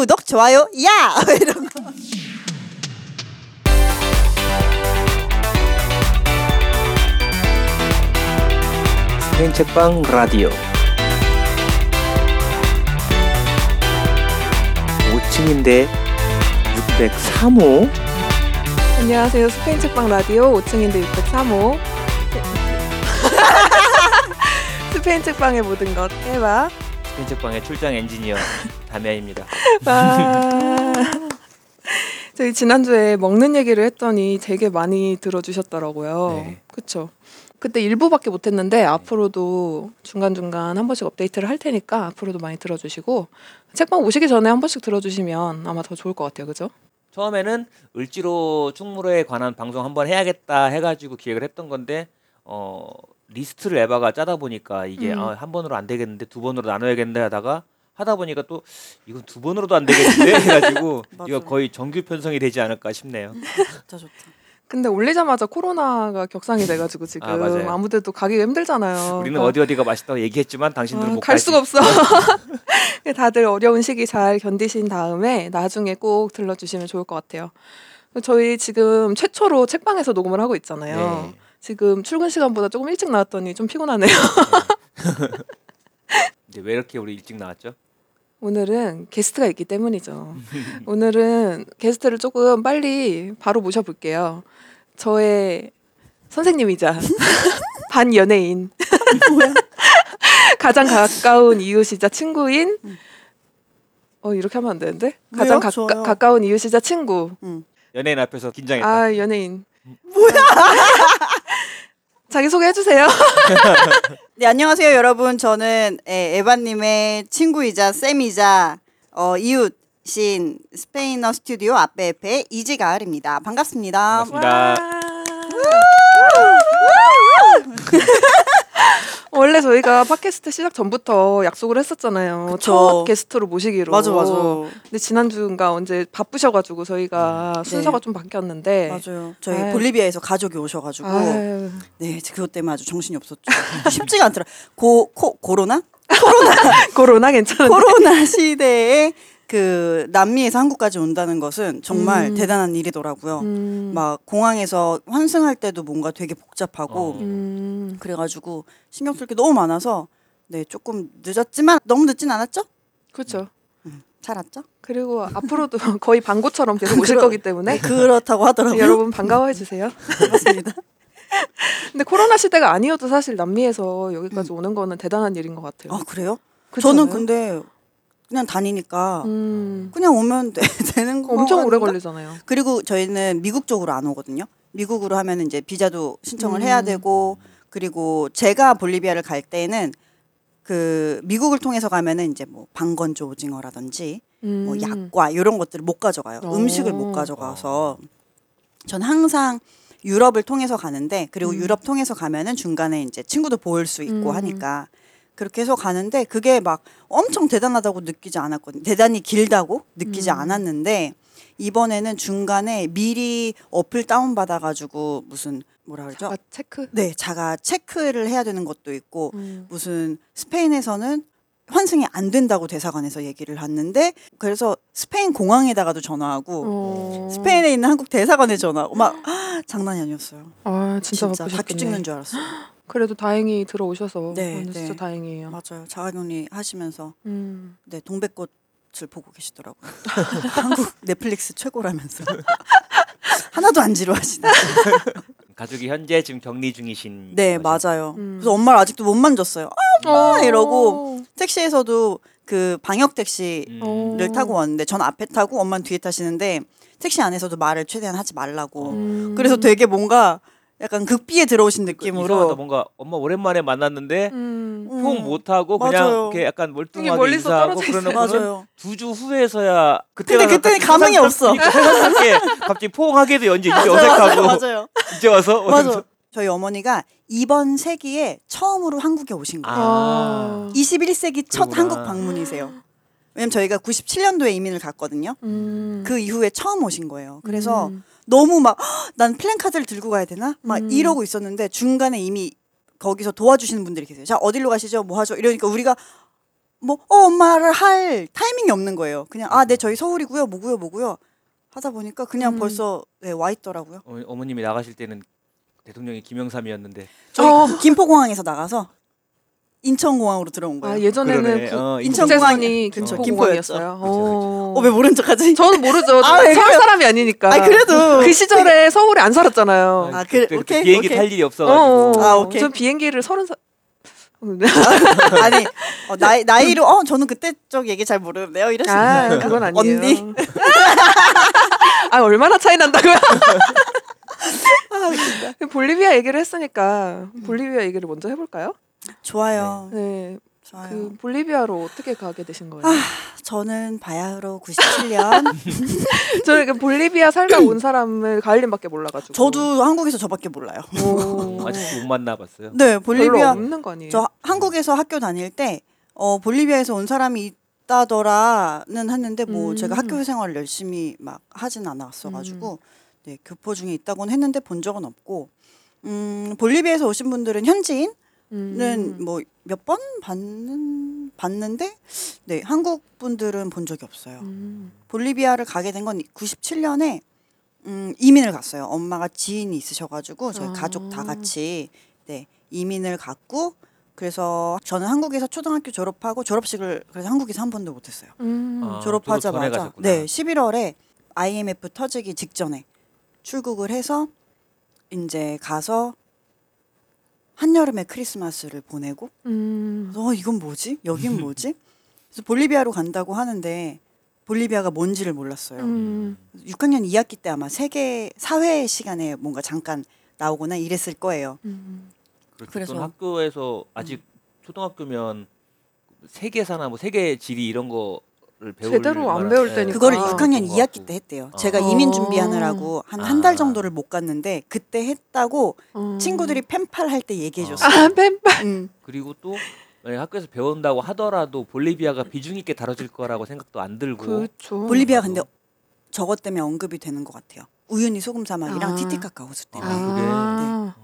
구독 좋아요 야 이런 거. 스페인 책방 라디오 5층인데 603호 안녕하세요. 스페인 책방 라디오 5층인데 603호. 스페인 책방의 모든 것 해봐. 스페인 책방의 출장 엔지니어 담야입니다. 와. 저희 지난주에 먹는 얘기를 했더니 되게 많이 들어주셨더라고요. 네. 그쵸? 그때 일부밖에 못했는데 앞으로도 중간중간 한 번씩 업데이트를 할 테니까 앞으로도 많이 들어주시고 책방 오시기 전에 한 번씩 들어주시면 아마 더 좋을 것 같아요. 그죠? 처음에는 을지로 충무로에 관한 방송 한번 해야겠다 해가지고 기획을 했던 건데 어 리스트를 에바가 짜다 보니까 이게 음. 아, 한 번으로 안 되겠는데 두 번으로 나눠야겠는데 하다가 하다 보니까 또 이건 두 번으로도 안 되겠는데 해가지고. 이거 거의 정규 편성이 되지 않을까 싶네요. 진짜 좋다. 근데 올리자마자 코로나가 격상이 돼가지고 지금 아. 아무 데도 가기가 힘들잖아요. 우리는 그러니까 어디 어디가 맛있다고 얘기했지만 당신들은 어, 못갈 가지. 수가 없어. 다들 어려운 시기 잘 견디신 다음에 나중에 꼭 들러주시면 좋을 것 같아요. 저희 지금 최초로 책방에서 녹음을 하고 있잖아요. 네. 지금 출근 시간보다 조금 일찍 나왔더니 좀 피곤하네요. 이제 왜 이렇게 우리 일찍 나왔죠? 오늘은 게스트가 있기 때문이죠. 오늘은 게스트를 조금 빨리 바로 모셔볼게요. 저의 선생님이자 반 연예인, 가장 가까운 이웃이자 친구인. 어 이렇게 하면 안 되는데? 가장 왜요? 가까. 가까운 이웃이자 친구. 연예인 앞에서 긴장했다. 아 연예인. 뭐야? 자기 소개 해 주세요. 네 안녕하세요 여러분. 저는 예, 에바님의 친구이자 쌤이자 어, 이웃신 스페인어 스튜디오 아페페 이지가을입니다. 반갑습니다. 반갑습니다. 원래 저희가 팟캐스트 시작 전부터 약속을 했었잖아요. 그쵸. 첫 게스트로 모시기로. 맞아 맞아 근데 지난주인가 언제 바쁘셔가지고 저희가 순서가 좀 바뀌었는데. 맞아요. 저희 아유. 볼리비아에서 가족이 오셔가지고 아유, 네 그것 때문에 아주 정신이 없었죠. 쉽지가 않더라. 고 코 코로나 코로나 괜찮은데. 코로나 시대에 그 남미에서 한국까지 온다는 것은 정말 음. 대단한 일이더라고요. 음, 막 공항에서 환승할 때도 뭔가 되게 복잡하고 어. 음, 그래가지고 신경 쓸 게 너무 많아서 네 조금 늦었지만 너무 늦진 않았죠? 그렇죠. 잘 왔죠? 그리고 앞으로도 거의 방고처럼 계속 오실 그러- 거기 때문에 네, 그렇다고 하더라고요. 여러분 반가워해 주세요. 반갑습니다. 근데 코로나 시대가 아니어도 사실 남미에서 여기까지 오는 거는 대단한 일인 것 같아요. 아 그래요? 그렇지 저는 않아요? 근데 그냥 다니니까 음, 그냥 오면 되, 되는 거 엄청 오래 아닌가? 걸리잖아요. 그리고 저희는 미국 쪽으로 안 오거든요. 미국으로 하면 이제 비자도 신청을 해야 음. 되고 그리고 제가 볼리비아를 갈 때는 그 미국을 통해서 가면은 이제 뭐 방건조 오징어라든지 음. 뭐 약과 이런 것들을 못 가져가요. 어. 음식을 못 가져가서 전 항상 유럽을 통해서 가는데 그리고 음. 유럽 통해서 가면은 중간에 이제 친구도 볼 수 있고 음. 하니까 그렇게 해서 가는데 그게 막 엄청 대단하다고 느끼지 않았거든요. 대단히 길다고 느끼지 음. 않았는데 이번에는 중간에 미리 어플 다운 받아가지고 무슨 뭐라 그러죠? 아, 체크. 네, 자가 체크를 해야 되는 것도 있고 음. 무슨 스페인에서는 환승이 안 된다고 대사관에서 얘기를 했는데 그래서 스페인 공항에다가도 전화하고 어. 스페인에 있는 한국 대사관에 전화하고 막 장난이 아니었어요. 아 진짜, 바쁘셨겠네. 찍는 줄 알았어요. 그래도 다행히 들어오셔서 네, 오늘 진짜 네. 다행이에요. 맞아요. 자가격리 하시면서 음. 네 동백꽃을 보고 계시더라고요. 한국 넷플릭스 최고라면서 하나도 안 지루하시네. 가족이 현재 지금 격리 중이신. 네 거죠? 맞아요. 음. 그래서 엄마를 아직도 못 만졌어요. 아, 어. 이러고 택시에서도 그 방역 택시 음. 어. 를 타고 왔는데 전 앞에 타고 엄마는 뒤에 타시는데 택시 안에서도 말을 최대한 하지 말라고. 음. 그래서 되게 뭔가 약간 극비에 들어오신 그 이상하다. 느낌으로 뭔가 엄마 오랜만에 만났는데 음. 음, 포옹 못 하고 그냥 맞아요. 이렇게 약간 이게 멀뚱하게 인사하고. 그러는 맞아요. 두주 후에서야 근데 그때는 감흥이 없어. 갑자기 포옹하게도 연지 이제 맞아요, 어색하고 맞아요. 이제 와서 맞아. 저희 어머니가 이번 세기에 처음으로 한국에 오신 거예요. 아. 21세기 첫 그러구나. 한국 방문이세요. 왜냐면 저희가 97년도에 이민을 갔거든요. 음. 그 이후에 처음 오신 거예요. 그래서 음. 너무 막 난 플랜카드를 들고 가야 되나? 막 음. 이러고 있었는데 중간에 이미 거기서 도와주시는 분들이 계세요. 자 어디로 가시죠? 뭐 하죠? 이러니까 우리가 뭐어 엄마를 할 타이밍이 없는 거예요. 그냥 아 네 저희 서울이고요 뭐고요 뭐고요 하다 보니까 그냥 음. 벌써 네, 와 있더라고요. 어, 어머님이 나가실 때는 대통령이 김영삼이었는데 저희 어. 김포공항에서 나가서 인천공항으로 들어온 거예요. 아 예전에는. 구- 어, 인천 국제선이 그쵸, 김포공항이었어요. 김포였죠. 어. 어왜 모른 척하지? 저는 모르죠. 아, 왜 서울? 사람이 아니니까. 아 그래도 그 시절에 서울에 안 살았잖아요. 아, 그래, 그때 오케이, 비행기 오케이. 탈 일이 어, 없어가지고 아, 오케이. 저 비행기를 서른 살. 아니 어, 나이 나이로 어 저는 그때 쪽 얘기 잘 모르는데요. 이랬어요 아, 그건 아니에요. 언니? 아, 얼마나 차이 난다고요? 아, 볼리비아 얘기를 했으니까 볼리비아 얘기를 먼저 해볼까요? 좋아요. 네, 좋아요. 그 볼리비아로 어떻게 가게 되신 거예요? 아, 저는 바야흐로 97년. 저는 그 볼리비아 살다 온 사람을 가을님밖에 몰라가지고. 저도 한국에서 저밖에 몰라요. 오, 아직 못 만나봤어요. 네, 볼리비아 없는 거 아니에요? 저 한국에서 학교 다닐 때 어, 볼리비아에서 온 사람이 있다더라는 했는데 뭐 음. 제가 학교 생활을 열심히 막 하진 않았어 가지고 네, 교포 중에 있다고는 했는데 본 적은 없고 음, 볼리비아에서 오신 분들은 현지인 음. 는뭐 몇 번 봤는 봤는데 네 한국 분들은 본 적이 없어요. 음. 볼리비아를 가게 된 건 97년에 음, 이민을 갔어요. 엄마가 지인이 있으셔가지고 저희 아. 가족 다 같이 네 이민을 갔고 그래서 저는 한국에서 초등학교 졸업하고 졸업식을 그래서 한국에서 한 번도 못했어요. 음. 아, 졸업하자마자. 네 11월에 IMF 터지기 직전에 출국을 해서 이제 가서 한여름에 크리스마스를 보내고 음. 어 이건 뭐지? 여긴 뭐지? 그래서 볼리비아로 간다고 하는데 볼리비아가 뭔지를 몰랐어요. 음. 6학년 2학기 때 아마 세계 사회 시간에 뭔가 잠깐 나오거나 이랬을 거예요. 음. 그래서 그래서- 학교에서 아직 초등학교면 세계사나 뭐 세계 지리 이런 거를 배울 제대로 안 배울 예, 때니까. 그거를 아, 6학년 그런 것 2학기 같고. 때 했대요. 어. 제가 어. 이민 준비하느라고 한 한달 아. 정도를 못 갔는데 그때 했다고 음. 친구들이 펜팔 할 때 얘기해 줬어요. 아 펜팔. 음. 그리고 또 예, 학교에서 배운다고 하더라도 볼리비아가 비중 있게 다뤄질 거라고 생각도 안 들고 그렇죠. 볼리비아. 근데 저것 때문에 언급이 되는 것 같아요. 우유니 소금 사막이랑 아. 티티카카 호수 때문에 아, 그게? 아,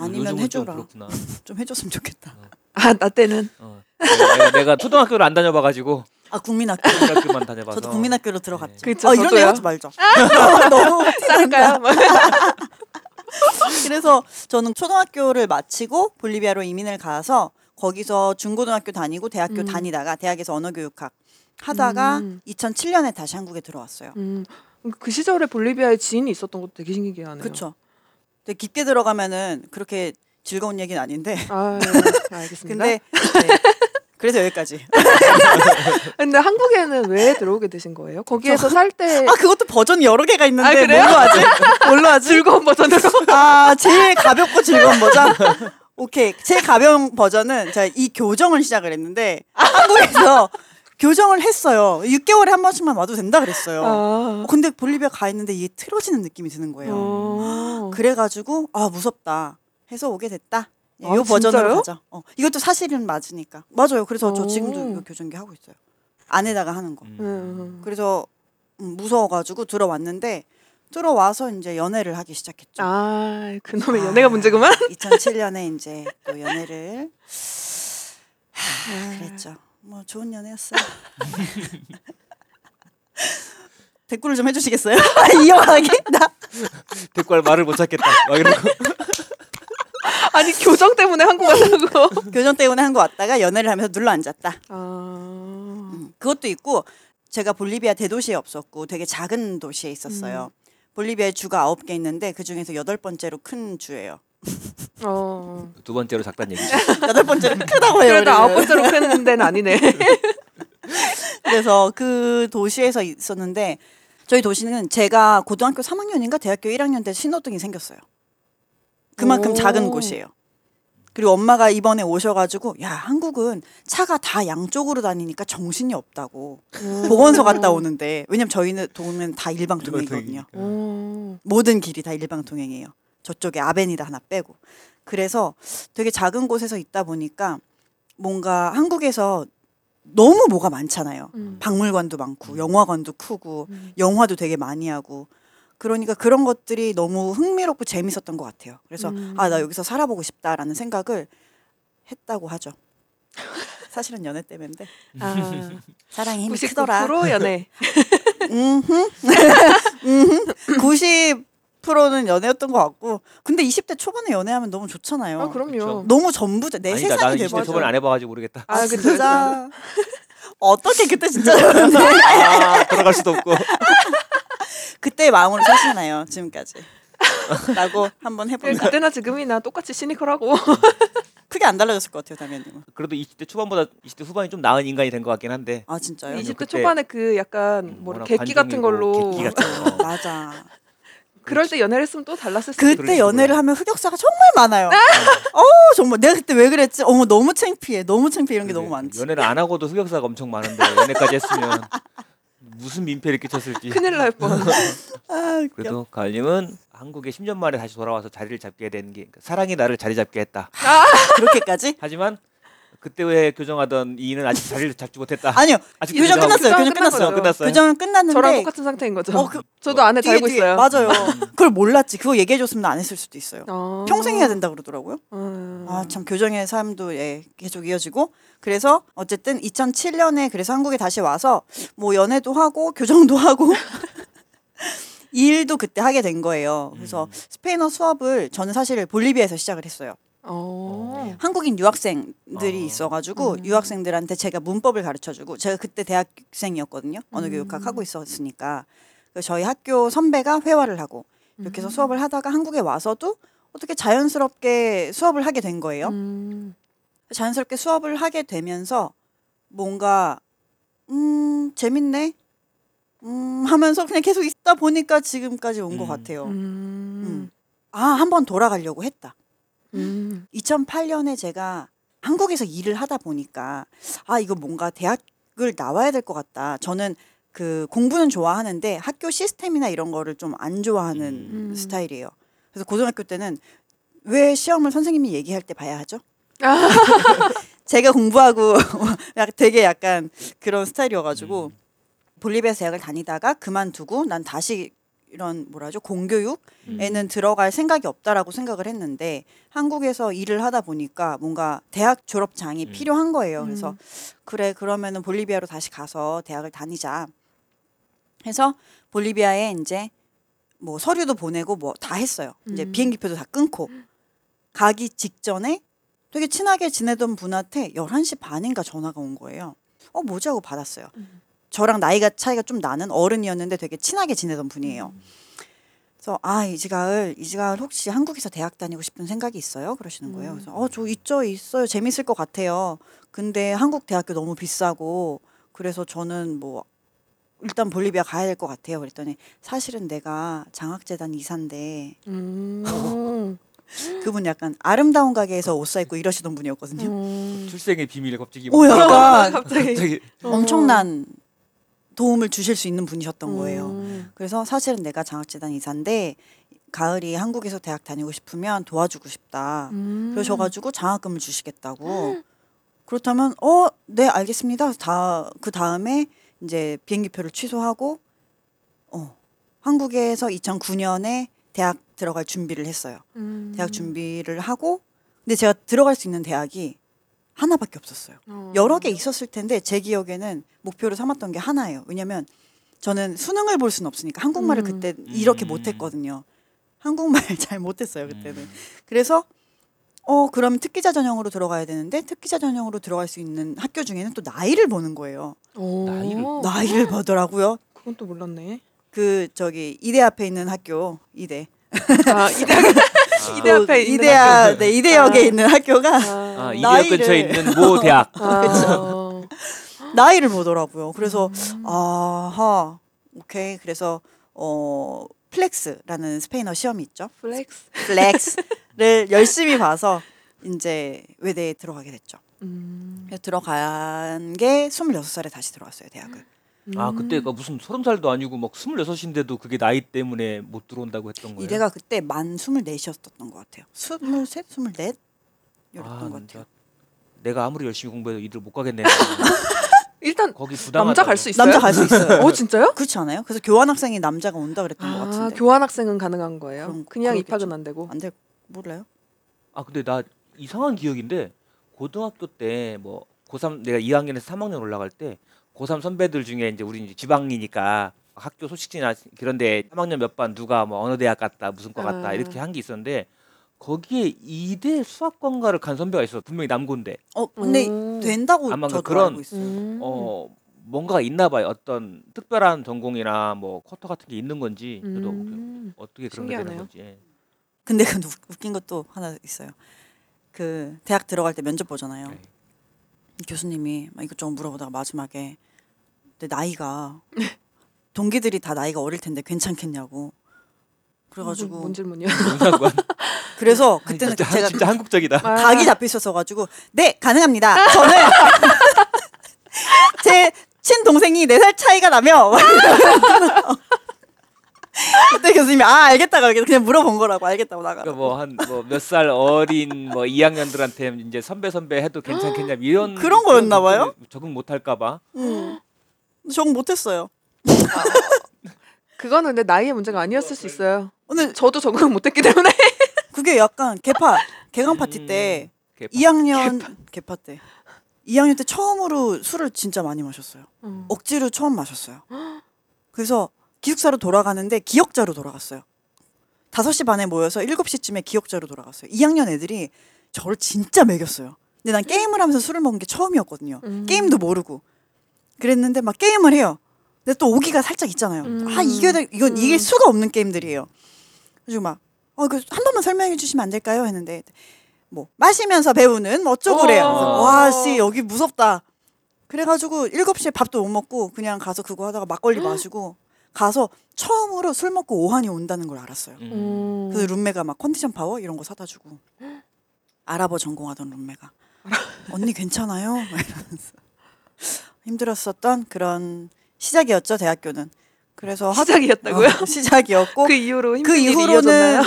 어, 아니면 해줘라. 좀 그렇구나. 좀 해줬으면 좋겠다. 아, 나 때는 어. 내가, 내가 초등학교를 안 다녀봐가지고 아 국민학교. 중학교만 다녀봐서 저도 국민학교로 들어갔죠. 그쵸, 아, 이런. 얘기 하지 말자. 너무 쌀까요? 그래서 저는 초등학교를 마치고 볼리비아로 이민을 가서 거기서 중고등학교 다니고 대학교 음. 다니다가 대학에서 언어교육학 하다가 음. 2007년에 다시 한국에 들어왔어요. 음, 그 시절에 볼리비아에 지인이 있었던 것도 되게 신기하네요. 그렇죠. 깊게 들어가면은 그렇게 즐거운 얘기는 아닌데. 아, 네, 알겠습니다. 근데 근데, 네. 그래서 여기까지. 한국에는 왜 들어오게 되신 거예요? 거기에서 살 때 아 그것도 버전이 여러 개가 있는데 아, 그래요? 뭘로 하지? 뭘로 하지? 즐거운 버전으로 아 제일 가볍고 즐거운 버전. 오케이 제일 가벼운 버전은 제가 이 교정을 시작을 했는데 한국에서 교정을 했어요. 6개월에 한 번씩만 와도 된다 그랬어요. 아, 어, 근데 볼리비아 가 있는데 이게 틀어지는 느낌이 드는 거예요. 어. 그래가지고 아 무섭다 해서 오게 됐다. 예, 아, 요 버전으로? 가자. 어, 이것도 사실은 맞으니까 맞아요. 그래서 저 오. 지금도 이거 교정기 하고 있어요. 안에다가 하는 거. 음. 음. 그래서 음, 무서워가지고 들어왔는데 들어와서 이제 연애를 하기 시작했죠. 아, 그놈의 아, 연애가 문제구만. 2007년에 이제 또 연애를 하, 그랬죠. 뭐 좋은 연애였어요. 댓글을 좀 해주시겠어요? 이어가게 나 대꾸할 말을 못 찾겠다. 막 이런 거. 아니 교정 때문에 한국 왔다고. 교정 때문에 한국 왔다가 연애를 하면서 눌러 앉았다. 아, 음, 그것도 있고 제가 볼리비아 대도시에 없었고 되게 작은 도시에 있었어요. 볼리비아에 주가 아홉 개 있는데 그 중에서 여덟 번째로 큰 주예요. 어. 두 번째로 작단 얘기죠. 여덟 번째로 크다고 해요. 그래도. 아홉 번째로 큰 데는 아니네. 그래서 그 도시에서 있었는데 저희 도시는 제가 고등학교 3학년인가 대학교 1학년 때 신호등이 생겼어요. 그만큼 오. 작은 곳이에요. 그리고 엄마가 이번에 오셔가지고 야 한국은 차가 다 양쪽으로 다니니까 정신이 없다고 보건소 갔다 오는데 왜냐면 저희는 동은 다 일방통행이거든요. 어. 모든 길이 다 일방통행이에요. 저쪽에 아벤이다 하나 빼고. 그래서 되게 작은 곳에서 있다 보니까 뭔가 한국에서 너무 뭐가 많잖아요. 음. 박물관도 많고 영화관도 크고 음. 영화도 되게 많이 하고 그러니까 그런 것들이 너무 흥미롭고 재밌었던 것 같아요. 그래서 음. 아나 여기서 살아보고 싶다라는 생각을 했다고 하죠. 사실은 연애 때문인데 아, 사랑이 힘이 크더라. 99% 연애. 음흠. 음흠. 90%는 연애였던 것 같고 근데 20대 초반에 연애하면 너무 좋잖아요. 아 그럼요. 그쵸. 너무 전부자 내 아니다. 세상이 돼버려. 20대 초반에 안 해봐가지고 모르겠다. 아, 그쵸, 진짜 어떻게 그때 진짜 연애 아, 돌아갈 수도 없고. 그때 마음으로 사시나요? 지금까지? 라고 한번 해볼까 그때나 지금이나 똑같이 시니컬하고. 크게 안 달라졌을 것 같아요 담임님은 그래도 20대 초반보다 20대 후반이 좀 나은 인간이 된 것 같긴 한데. 아 진짜요? 아니요, 20대 그때- 초반에 그 약간 뭐 워낙 객기 같은 걸로. 객기 같은 거. 맞아. 그럴 때 연애를 했으면 또 달랐을 수도 그때 있고. 그럴지 연애를. 하면 흑역사가 정말 많아요. 어 정말. 내가 그때 왜 그랬지? 어머 너무 창피해. 너무 창피해. 이런 게 너무 많지. 연애를 안 하고도 흑역사가 엄청 많은데 연애까지 했으면 무슨 민폐를 끼쳤을지. 큰일 날 뻔. 아 그래도 가을님은 한국에 10년 만에 다시 돌아와서 자리를 잡게 된 게 사랑이 나를 자리 잡게 했다. 그렇게까지? 하지만 그때 왜 교정하던 이인은 아직 자리를 잡지 못했다. 아니요 아직 교정 끝났어요 교정 끝났어요. 끝났어요. 교정은 끝났는데 저랑 똑같은 상태인 거죠. 어, 그- 저도 안에 뒤에, 달고 뒤에, 있어요. 맞아요 그걸 몰랐지 그거 얘기해 줬으면 안 했을 수도 있어요 어. 평생 해야 된다 그러더라고요 음. 아참 교정의 삶도 예, 계속 이어지고 그래서 어쨌든 2007년에 그래서 한국에 다시 와서 뭐 연애도 하고 교정도 하고 일도 그때 하게 된 거예요. 그래서 음. 스페인어 수업을 저는 사실 볼리비아에서 시작을 했어요. 어. 한국인 유학생들이 어. 있어가지고 음. 유학생들한테 제가 문법을 가르쳐주고 제가 그때 대학생이었거든요. 언어 음. 교육학 하고 있었으니까 저희 학교 선배가 회화를 하고 이렇게 해서 음. 수업을 하다가 한국에 와서도 어떻게 자연스럽게 수업을 하게 된 거예요. 음. 자연스럽게 수업을 하게 되면서 뭔가 음 재밌네 음 하면서 그냥 계속 있다 보니까 지금까지 온것 음. 같아요. 음. 아 한 번 돌아가려고 했다. 음. 2008년에 제가 한국에서 일을 하다 보니까 아 이거 뭔가 대학을 나와야 될 것 같다. 저는 그 공부는 좋아하는데 학교 시스템이나 이런 거를 좀 안 좋아하는 음. 스타일이에요. 그래서 고등학교 때는 왜 시험을 선생님이 얘기할 때 봐야 하죠? 아. 제가 공부하고 약- 되게 약간 그런 스타일이어가지고 음. 볼리비아에서 대학을 다니다가 그만두고 난 다시 이런 뭐라죠 공교육에는 음. 들어갈 생각이 없다라고 생각을 했는데 한국에서 일을 하다 보니까 뭔가 대학 졸업장이 음. 필요한 거예요. 그래서 음. 그래 그러면은 볼리비아로 다시 가서 대학을 다니자 해서 볼리비아에 이제 뭐 서류도 보내고 뭐 다 했어요. 이제 음. 비행기표도 다 끊고 가기 직전에 되게 친하게 지내던 분한테 11시 반인가 전화가 온 거예요. 어, 뭐지 하고 받았어요. 음. 저랑 나이가 차이가 좀 나는 어른이었는데 되게 친하게 지내던 분이에요. 그래서 아 이지가을 이지가을 혹시 한국에서 대학 다니고 싶은 생각이 있어요? 그러시는 거예요. 그래서 어저 있죠 있어요 재밌을 것 같아요. 근데 한국 대학교 너무 비싸고 그래서 저는 뭐 일단 볼리비아 가야 될 것 같아요. 그랬더니 사실은 내가 장학재단 이사인데 음. 그분 약간 아름다운 가게에서 옷 사 입고 이러시던 분이었거든요. 음. 출생의 비밀을 갑자기 오 약간 갑자기 갑자기 엄청난 도움을 주실 수 있는 분이셨던 음. 거예요. 그래서 사실은 내가 장학재단 이사인데 가을이 한국에서 대학 다니고 싶으면 도와주고 싶다. 음. 그러셔가지고 장학금을 주시겠다고. 그렇다면 어 네 알겠습니다. 다 그 다음에 이제 비행기표를 취소하고 어 한국에서 2009년에 대학 들어갈 준비를 했어요. 음. 대학 준비를 하고 근데 제가 들어갈 수 있는 대학이 하나밖에 없었어요. 어. 여러 개 있었을 텐데 제 기억에는 목표로 삼았던 게 하나예요. 왜냐면 저는 수능을 볼 수는 없으니까 한국말을 음. 그때 이렇게 음. 못했거든요. 한국말 잘 못했어요 그때는. 음. 그래서 어 그러면 특기자 전형으로 들어가야 되는데 특기자 전형으로 들어갈 수 있는 학교 중에는 또 나이를 보는 거예요. 오. 나이를? 나이를 보더라고요. 그건 또 몰랐네. 그 저기 이대 앞에 있는 학교 이대. 아 이대 이대 아, 앞에 이대야 학교. 네 이대역에 아. 있는 학교가 아, 이대역 나이를- 근처에 있는 모 대학. 아, 나이를 보더라고요. 그래서 음. 아하 오케이 그래서 어 FLEX라는 스페인어 시험이 있죠. FLEX. FLEX를 열심히 봐서 이제 외대에 들어가게 됐죠. 음. 그래서 들어간 게 26살에 다시 들어왔어요, 대학을. 아 음. 그때가 무슨 서른 살도 아니고 막 스물여섯인데도 그게 나이 때문에 못 들어온다고 했던 거예요. 이대가 그때 만 24이었던 것 같아요. 23, 24? 이랬던 아, 것 같아요. 진짜 내가 아무리 열심히 공부해도 이들 못 가겠네. 일단 거기 부담. 남자 갈 수 있어요? 남자 갈 수 있어요. 어 진짜요? 그렇지 않아요? 그래서 교환 학생이 남자가 온다 그랬던 것아 같은데. 교환 학생은 가능한 거예요. 그럼 그냥 그러겠죠. 입학은 안 되고. 안 될, 몰라요? 아 근데 나 이상한 기억인데 고등학교 때 뭐 고3 내가 2학년에서 3학년 올라갈 때 고3 선배들 중에 이제 우리 이제 지방이니까 학교 소식지나 그런데 3학년 몇 반 누가 뭐 어느 대학 갔다 무슨 과 갔다 아. 이렇게 한 게 있었는데 거기에 이대 수학관과를 간 선배가 있어 분명히 남고인데 어 근데 음. 된다고 아마 저도 그런- 알고 있어요. 음. 어 뭔가 있나 봐요 어떤 특별한 전공이나 뭐 쿼터 같은 게 있는 건지 저도 음. 어떻게 그런 게 되는 신기하네요. 건지 예. 근데 그 웃- 웃긴 것도 하나 있어요. 그 대학 들어갈 때 면접 보잖아요. 네. 교수님이 막 이것저것 물어보다가 마지막에 내 나이가 동기들이 다 나이가 어릴 텐데 괜찮겠냐고. 그래가지고 뭔, 뭔 질문이야? 그래서 그때는 진짜, 제가 진짜 한국적이다 아. 각이 잡혀 있었어가지고 네 가능합니다. 저는 제 친동생이 네 살 차이가 나며 그때 교수님이 아 알겠다고 알겠다 그냥 물어본 거라고 알겠다고 나가. 그러니까 뭐한 뭐 몇 살 어린 뭐 2학년들한테 이제 선배 선배 해도 괜찮겠냐 이런 그런 거였나 봐요? 적응 못 할까 봐 음. 적응 못했어요. 그거는 근데 나이의 문제가 아니었을 수 있어요. 오늘 저도 적응을 못했기 때문에. 그게 약간 개파 개강 파티 때 음, 2학년 개파 때 2학년 때 처음으로 술을 진짜 많이 마셨어요. 음. 억지로 처음 마셨어요. 그래서 기숙사로 돌아가는데 기억자로 돌아갔어요. 5시 반에 모여서 7시쯤에 기억자로 돌아갔어요. 2학년 애들이 저를 진짜 매겼어요. 근데 난 게임을 하면서 술을 먹은 게 처음이었거든요. 음. 게임도 모르고. 그랬는데 막 게임을 해요. 근데 또 오기가 살짝 있잖아요. 음. 아, 이겨야 돼. 이건 음. 이길 수가 없는 게임들이에요. 그래서 막, 어, 이거 한 번만 설명해 주시면 안 될까요? 했는데, 뭐, 마시면서 배우는 뭐 어쩌고 그래요. 어. 와, 씨, 여기 무섭다. 그래가지고 7시에 밥도 못 먹고 그냥 가서 그거 하다가 막걸리 마시고 가서 처음으로 술 먹고 오한이 온다는 걸 알았어요. 음. 음. 그래서 룸메가 막 컨디션 파워 이런 거 사다 주고 아랍어 전공하던 룸메가 언니 괜찮아요? 막 이러면서 힘들었었던 그런 시작이었죠 대학교는. 그래서 학- 시작이었다고요? 어, 시작이었고 그 이후로 힘든 그 일이 이후로는 이어졌나요?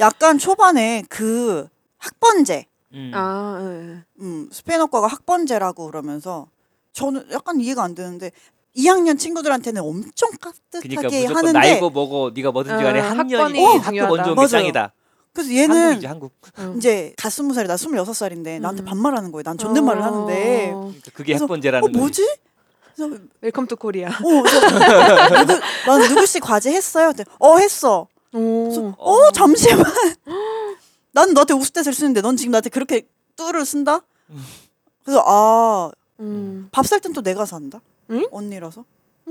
약간 초반에 그 학번제, 음. 아, 네. 음, 스페인어과가 학번제라고 그러면서 저는 약간 이해가 안 되는데 2학년 친구들한테는 엄청 그러니까 깍듯하게 무조건 하는데 나이고 뭐고 네가 뭐든지 간에 어, 학년이 학번이 학교 중요하다. 먼저 맞아요. 짱이다 그래서 얘는 한국이지 한국 음. 이제 갓 스무 살이 나 스물여섯 살인데 나한테 음. 반말하는 거예요. 난 존댓말을 어. 하는데 그러니까 그게 그래서, 학번제라는 어 거지 뭐지? 그래서 Welcome to Korea. 어, 난 누구 씨 과제 했어요? 어 했어. 그래서 오. 어 잠시만. 난 너한테 우스갯소리 쓰는데 넌 지금 나한테 그렇게 tú를 쓴다? 그래서 아 음. 밥살 땐 또 내가 산다. 응? 언니라서. 어,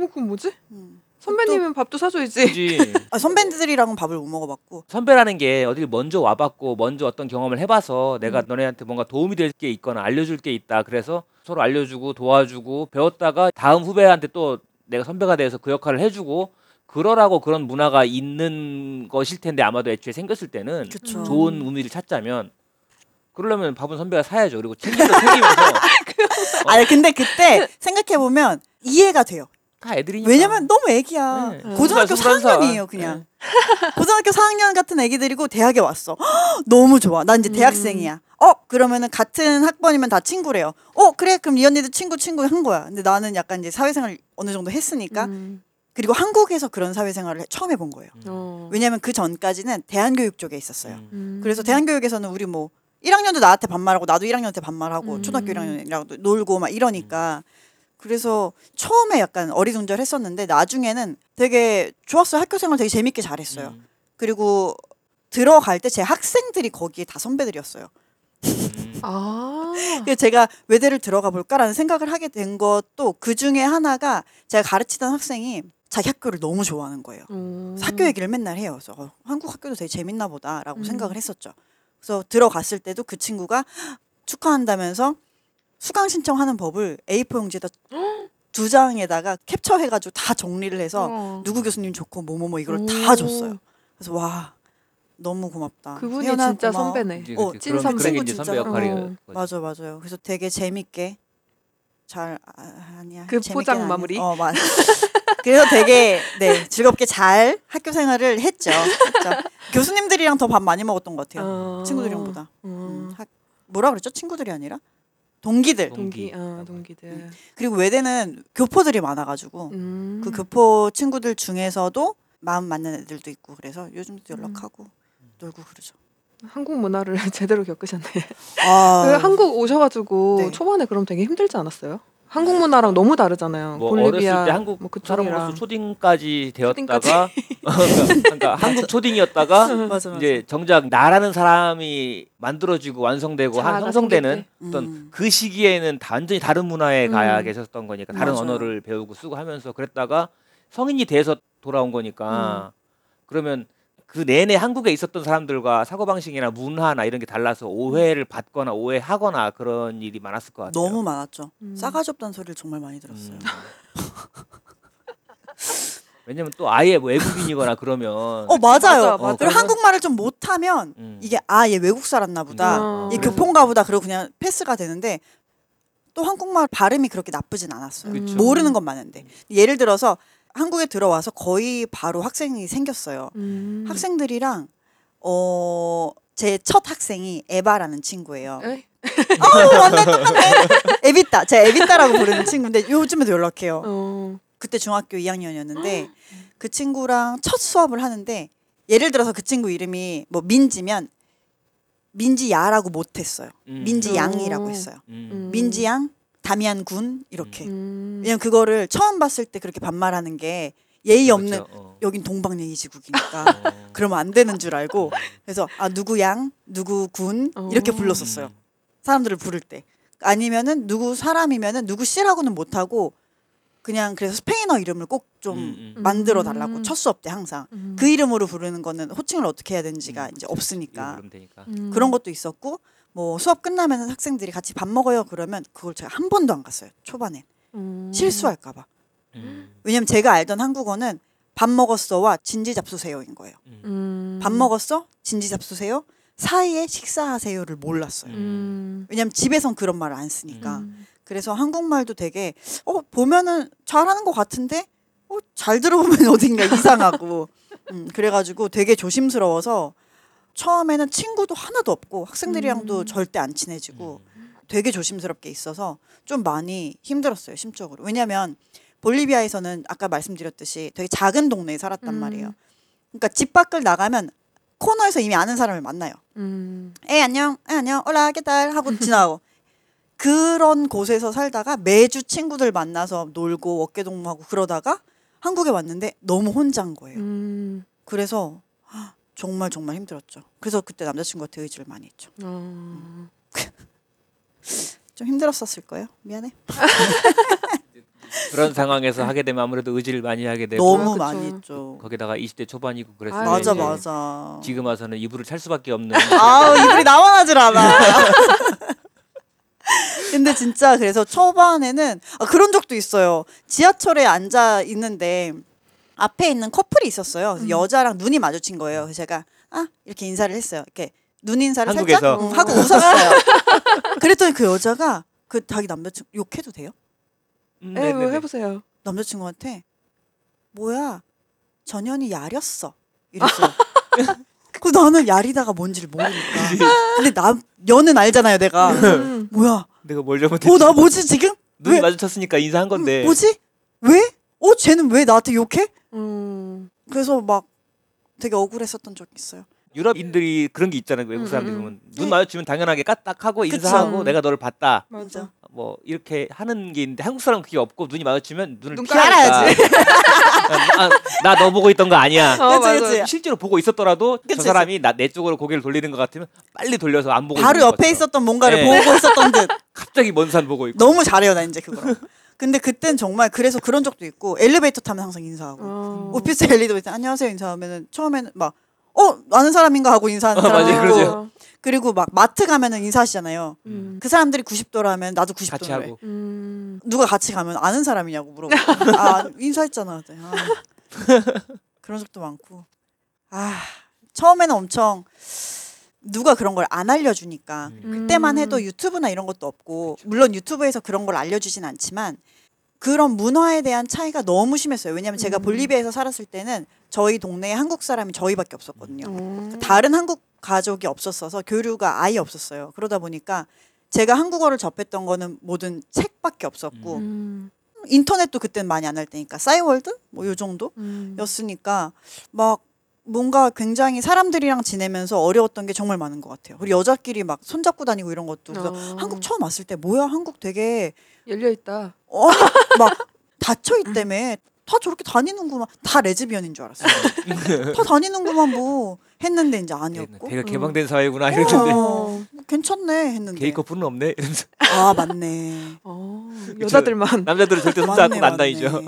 그건 뭐지? 음. 선배님은 밥도 사줘야지. 그지 아, 선배들이랑은 밥을 못 먹어봤고. 선배라는 게 어딜 먼저 와봤고 먼저 어떤 경험을 해봐서 내가 너네한테 뭔가 도움이 될 게 있거나 알려줄 게 있다 그래서 서로 알려주고 도와주고 배웠다가 다음 후배한테 또 내가 선배가 돼서 그 역할을 해주고 그러라고 그런 문화가 있는 것일 텐데 아마도 애초에 생겼을 때는 그쵸. 좋은 의미를 찾자면 그러려면 밥은 선배가 사야죠 그리고 챙기면서 챙기면서 아니 근데 그때 생각해 보면 이해가 돼요. 다 애들이니까 왜냐면 너무 애기야. 네. 고등학교 스무 살, 4학년이에요, 그냥. 고등학교 4학년 같은 애기들이고 대학에 왔어. 헉, 너무 좋아. 난 이제 대학생이야. 어, 그러면은 같은 학번이면 다 친구래요. 어, 그래. 그럼 이 언니도 친구 친구 한 거야. 근데 나는 약간 이제 사회생활 어느 정도 했으니까 음. 그리고 한국에서 그런 사회생활을 처음 해본 거예요. 어. 왜냐면 그 전까지는 대한교육 쪽에 있었어요. 음. 음. 그래서 대한교육에서는 우리 뭐 1학년도 나한테 반말하고 나도 1학년한테 반말하고 음. 초등학교 1학년이랑 놀고 막 이러니까 그래서 처음에 약간 어리둥절했었는데 나중에는 되게 좋았어요. 학교 생활 되게 재밌게 잘했어요. 음. 그리고 들어갈 때 제 학생들이 거기에 다 선배들이었어요. 음. 아. 그래서 제가 외대를 들어가 볼까라는 생각을 하게 된 것도 그 중에 하나가 제가 가르치던 학생이 자기 학교를 너무 좋아하는 거예요. 음. 학교 얘기를 맨날 해요. 그래서 어, 한국 학교도 되게 재밌나 보다라고 음. 생각을 했었죠. 그래서 들어갔을 때도 그 친구가 축하한다면서 수강 신청하는 법을 A4 용지에다 두 장에다가 캡처해가지고 다 정리를 해서 어. 누구 교수님 좋고 뭐뭐뭐 이걸 오. 다 줬어요. 그래서 와 너무 고맙다. 그분이 진짜 고마워. 선배네. 이제 어, 그런 찐 그런 게 선배 이제 진짜. 선배 역할이 어. 맞아 맞아요. 그래서 되게 재밌게 잘 아, 아니야. 그 재밌게는 포장 아니야. 마무리? 어 맞. 그래서 되게 네 즐겁게 잘 학교 생활을 했죠. 진짜. 교수님들이랑 더 밥 많이 먹었던 것 같아요. 어. 친구들이랑보다. 음, 음. 학, 뭐라 그랬죠? 친구들이 아니라 동기들. 동기. 어, 동기들. 그리고 외대는 교포들이 많아가지고 음. 그 교포 친구들 중에서도 마음 맞는 애들도 있고 그래서 요즘도 연락하고 놀고 그러죠. 한국 문화를 제대로 겪으셨네. 아, 그 한국 오셔가지고 네. 초반에 그럼 되게 힘들지 않았어요? 한국 문화랑 너무 다르잖아요. 뭐 볼리비아 어렸을 때 한국 뭐 사람으로서 초딩까지 되었다가 그러니까, 한국 초딩이었다가 맞아, 맞아. 이제 정작 나라는 사람이 만들어지고 완성되고 한 형성되는 어떤 음. 그 시기에는 다 완전히 다른 문화에 음. 가야 계셨던 거니까 다른 맞아요. 언어를 배우고 쓰고 하면서 그랬다가 성인이 돼서 돌아온 거니까 그러면 그 내내 한국에 있었던 사람들과 사고 방식이나 문화나 이런 게 달라서 오해를 받거나 오해하거나 그런 일이 많았을 것 같아요. 너무 많았죠. 음. 싸가지 없다는 소리를 정말 많이 들었어요. 음. 왜냐면 또 아예 뭐 외국인이거나 그러면 어 맞아요. 맞아, 맞아. 그리고 한국말을 좀 못하면 음. 이게 아얘 외국 살았나 보다. 음. 얘 교포인가 보다. 그리고 그냥 패스가 되는데 또 한국말 발음이 그렇게 나쁘진 않았어요. 그쵸. 모르는 건 많은데 예를 들어서 한국에 들어와서 거의 바로 학생이 생겼어요. 음. 학생들이랑 어. 제 첫 학생이 에바라는 친구예요. 에이? 어, 완전 똑같네. 에비따. 제 에비따라고 부르는 친구인데 요즘에도 연락해요. 어. 그때 중학교 2학년이었는데 그 친구랑 첫 수업을 하는데 예를 들어서 그 친구 이름이 뭐 민지면 민지야라고 못했어요. 음. 민지양이라고 어. 했어요. 음. 음. 민지양, 다미안 군 이렇게. 음. 왜냐면 그거를 처음 봤을 때 그렇게 반말하는 게 예의 없는 그렇죠. 어. 여긴 동방 예의 지국이니까 어. 그러면 안 되는 줄 알고 그래서 아 누구 양, 누구 군 이렇게 어. 불렀었어요. 사람들을 부를 때 아니면은 누구 사람이면은 누구 씨라고는 못하고 그냥 그래서 스페인어 이름을 꼭좀 음, 음. 만들어 달라고 음. 첫 수업 때 항상 음. 그 이름으로 부르는 거는 호칭을 어떻게 해야 되는지가 음. 이제 없으니까. 음. 그런 것도 있었고 뭐 수업 끝나면 학생들이 같이 밥 먹어요 그러면 그걸 제가 한 번도 안 갔어요 초반에 음. 실수할까봐 음. 왜냐면 제가 알던 한국어는 밥 먹었어와 진지 잡수세요인 거예요 음. 음. 밥 먹었어 진지 잡수세요 사이에 식사하세요를 몰랐어요 음. 왜냐면 집에선 그런 말을 안 쓰니까 음. 그래서 한국말도 되게 어 보면은 잘하는 것 같은데 어 잘 들어보면 어딘가 이상하고 음, 그래가지고 되게 조심스러워서 처음에는 친구도 하나도 없고 학생들이랑도 음. 절대 안 친해지고 음. 되게 조심스럽게 있어서 좀 많이 힘들었어요 심적으로 왜냐면 볼리비아에서는 아까 말씀드렸듯이 되게 작은 동네에 살았단 음. 말이에요 그러니까 집 밖을 나가면 코너에서 이미 아는 사람을 만나요 음. 에 안녕, 에 안녕, 올라 깨달 하고 지나고 그런 곳에서 살다가 매주 친구들 만나서 놀고 어깨 동무하고 그러다가 한국에 왔는데 너무 혼자인 거예요. 음. 그래서 헉, 정말 정말 힘들었죠. 그래서 그때 남자친구한테 의지를 많이 했죠. 어. 좀 힘들었었을 거예요. 미안해. 그런 상황에서 하게 되면 아무래도 의지를 많이 하게 되고 너무 그쵸. 많이 했죠. 거기다가 20대 초반이고 그랬을 아, 때 맞아 맞아. 지금 와서는 이불을 찰 수밖에 없는 아우 이불이 나만 하질 않아. 근데 진짜 그래서 초반에는 아, 그런 적도 있어요. 지하철에 앉아 있는데 앞에 있는 커플이 있었어요. 음. 여자랑 눈이 마주친 거예요. 그래서 제가 아 이렇게 인사를 했어요. 이렇게 눈 인사를 한국에서? 살짝 음, 하고 웃었어요. 그랬더니 그 여자가 그 자기 남자친구 욕해도 돼요? 음, 에, 뭐. 해보세요. 남자친구한테 뭐야 전현이 야렸어 이랬어요. 그 나는 야리다가 뭔지를 모르니까. 근데 나 연은 알잖아요, 내가. 음. 뭐야? 내가 뭘 잘못했지? 어 나 뭐지 지금? 눈이 왜? 마주쳤으니까 인사한 건데 음, 뭐지? 왜? 어 쟤는 왜 나한테 욕해? 음. 그래서 막 되게 억울했었던 적이 있어요. 유럽인들이 그런 게 있잖아요. 외국 사람들이 음, 음. 보면 눈 마주치면 당연하게 까딱하고 그쵸. 인사하고 내가 너를 봤다. 맞아. 뭐 이렇게 하는 게 있는데 한국 사람은 그게 없고 눈이 마주치면 눈을 눈 피하니까 아, 나너 보고 있던 거 아니야. 어, 그치, 맞아. 그치. 실제로 보고 있었더라도 그치, 저 사람이 나 내 쪽으로 고개를 돌리는 것 같으면 빨리 돌려서 안 보고 바로 옆에 것처럼. 있었던 뭔가를 네. 보고 있었던 듯. 갑자기 먼 산 보고 있고 너무 잘해요, 나 이제 그거. 근데 그땐 정말 그래서 그런 적도 있고 엘리베이터 타면 항상 인사하고 어. 오피스 엘리베이터 안녕하세요 인사하면은 처음에는 막 어, 아는 사람인가 하고 인사하는 어, 사람도 맞아요, 있고 그러죠. 그리고 막 마트 가면은 인사하시잖아요. 음. 그 사람들이 90도라면 나도 90도래. 같이 하고 음. 누가 같이 가면 아는 사람이냐고 물어보고 아 인사했잖아. 그랬더니 아, 그런 적도 많고 아 처음에는 엄청 누가 그런 걸 안 알려주니까 음. 그때만 해도 유튜브나 이런 것도 없고 물론 유튜브에서 그런 걸 알려주진 않지만 그런 문화에 대한 차이가 너무 심했어요. 왜냐하면 제가 음. 볼리비아에서 살았을 때는 저희 동네에 한국 사람이 저희밖에 없었거든요. 어. 다른 한국 가족이 없었어서 교류가 아예 없었어요. 그러다 보니까 제가 한국어를 접했던 거는 모든 책밖에 없었고 음. 인터넷도 그때는 많이 안 할 때니까 싸이월드 뭐 요 정도 음. 였으니까 막 뭔가 굉장히 사람들이랑 지내면서 어려웠던 게 정말 많은 것 같아요. 우리 여자끼리 막 손잡고 다니고 이런 것도 그래서 어. 한국 처음 왔을 때 뭐야 한국 되게 열려 있다. 어, 막 닫혀 있다며 다 저렇게 다니는구만 다 레즈비언인 줄 알았어요. 다 다니는구만 뭐 했는데 이제 아니었고 되게 개방된 사회구나 이랬는데 어, 괜찮네 했는데 게이 커플은 없네. 이러면서 아 맞네 어, 여자들만. 남자들은 절대 손 맞네, 잡고 안 다니죠.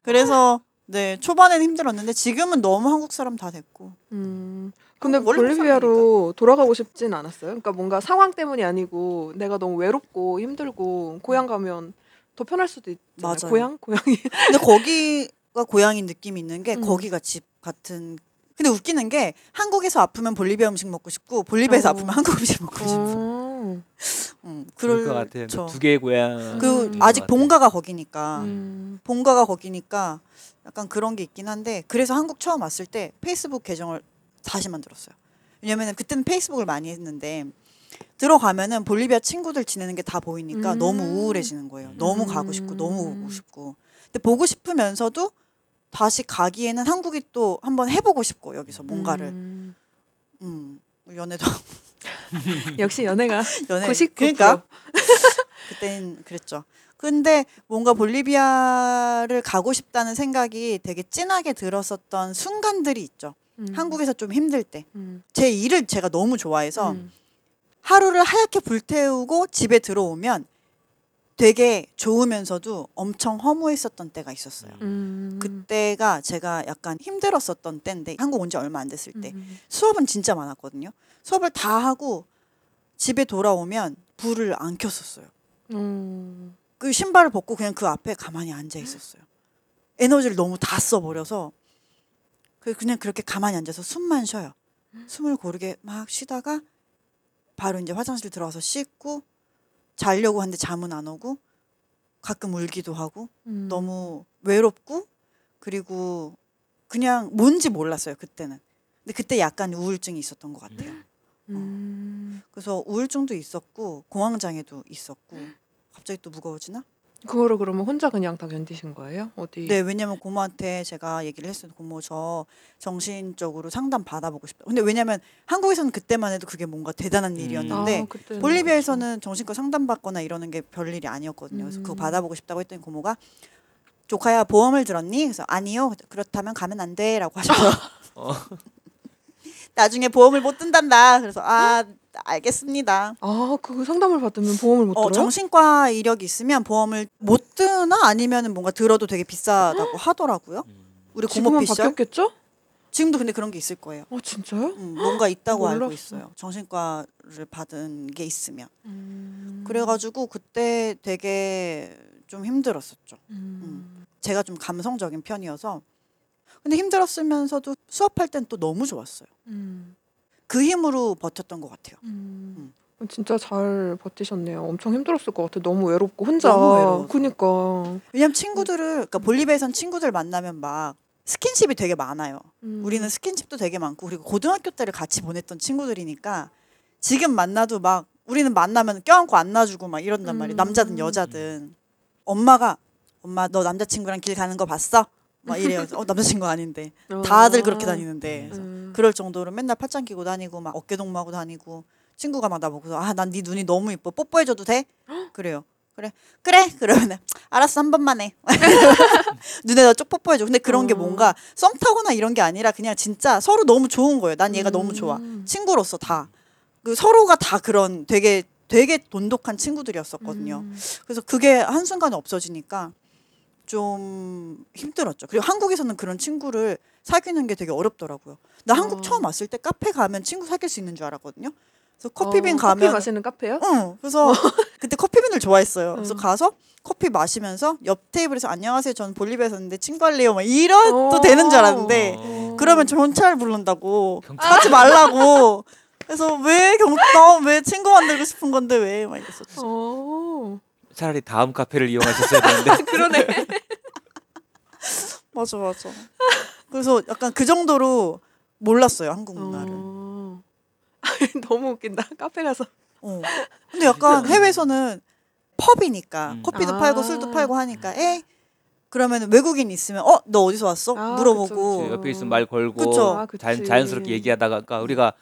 그래서 네 초반에는 힘들었는데 지금은 너무 한국 사람 다 됐고 음. 근데 한국 원래 볼리비아로 돌아가고 싶진 않았어요. 그러니까 뭔가 상황 때문이 아니고 내가 너무 외롭고 힘들고 고향 가면 더 편할 수도 있잖아요. 맞아요. 고향 고향이. 근데 거기가 고향인 느낌이 있는 게 음. 거기가 집 같은. 근데 웃기는 게 한국에서 아프면 볼리비아 음식 먹고 싶고 볼리비아에서 어. 아프면 한국 음식 먹고 싶고. 어. 음, 그럴 것 같아요. 그렇죠. 두 개의 고향. 그 음. 아직 본가가 거기니까 음. 본가가 거기니까 약간 그런 게 있긴 한데 그래서 한국 처음 왔을 때 페이스북 계정을 다시 만들었어요. 왜냐면은 그때는 페이스북을 많이 했는데 들어가면은 볼리비아 친구들 지내는 게 다 보이니까 음. 너무 우울해지는 거예요. 너무 가고 싶고 너무 음. 오고 싶고. 근데 보고 싶으면서도 다시 가기에는 한국이 또 한번 해보고 싶고 여기서 뭔가를 음. 음, 연애도 역시 연애가 연애 99%. 그러니까 그때는 그랬죠. 근데 뭔가 볼리비아를 가고 싶다는 생각이 되게 진하게 들었었던 순간들이 있죠. 음. 한국에서 좀 힘들 때. 음. 제 일을 제가 너무 좋아해서 음. 하루를 하얗게 불태우고 집에 들어오면 되게 좋으면서도 엄청 허무했었던 때가 있었어요. 음. 그때가 제가 약간 힘들었었던 때인데 한국 온 지 얼마 안 됐을 때 음. 수업은 진짜 많았거든요. 수업을 다 하고 집에 돌아오면 불을 안 켰었어요. 음. 그 신발을 벗고 그냥 그 앞에 가만히 앉아 있었어요. 에너지를 너무 다 써버려서 그 그냥 그렇게 가만히 앉아서 숨만 쉬어요. 숨을 고르게 막 쉬다가 바로 이제 화장실 들어가서 씻고 자려고 하는데 잠은 안 오고 가끔 울기도 하고 음. 너무 외롭고 그리고 그냥 뭔지 몰랐어요 그때는. 근데 그때 약간 우울증이 있었던 것 같아요. 음. 그래서 우울증도 있었고 공황장애도 있었고 갑자기 또 무거워지나? 그거를 그러면 혼자 그냥 다 견디신 거예요? 어디? 네, 왜냐면 고모한테 제가 얘기를 했어요. 고모 저 정신적으로 상담 받아보고 싶다. 근데 왜냐면 한국에서는 그때만 해도 그게 뭔가 대단한 음. 일이었는데 아, 볼리비아에서는 정신과 상담 받거나 이러는 게 별일이 아니었거든요. 그래서 그거 음. 받아보고 싶다고 했더니 고모가 조카야 보험을 들었니? 그래서 아니요. 그렇다면 가면 안 돼라고 하셔서 어. 나중에 보험을 못 든단다. 그래서 아 알겠습니다. 아, 그 상담을 받으면 보험을 못 어, 들어요? 정신과 이력이 있으면 보험을 못 드나 아니면은 뭔가 들어도 되게 비싸다고 하더라고요. 우리 고모 지금은 피셜 바뀌었겠죠? 지금도 근데 그런 게 있을 거예요. 어, 진짜요? 음, 뭔가 있다고 알고 몰랐어. 있어요. 정신과를 받은 게 있으면. 음. 그래가지고 그때 되게 좀 힘들었었죠. 음. 제가 좀 감성적인 편이어서. 근데 힘들었으면서도 수업할 땐 또 너무 좋았어요. 음. 그 힘으로 버텼던 것 같아요. 음. 진짜 잘 버티셨네요. 엄청 힘들었을 것 같아. 너무 외롭고 혼자. 너무. 그니까. 왜냐면 친구들을, 그러니까 볼리비아에선 친구들 만나면 막 스킨십이 되게 많아요. 음. 우리는 스킨십도 되게 많고 그리고 고등학교 때를 같이 보냈던 친구들이니까 지금 만나도 막 우리는 만나면 껴안고 안아주고 막 이런단 말이에요. 음. 남자든 여자든 엄마가 엄마 너 남자친구랑 길 가는 거 봤어? 막 이래요. 어 남자친구 아닌데 다들 그렇게 다니는데 음. 그럴 정도로 맨날 팔짱 끼고 다니고 막 어깨 동무하고 다니고 친구가 막 나보고 아난 네 눈이 너무 이뻐 뽀뽀해줘도 돼? 그래요. 그래 그래 그러면 알았어 한 번만 해 눈에다 쭉 뽀뽀해줘. 근데 그런 게 어. 뭔가 썸 타거나 이런 게 아니라 그냥 진짜 서로 너무 좋은 거예요. 난 얘가 너무 좋아. 음. 친구로서 다. 그 서로가 다 그런 되게 되게 돈독한 친구들이었었거든요. 음. 그래서 그게 한순간에 없어지니까 좀 힘들었죠. 그리고 한국에서는 그런 친구를 사귀는 게 되게 어렵더라고요. 나 한국 어. 처음 왔을 때 카페 가면 친구 사귈 수 있는 줄 알았거든요. 그래서 커피빈 어, 가면 커피 마시는 카페요? 응. 그래서 그때 커피빈을 좋아했어요. 그래서 응. 가서 커피 마시면서 옆 테이블에서 안녕하세요. 저는 볼리비아에서 왔는데 친구 할래요. 막 이런 또 어. 되는 줄 알았는데 어. 그러면 경찰 부른다고 경찰? 하지 말라고. 그래서 왜 경, 나왜 친구 만들고 싶은 건데 왜? 막 이랬었죠. 어. 차라리 다음 카페를 이용하셨어야 되는데. 그러네. 맞아, 맞아. 그래서 약간 그 정도로 몰랐어요 한국 문화를. 어. 너무 웃긴다. 카페 가서. 어. 근데 약간 해외에서는 펍이니까 음. 커피도 아. 팔고 술도 팔고 하니까 에 그러면 외국인 있으면 어 너 어디서 왔어? 아, 물어보고 그쵸, 그쵸. 옆에 있으면 말 걸고 그쵸. 아. 자연, 자연스럽게 얘기하다가 그러니까 우리가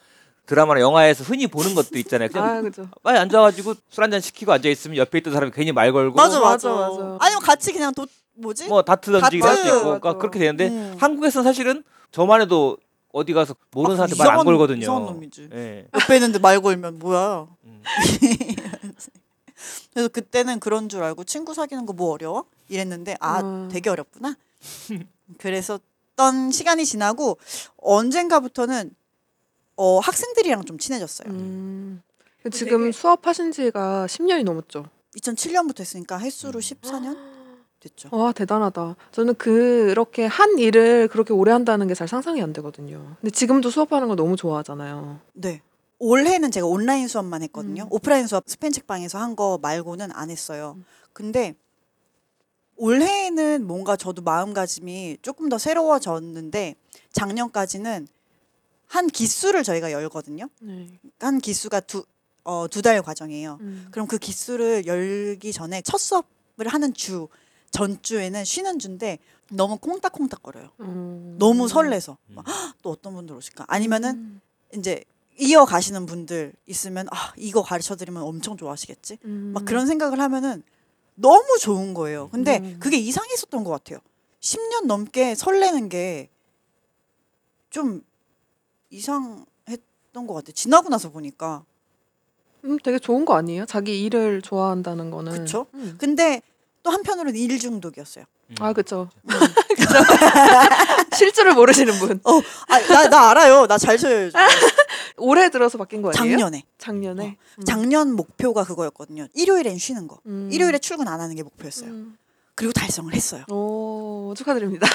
드라마나 영화에서 흔히 보는 것도 있잖아요. 그냥 아 그죠. 빨리 앉아가지고 술 한잔 시키고 앉아 있으면 옆에 있던 사람이 괜히 말 걸고 맞아 맞아. 맞아. 아니면 같이 그냥 도 뭐지? 뭐 다트 던지기도 할 수. 있고 그러니까. 그렇게 되는데 음. 한국에서는 사실은 저만 해도 어디 가서 모르는 아, 사람한테 말 안 이상한- 걸거든요. 이상한 놈이지. 예. 옆에 있는데 말 걸면 뭐야? 음. 그래서 그때는 그런 줄 알고 친구 사귀는 거 뭐 어려워? 이랬는데 아 음. 되게 어렵구나. 그래서 어떤 시간이 지나고 언젠가부터는 어 학생들이랑 좀 친해졌어요. 음. 지금 수업하신 지가 10년이 넘었죠. 2007년부터 했으니까 횟수로 음. 14년 됐죠. 와 대단하다. 저는 그렇게 한 일을 그렇게 오래 한다는 게 잘 상상이 안 되거든요. 근데 지금도 수업하는 거 너무 좋아하잖아요. 네. 올해는 제가 온라인 수업만 했거든요. 음. 오프라인 수업 스페인 책방에서 한 거 말고는 안 했어요. 음. 근데 올해는 뭔가 저도 마음가짐이 조금 더 새로워졌는데 작년까지는 한 기수를 저희가 열거든요. 네. 한 기수가 두 어, 두 달 과정이에요. 음. 그럼 그 기수를 열기 전에 첫 수업을 하는 주 전주에는 쉬는 주인데 너무 콩닥콩닥거려요. 음. 너무 설레서 음. 막, "헉, 또 어떤 분들 오실까? 아니면은 음. 이제 이어 가시는 분들 있으면 아 이거 가르쳐 드리면 엄청 좋아하시겠지 음. 막 그런 생각을 하면은 너무 좋은 거예요 근데 음. 그게 이상했었던 것 같아요 10년 넘게 설레는 게 좀 이상했던 것 같아요 지나고 나서 보니까 음, 되게 좋은 거 아니에요? 자기 일을 좋아한다는 거는. 그쵸? 음. 근데 또 한편으로는 일 중독이었어요 음. 아 그쵸. 그쵸. 실수를 모르시는 분. 아나 나 알아요 나잘 쳐요 올해 들어서 바뀐 거 아니에요? 작년에 작년에. 음. 작년 목표가 그거였거든요 일요일엔 쉬는 거 음. 일요일에 출근 안 하는 게 목표였어요 음. 그리고 달성을 했어요 오 축하드립니다.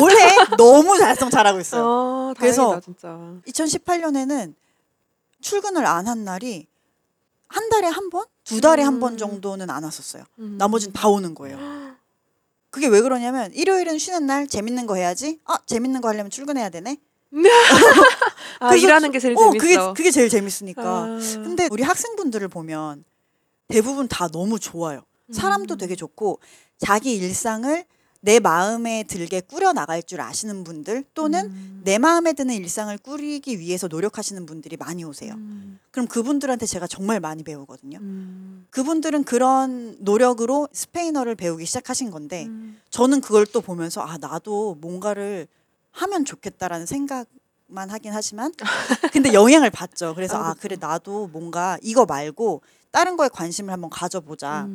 올해 너무 달성 잘하고 있어요 어, 그래서 진짜. 2018년에는 출근을 안 한 날이 한 달에 한 번, 두 달에 한번 음. 정도는 안 왔었어요. 음. 나머지는 다 오는 거예요. 그게 왜 그러냐면 일요일은 쉬는 날 재밌는 거 해야지. 아 재밌는 거 하려면 출근해야 되네. 아 그래서 일하는 게 제일 어 재밌어. 그게 그게 제일 재밌으니까. 아. 근데 우리 학생분들을 보면 대부분 다 너무 좋아요. 사람도 음. 되게 좋고 자기 일상을 내 마음에 들게 꾸려 나갈 줄 아시는 분들 또는 음. 내 마음에 드는 일상을 꾸리기 위해서 노력하시는 분들이 많이 오세요. 음. 그럼 그분들한테 제가 정말 많이 배우거든요. 음. 그분들은 그런 노력으로 스페인어를 배우기 시작하신 건데 음. 저는 그걸 또 보면서 아 나도 뭔가를 하면 좋겠다라는 생각만 하긴 하지만 근데 영향을 받죠. 그래서 아, 아 그래 나도 뭔가 이거 말고 다른 거에 관심을 한번 가져보자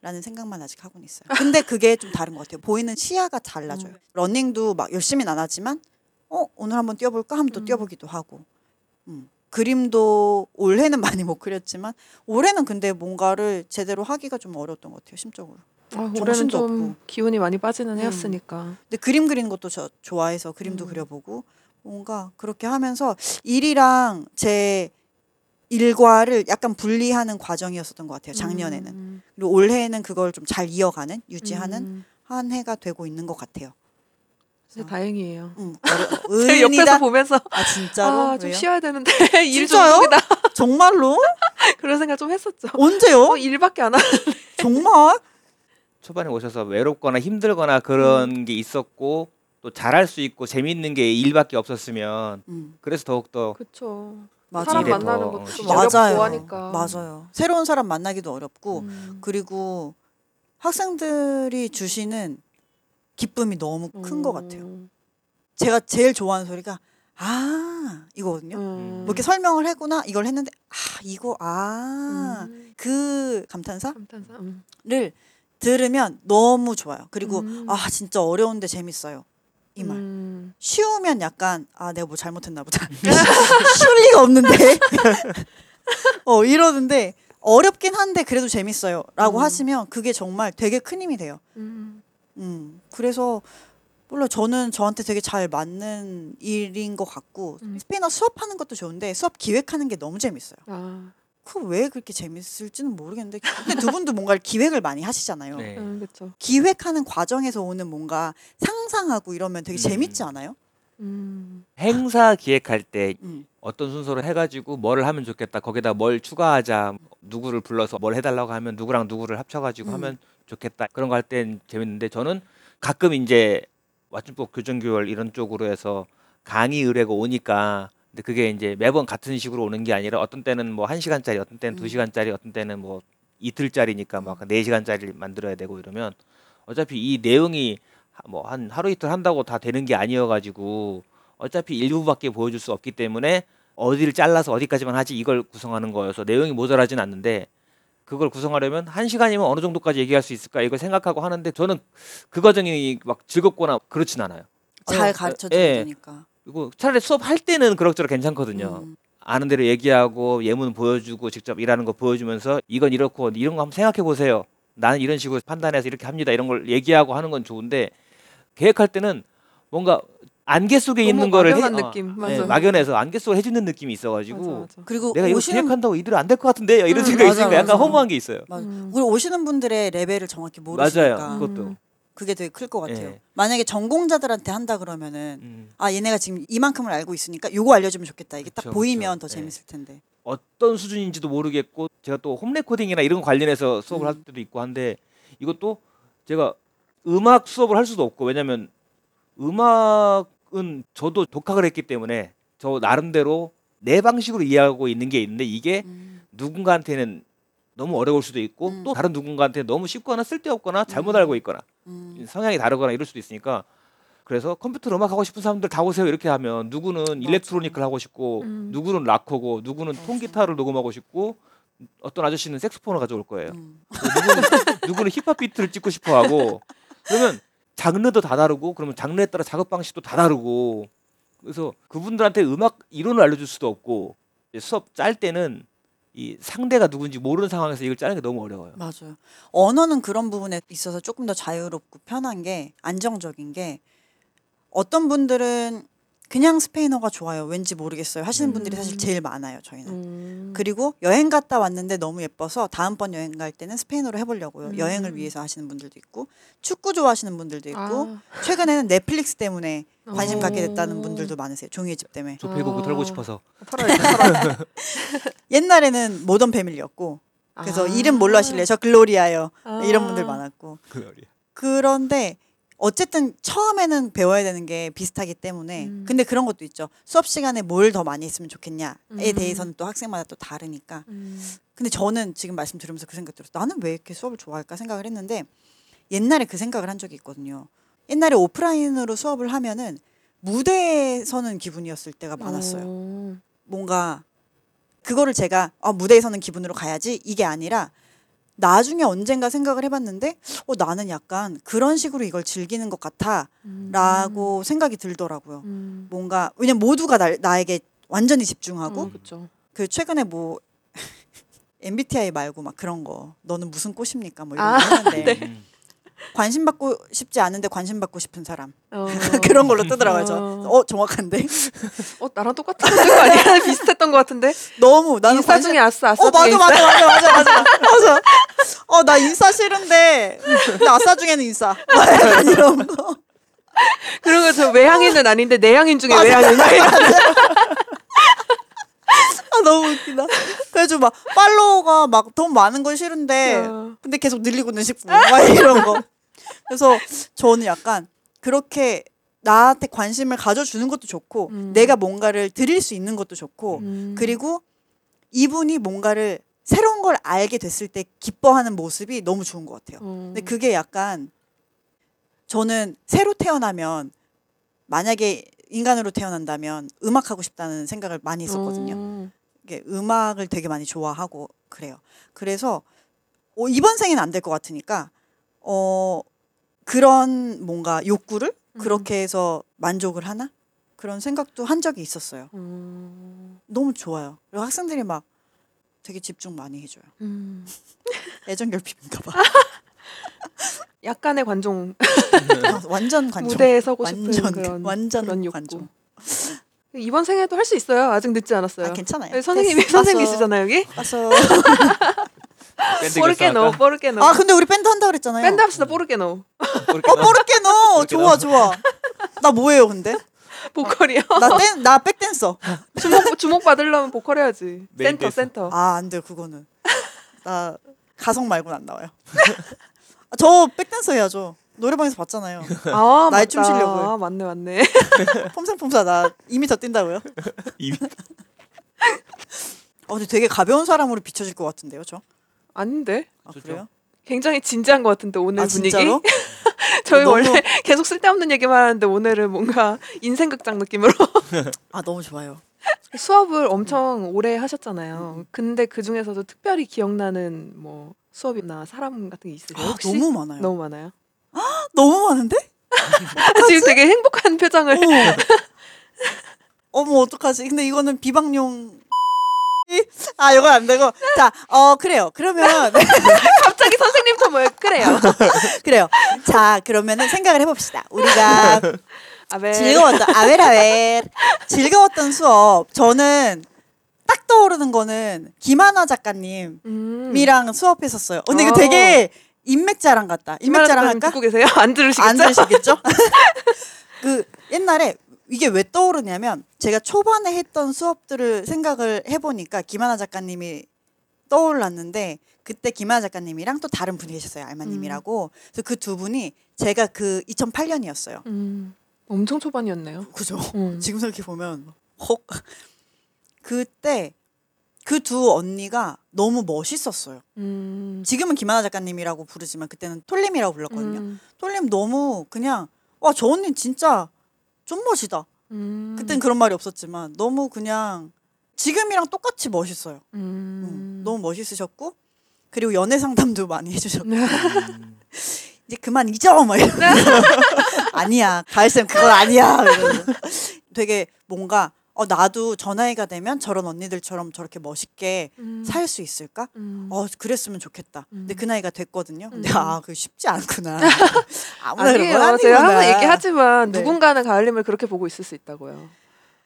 라는 음. 생각만 아직 하고는 있어요. 근데 그게 좀 다른 것 같아요. 보이는 시야가 달라져요. 음. 러닝도 막 열심히는 안 하지만 어 오늘 한번 뛰어볼까 하면 또 음. 뛰어보기도 하고 음. 그림도 올해는 많이 못 그렸지만 올해는 근데 뭔가를 제대로 하기가 좀 어려웠던 것 같아요 심적으로. 아, 올해는 좀 없고. 기운이 많이 빠지는 음. 해였으니까. 근데 그림 그리는 것도 저 좋아해서 그림도 음. 그려보고 뭔가 그렇게 하면서 일이랑 제 일과를 약간 분리하는 과정이었었던 것 같아요 작년에는 음. 그리고 올해는 그걸 좀 잘 이어가는 유지하는 음. 한 해가 되고 있는 것 같아요. 진짜 다행이에요. 음, 어려, 제가 옆에서. 보면서 아 진짜로? 아, 좀? 쉬어야 되는데 일 진짜요? 정말로? 그런 생각 좀 했었죠. 언제요? 어, 일밖에 안 하. 정말? 초반에 오셔서 외롭거나 힘들거나 그런 게 있었고 또 잘할 수 있고 재밌는 게 일밖에 없었으면 음, 그래서 더욱 더 그렇죠. 맞아요. 사람 만나는 더 것도 좀 맞아요. 어렵고 맞아요. 하니까. 맞아요. 새로운 사람 만나기도 어렵고 음. 그리고 학생들이 주시는 기쁨이 너무 큰것 같아요. 음. 제가 제일 좋아하는 소리가 아 이거거든요. 음. 뭐 이렇게 설명을 하거나 이걸 했는데 아 이거 아그 음. 감탄사를 감탄사. 음. 들으면 너무 좋아요. 그리고 음. 아 진짜 어려운데 재밌어요. 이 말. 음. 쉬우면 약간 아 내가 뭐 잘못했나 보다. 쉬울 리가 없는데. 어 이러는데 어렵긴 한데 그래도 재밌어요.라고 음. 하시면 그게 정말 되게 큰 힘이 돼요. 음. 음 그래서 몰라 저는 저한테 되게 잘 맞는 일인 것 같고 음. 스페인어 수업하는 것도 좋은데 수업 기획하는 게 너무 재밌어요. 아, 그 왜 그렇게 재밌을지는 모르겠는데 근데 두 분도 뭔가 기획을 많이 하시잖아요. 네. 음, 그렇죠. 기획하는 과정에서 오는 뭔가 상상하고 이러면 되게 음. 재밌지 않아요? 음. 행사 기획할 때 음. 어떤 순서로 해가지고 뭘 하면 좋겠다 거기다 뭘 추가하자 누구를 불러서 뭘 해달라고 하면 누구랑 누구를 합쳐가지고 음. 하면 좋겠다 그런 거 할 땐 재밌는데 저는 가끔 이제 맞춤법 교정교열 이런 쪽으로 해서 강의 의뢰가 오니까 근데 그게 이제 매번 같은 식으로 오는 게 아니라 어떤 때는 뭐 한 시간짜리 어떤 때는 두 음. 시간짜리 어떤 때는 뭐 이틀짜리니까 막네 시간짜리를 만들어야 되고 이러면 어차피 이 내용이 뭐 한 하루 이틀 한다고 다 되는 게 아니어가지고 어차피 일부밖에 보여줄 수 없기 때문에 어디를 잘라서 어디까지만 하지 이걸 구성하는 거여서 내용이 모자라진 않는데 그걸 구성하려면 한 시간이면 어느 정도까지 얘기할 수 있을까 이걸 생각하고 하는데 저는 그 과정이 막 즐겁거나 그렇진 않아요. 잘 어, 가르쳐 예. 줘야 되니까. 그리고 차라리 수업 할 때는 그럭저럭 괜찮거든요. 음. 아는 대로 얘기하고 예문 보여주고 직접 일하는 거 보여주면서 이건 이렇고 이런 거 한번 생각해 보세요. 나는 이런 식으로 판단해서 이렇게 합니다. 이런 걸 얘기하고 하는 건 좋은데 계획할 때는 뭔가 안개 속에 있는 거를 해, 느낌. 어, 맞아. 예, 막연해서 안개 속을 해주는 느낌이 있어가지고 맞아, 맞아. 그리고 내가 이거 오시는 기획한다고 이대로 안 될 것 같은데 이런 음, 생각이 맞아, 있으니까 약간. 허무한 게 있어요. 맞아. 음. 우리 오시는 분들의 레벨을 정확히 모르시니까 맞아요. 그것도. 음. 그게 되게 클 것 같아요. 예. 만약에 전공자들한테 한다 그러면은 음. 아 얘네가 지금 이만큼을 알고 있으니까 요거 알려주면 좋겠다. 이게 딱 그쵸, 보이면 그쵸. 더 예. 재밌을 텐데. 어떤 수준인지도 모르겠고 제가 또 home recording이나 이런 거 관련해서 수업을 할 음. 때도 있고 한데 이것도 제가 음악 수업을 할 수도 없고 왜냐면 음악은 저도 독학을 했기 때문에 저 나름대로 내 방식으로 이해하고 있는 게 있는데 이게 음. 누군가한테는 너무 어려울 수도 있고 음. 또 다른 누군가한테 너무 쉽거나 쓸데없거나 잘못 음. 알고 있거나 음. 성향이 다르거나 이럴 수도 있으니까 그래서 컴퓨터 음악 하고 싶은 사람들 다 오세요 이렇게 하면 누구는 일렉트로닉을 하고 싶고 음. 누구는 락커고 누구는 맞아. 통기타를 녹음하고 싶고 어떤 아저씨는 색소폰을 가져올 거예요. 음. 누구는, 누구는 힙합 비트를 찍고 싶어 하고 그러면 장르도 다 다르고 그러면 장르에 따라 작업 방식도 다 다르고 그래서 그분들한테 음악 이론을 알려줄 수도 없고 수업 짤 때는 이 상대가 누군지 모르는 상황에서 이걸 짜는 게 너무 어려워요. 맞아요. 언어는 그런 부분에 있어서 조금 더 자유롭고 편한 게 안정적인 게 어떤 분들은 그냥 스페인어가 좋아요. 왠지 모르겠어요. 하시는 분들이 사실 음. 제일 많아요. 저희는. 음. 그리고 여행 갔다 왔는데 너무 예뻐서 다음번 여행 갈 때는 스페인어로 해보려고요. 음. 여행을 위해서 하시는 분들도 있고 축구 좋아하시는 분들도 있고 아. 최근에는 넷플릭스 때문에 관심 오. 갖게 됐다는 분들도 많으세요. 종이의 집 때문에. 조폐곡을 아. 털고 싶어서. 팔아야겠다. 옛날에는 모던 패밀리였고 그래서 아. 이름 뭘로 하실래요? 저 글로리아요. 아. 이런 분들 많았고 그런데 어쨌든 처음에는 배워야 되는 게 비슷하기 때문에 음. 근데 그런 것도 있죠. 수업 시간에 뭘 더 많이 했으면 좋겠냐에 음. 대해서는 또 학생마다 또 다르니까. 음. 근데 저는 지금 말씀 들으면서 그 생각 들었어요. 나는 왜 이렇게 수업을 좋아할까 생각을 했는데 옛날에 그 생각을 한 적이 있거든요. 옛날에 오프라인으로 수업을 하면은 무대에 서는 기분이었을 때가 많았어요. 어. 뭔가 그거를 제가 아, 무대에 서는 기분으로 가야지 이게 아니라 나중에 언젠가 생각을 해봤는데 어, 나는 약간 그런 식으로 이걸 즐기는 것 같아라고 생각이 들더라고요. 음. 뭔가 왜냐면 모두가 나, 나에게 완전히 집중하고 음, 그쵸. 그 최근에 뭐 MBTI 말고 막 그런 거 너는 무슨 꽃입니까 뭐 이런 아, 거 하는데 음. 관심 받고 싶지 않은데 관심 받고 싶은 사람 어. 그런 걸로 뜨더라고요. 저. 어. 어 정확한데 어 나랑 똑같은 거 아니야? 비슷했던 것 같은데. 너무 나는 인싸 관심 중에 아싸. 아싸 어 맞아 맞아 맞아 맞아 맞아 맞아 어나 인싸 싫은데 근데 아싸 중에는 인싸 이런 거 그런 거저 외향인은 아닌데 내향인 중에 맞아. 외향인. 아 너무 웃기다 그래가지고 막 팔로워가 막 돈 많은 건 싫은데 어. 근데 계속 늘리고는 싶고 막 이런 거 그래서 저는 약간 그렇게 나한테 관심을 가져주는 것도 좋고 음. 내가 뭔가를 드릴 수 있는 것도 좋고 음. 그리고 이분이 뭔가를 새로운 걸 알게 됐을 때 기뻐하는 모습이 너무 좋은 것 같아요. 음. 근데 그게 약간 저는 새로 태어나면 만약에 인간으로 태어난다면 음악 하고 싶다는 생각을 많이 했었거든요. 음. 이게 음악을 되게 많이 좋아하고 그래요. 그래서 어, 이번 생에는 안 될 것 같으니까 어 그런 뭔가 욕구를 음. 그렇게 해서 만족을 하나 그런 생각도 한 적이 있었어요. 음. 너무 좋아요. 그리고 학생들이 막 되게 집중 많이 해줘요. 음. 애정 결핍인가 봐. 약간의 관종 아, 완전 관종. 무대에 서고 싶은 완전 그런 완전 그런 욕구. 관종. 이번 생에도 할 수 있어요. 아직 늦지 않았어요. 아 괜찮아요. 네, 선생님이 됐어. 선생님이시잖아요 여기. 결성할까? Por qué no. 아 근데 우리 밴드 한다 그랬잖아요. 밴드 합시다. Por qué 어. Por qué 좋아. 좋아. 나 뭐예요 근데? 보컬이요. 나댄나 백댄서. 주목 주목 받으려면 보컬 해야지. 센터 댄서. 센터. 아 안돼 그거는. 나 가성 말고는 안 나와요. 아, 저 백댄서 해야죠. 노래방에서 봤잖아요. 아 나의. 춤 실력을. 아, 맞네 맞네. 폼생폼사 나 2m 뛴다고요? 이미 어, 근데 되게 가벼운 사람으로 비춰질 것 같은데요, 저? 아닌데 아. 그래요? 굉장히 진지한 것 같은데 오늘 아, 분위기. 진짜로? 저희 너무- 원래 계속 쓸데없는 얘기만 하는데 오늘은 뭔가 인생극장 느낌으로 아, 너무 좋아요. 수업을 엄청 오래 하셨잖아요. 근데 그 중에서도 특별히 기억나는 뭐 수업이나 사람 같은 게 있으세요? 아, 혹시? 너무 많아요. 너무, 너무 많아요. 많은데? 지금 되게 행복한 표정을. 어머. 어머, 어떡하지? 근데 이거는 비방용. 아, 이건 안 되고. 자, 어, 그래요. 그러면. 갑자기 선생님 톤뭐 그래요. 그래요. 자, 그러면은 생각을 해봅시다. 우리가 아, 왜? 즐거웠던, 아웰아웰. 즐거웠던 수업. 저는 딱 떠오르는 거는 김하나 작가님이랑 음. 수업했었어요. 근데 이거 어. 되게 인맥 자랑 같다. 인맥 자랑 김하나 할까? 듣고 계세요? 안 들으시겠죠? 안 들으시겠죠? 그 옛날에 이게 왜 떠오르냐면 제가 초반에 했던 수업들을 생각을 해보니까 김하나 작가님이 떠올랐는데 그때 김하나 작가님이랑 또 다른 분이 계셨어요 알마님이라고 그래서 그 두 분이 제가 그 2008년이었어요 음. 엄청 초반이었네요. 그죠 음. 지금 생각해 보면 혹 그때 그 두 언니가 너무 멋있었어요 음. 지금은 김하나 작가님이라고 부르지만 그때는 톨림이라고 불렀거든요 음. 톨림 너무 그냥 와 저 언니 진짜 좀 멋이다 음. 그땐 그런 말이 없었지만 너무 그냥 지금이랑 똑같이 멋있어요. 음, 음. 너무 멋있으셨고 그리고 연애 상담도 많이 해주셨고 음. 이제 그만 잊어 막 이러면서 아니야 가을쌤 그건 아니야 이러면서 되게 뭔가 어 나도 저 나이가 되면 저런 언니들처럼 저렇게 멋있게 음. 살수 있을까? 음. 어 그랬으면 좋겠다. 근데 그 나이가 됐거든요. 근데 음. 아그 쉽지 않구나. 아무나 그런 아니에요. 건 제가. 항상 얘기하지만 네. 누군가는 가을님을 그렇게 보고 있을 수 있다고요.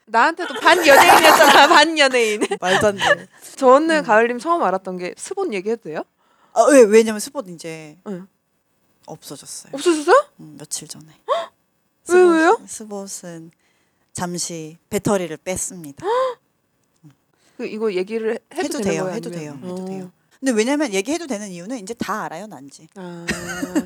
나한테도 반 연예인이었잖아. 반 연예인. 말도 안 돼. 저는 음. 가을님 처음 알았던 게 스본 얘기해도 돼요? 아, 왜 왜냐면 스포츠 이제 응. 없어졌어요. 없어졌어요? 음, 며칠 전에. 왜, 왜요? 스봇은 잠시 배터리를 뺐습니다. 그 이거 얘기를 해- 해도, 해도 돼요? 해도? 돼요, 해도 어. 돼요. 근데 왜냐면 얘기해도 되는 이유는 이제 다 알아요, 난지. 아,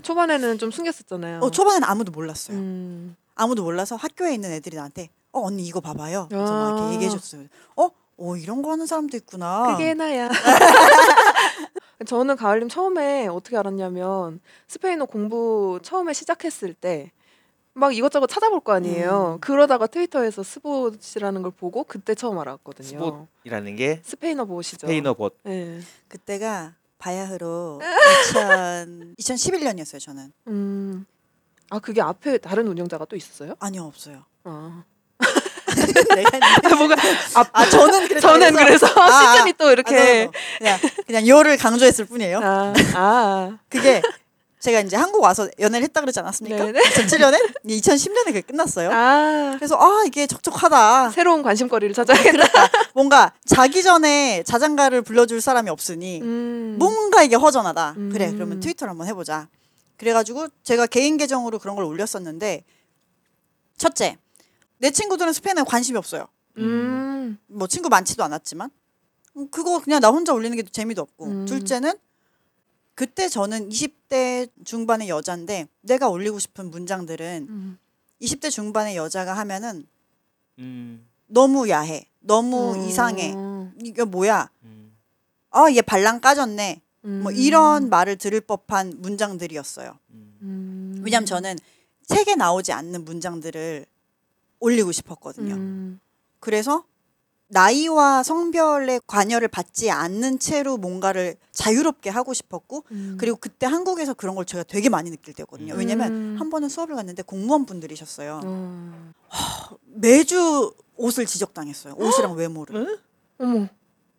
초반에는 좀 숨겼었잖아요. 어, 초반에는 아무도 몰랐어요. 음. 아무도 몰라서 학교에 있는 애들이 나한테 어 언니 이거 봐봐요. 그래서 막 아. 이렇게 얘기해 줬어요. 어, 어 이런 거 하는 사람도 있구나. 그게 나야. 저는 가을님 처음에 어떻게 알았냐면 스페인어 공부 처음에 시작했을 때 막 이것저것 찾아볼 거 아니에요. 음. 그러다가 트위터에서 스봇이라는 걸 보고 그때 처음 알았거든요. 스봇. 이라는 게 스페인어 보시죠. 스페인어 봇. 네. 그때가 바야흐로 2000, 2011년이었어요. 저는 음. 아 그게 앞에 다른 운영자가 또 있었어요? 아니요 없어요. 아. 내가 했는데. 뭐가 앞아 저는 그래서 저는 그래서 아, 시즌이 또 이렇게 아, 그냥 그냥 요를 강조했을 뿐이에요. 아, 아. 그게 제가 이제 한국 와서 연애를 했다 그러지 않았습니까? 네네. 2007년에 2010년에 그게 끝났어요. 아. 그래서 아 이게 적적하다. 새로운 관심거리를 찾아야겠다. 그렇다. 뭔가 자기 전에 자장가를 불러줄 사람이 없으니 음. 뭔가 이게 허전하다. 음. 그래 그러면 트위터를 한번 해보자. 그래가지고 제가 개인 계정으로 그런 걸 올렸었는데 첫째 내 친구들은 스페인에 관심이 없어요. 음. 뭐 친구 많지도 않았지만 음, 그거 그냥 나 혼자 올리는 게 재미도 없고 음. 둘째는 그때 저는 20대 중반의 여자인데 내가 올리고 싶은 문장들은 음. 20대 중반의 여자가 하면은 음. 너무 야해 너무 음. 이상해 이게 뭐야 음. 아얘 발랑 까졌네 뭐 음. 이런 말을 들을 법한 문장들이었어요 음. 음. 왜냐면 저는 책에 나오지 않는 문장들을 올리고 싶었거든요 음. 그래서 나이와 성별의 관여를 받지 않는 채로 뭔가를 자유롭게 하고 싶었고 음. 그리고 그때 한국에서 그런 걸 제가 되게 많이 느낄 때거든요. 음. 왜냐면 음. 한 번은 수업을 갔는데 공무원 분들이셨어요. 어. 매주 옷을 지적당했어요. 옷이랑 외모를. 어머.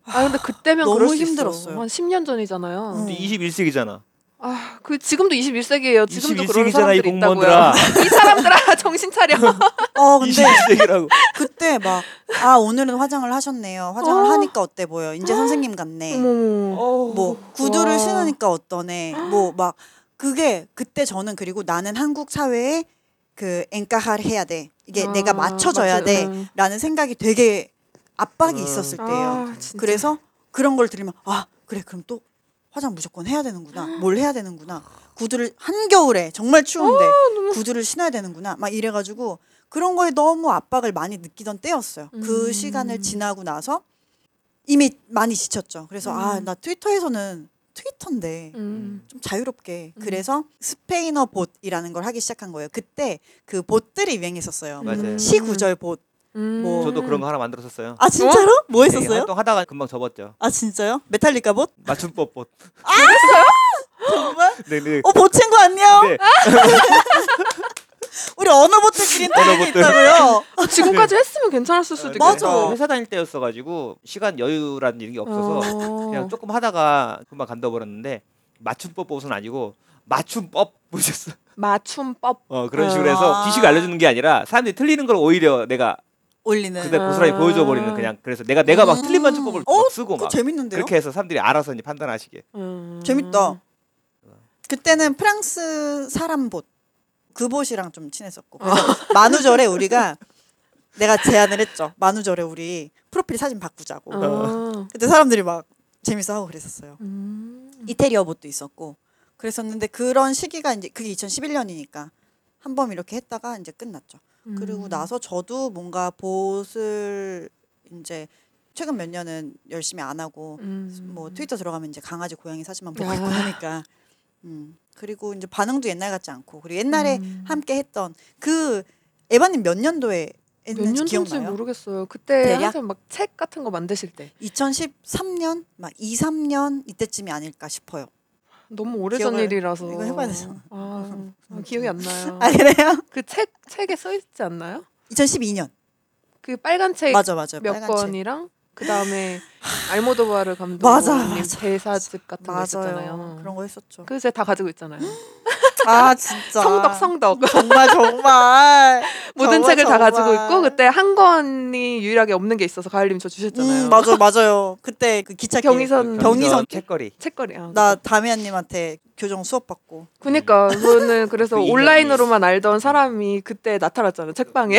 아 근데 그때면 너무 그럴 수 힘들었어요. 있어. 한 10년 전이잖아요. 응. 근데 21세기잖아. 아, 그 지금도 21세기예요. 지금도 그런 21세기잖아 이 사람들이 공무원들아. 있다고요. 이 사람들아 정신 차려. 어 근데 21세기라고. 그때 막 아 오늘은 화장을 하셨네요. 화장을 어. 하니까 어때 보여. 이제 선생님 같네. 어머. 뭐 구두를 와. 신으니까 어떠네. 뭐 막 그게 그때 저는 그리고 나는 한국 사회에 그 엔카할 해야 돼. 이게 아, 내가 맞춰줘야 맞춰- 돼. 응. 라는 생각이 되게 압박이 음. 있었을 때예요. 아. 그래서 그런 걸 들으면 아 그래 그럼 또 화장 무조건 해야 되는구나. 뭘 해야 되는구나. 구두를 한겨울에 정말 추운데 구두를 신어야 되는구나. 막 이래 가지고 그런 거에 너무 압박을 많이 느끼던 때였어요. 그 음. 시간을 지나고 나서 이미 많이 지쳤죠. 그래서 아나 트위터에서는 트위터인데 음. 좀 자유롭게 음. 그래서 스페인어 봇이라는 걸 하기 시작한 거예요. 그때 그 봇들이 유행했었어요. 맞아요. 음. 시구절 봇. 음. 뭐- 저도 그런 거 하나 만들었었어요. 아 진짜로? 뭐 네, 했었어요? 활동하다가 금방 접었죠. 아 진짜요? 메탈리카 봇? 맞춤법 봇. 정말? 네, 네. 어, 보 친구 안녕. 네. 우리 언어 보트끼리 언어 딸이. 있다고요. 지금까지 했으면 괜찮았을 수도 있겠다. 맞아. 회사 다닐 때였어가지고 시간 여유라는 게 없어서 그냥 조금 하다가 금방 간다 버렸는데 맞춤법 봇은 아니고 맞춤법 보셨어. 맞춤법. 어 그런 식으로 해서 아. 지식 알려주는 게 아니라 사람들이 틀리는 걸 오히려 내가 올리는. 그대 고스란히 아. 보여줘 버리는 그냥 그래서 내가 내가 막 틀린 맞춤법을 어, 막 쓰고 막 재밌는데요? 그렇게 해서 사람들이 알아서 이제 판단하시게. 음. 재밌다. 그때는 프랑스 사람 봇. 그 봇이랑 좀 친했었고. 그래서 만우절에 우리가 내가 제안을 했죠. 만우절에 우리 프로필 사진 바꾸자고. 어. 그때 사람들이 막 재밌어 하고 그랬었어요. 음. 이태리어 봇도 있었고. 그랬었는데 그런 시기가 이제 그게 2011년이니까 한 번 이렇게 했다가 이제 끝났죠. 그리고 음. 나서 저도 뭔가 봇을 이제 최근 몇 년은 열심히 안 하고 음. 뭐 트위터 들어가면 이제 강아지 고양이 사진만 보고 아. 있고 하니까 음 그리고 이제 반응도 옛날 같지 않고 그리고 옛날에 음. 함께 했던 그 에바님 몇 년도에 몇 했는지 기억나요? 모르겠어요. 그때 대략? 한참 막책 같은 거 만드실 때 2013년 막 2, 3년 이때쯤이 아닐까 싶어요. 너무 오래전 일이라서 이거 해봐야 되잖아. 아, 아, 기억이 안 나요. 아 그래요? 그 책 책에 써 있지 않나요? 2012년 그 빨간 책 맞아 맞아 몇 빨간 책. 권이랑 그 다음에 알모도바르 감독 맞아, 맞아, 대사집 같은 거 맞아요. 있었잖아요. 그런 거 했었죠. 그래서 제가 다 가지고 있잖아요. 아 진짜 성덕 성덕 정말 정말 모든 정말, 책을 다 가지고 정말. 있고 그때 한 권이 유일하게 없는 게 있어서 가을님 저 주셨잖아요. 음, 맞아 맞아요. 그때 그 기차 경의선- 경의선 책거리. 책거리. 아, 나 다미안님한테 교정 수업 받고 그니까 저는 그래서 그 온라인으로만 알던 사람이 그때 나타났잖아요 책방에.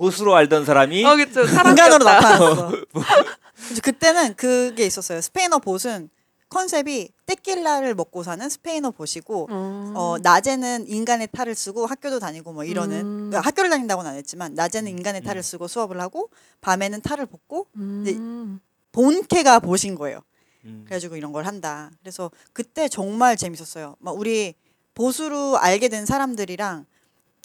보수로 알던 사람이 어 그쵸 사람 인간으로. 나타났어. 이제 그때는 그게 있었어요. 스페인어 봇은 컨셉이 떼낄라를 먹고 사는 스페인어 봇이고 어. 어 낮에는 인간의 탈을 쓰고 학교도 다니고 뭐 이러는 음. 그러니까 학교를 다닌다고는 안 했지만 낮에는 인간의 탈을 쓰고 수업을 하고 밤에는 탈을 벗고 음. 본캐가 보신 거예요. 음. 그래가지고 이런 걸 한다. 그래서 그때 정말 재밌었어요. 막 우리 보수로 알게 된 사람들이랑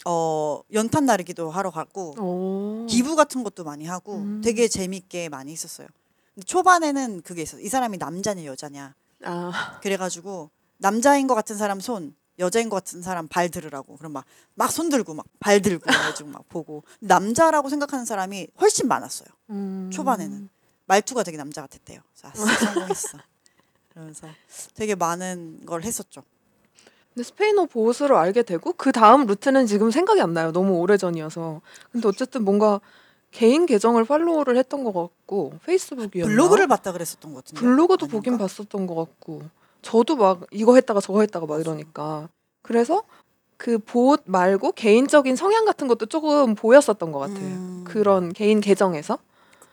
어 연탄 나르기도 하러 가고 오. 기부 같은 것도 많이 하고 음. 되게 재밌게 많이 있었어요. 근데 초반에는 그게 있어. 이 사람이 남자냐 여자냐. 아. 그래가지고 남자인 것 같은 사람 손, 여자인 것 같은 사람 발 들으라고. 그럼 막 막 손 들고 막 발 들고 해가지고 막 보고 남자라고 생각하는 사람이 훨씬 많았어요. 음. 초반에는 말투가 되게 남자 같았대요. 그래서 아싸 성공했어. 그러면서 되게 많은 걸 했었죠. 근데 스페인어 보스를 알게 되고 그 다음 루트는 지금 생각이 안 나요. 너무 오래 전이어서. 근데 어쨌든 뭔가 개인 계정을 팔로우를 했던 것 같고 페이스북이었나? 블로그를 봤다 그랬었던 것 같은데. 블로그도 아닌가? 보긴 봤었던 것 같고 저도 막 이거 했다가 저거 했다가 막 이러니까 그래서 그봇 말고 개인적인 성향 같은 것도 조금 보였었던 것 같아요. 음. 그런 개인 계정에서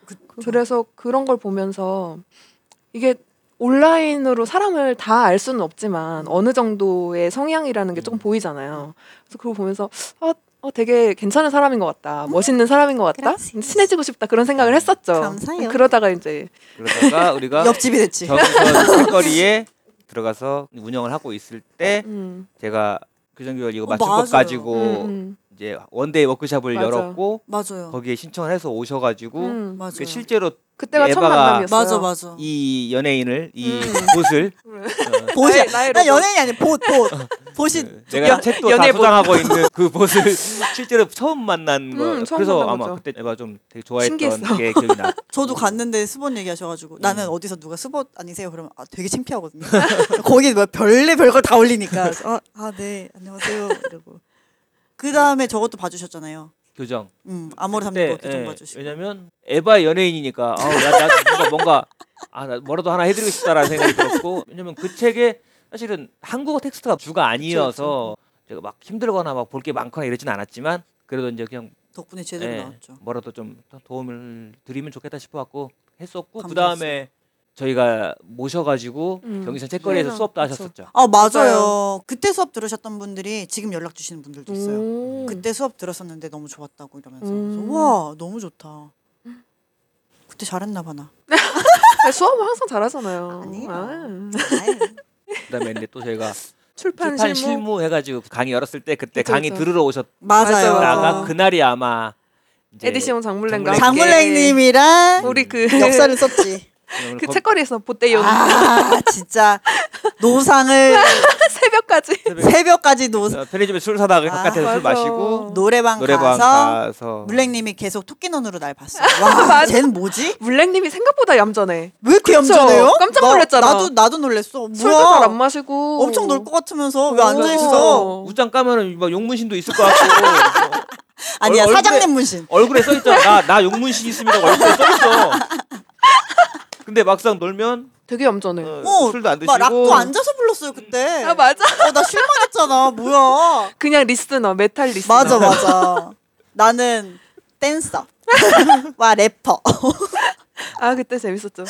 그, 그래서 그런 걸 보면서 이게 온라인으로 사람을 다 알 수는 없지만 어느 정도의 성향이라는 게 조금 음. 보이잖아요. 그래서 그거 보면서 아, 어, 되게 괜찮은 사람인 것 같다, 멋있는 사람인 것 같다, 그렇지. 친해지고 싶다 그런 생각을 했었죠. 감사해요. 그러다가 이제 그러다가 우리가 옆집이 됐지. 경의선 책거리에 들어가서 운영을 하고 있을 때 음, 제가 교정교육 이거 어, 맞춤법. 가지고 음, 음, 이제 one day workshop을 맞아. 열었고 맞아요. 거기에 신청을 해서 오셔가지고 음. 맞아요. 그 실제로 그때가 첫 에바가- 만남이었어요. 맞아 맞아. 이 연예인을 이 음. 곳을 어. 나의- 나의 나 로봇. 연예인이. 봇 봇. 봇이 내가 연- 책도 다 소장하고 있는 그 곳을 실제로 처음 만난 거. 음, 처음 그래서 만난 아마 거죠. 그때 에바 좀 되게 좋아했던 신기했어. 게 기억이 나. 저도 갔는데 스봇 얘기하셔가지고 음. 나는 어디서 누가 스봇 아니세요? 그러면 아, 되게 창피하거든요. 거기 뭐 별래 별걸 다 올리니까 아, 아, 네 안녕하세요 이러고 그 다음에 저것도 봐주셨잖아요. 교정. 음 아모르 삼도 교정 예, 봐주시고 왜냐면 에바 연예인이니까 아우 나, 나 뭔가 뭔가 아 나 뭐라도 하나 해드리고 싶다라는 생각이 들었고 왜냐면 그 책에 사실은 한국어 텍스트가 주가 아니어서 제가 막 힘들거나 막 볼 게 많거나 이러진 않았지만 그래도 이제 그냥 덕분에 제대로 예, 나왔죠. 뭐라도 좀 도움을 드리면 좋겠다 싶어 갖고 했었고 그. 다음에 저희가 모셔가지고 음. 경기선 책거리에서 네. 수업도. 하셨었죠. 아 맞아요. 맞아요. 그때 수업 들으셨던 분들이 지금 연락 주시는 분들도 있어요. 오. 그때 수업 들었었는데 너무 좋았다고 이러면서 음. 와 너무 좋다. 그때 잘했나 봐나. 아니, 수업은 항상 잘하잖아요. 아. 아이, 그다음에 근데 또 저희가 출판, 출판 실무. 실무 해가지고 강의 열었을 때 그때 그쵸, 강의 그쵸. 들으러 오셨다가 맞아요. 맞아요. 그날이 아마 에디시온 장물랭과 장물랭. 장물랭님이랑 우리 그 역사를 썼지. 그 거- 책거리에서 botellón 아 진짜 노상을 새벽까지 새벽까지 노 어, 편의점에 술 사다가 아, 바깥에서 술 맞아. 마시고 노래방, 노래방 가서 가서 물랭님이 계속 토끼 눈으로 날 봤어요. 와, 쟤는 뭐지? 물랭님이 생각보다 얌전해. 왜 이렇게 그쵸? 얌전해요? 깜짝 나- 놀랐잖아. 나 도 나도 놀랬어. 술도 잘안 뭐야? 마시고 엄청 놀 것 같으면서 왜 앉아 오. 있어? 웃장 까면은 막 용문신도 있을 것 같고 아니야 얼굴에- 사장님 문신. 얼굴에 써 있잖아. 나, 나 용문신 있습니다. 얼굴에 써 있어. 근데 막상 놀면 되게 얌전해. 어, 어, 술도 안막 드시고 락도 앉아서 불렀어요 그때. 아 맞아. 어, 나 실망 했잖아. 뭐야? 그냥 listener 메탈 listener. 맞아 맞아. 나는 댄서. 와 래퍼. 아 그때 재밌었죠.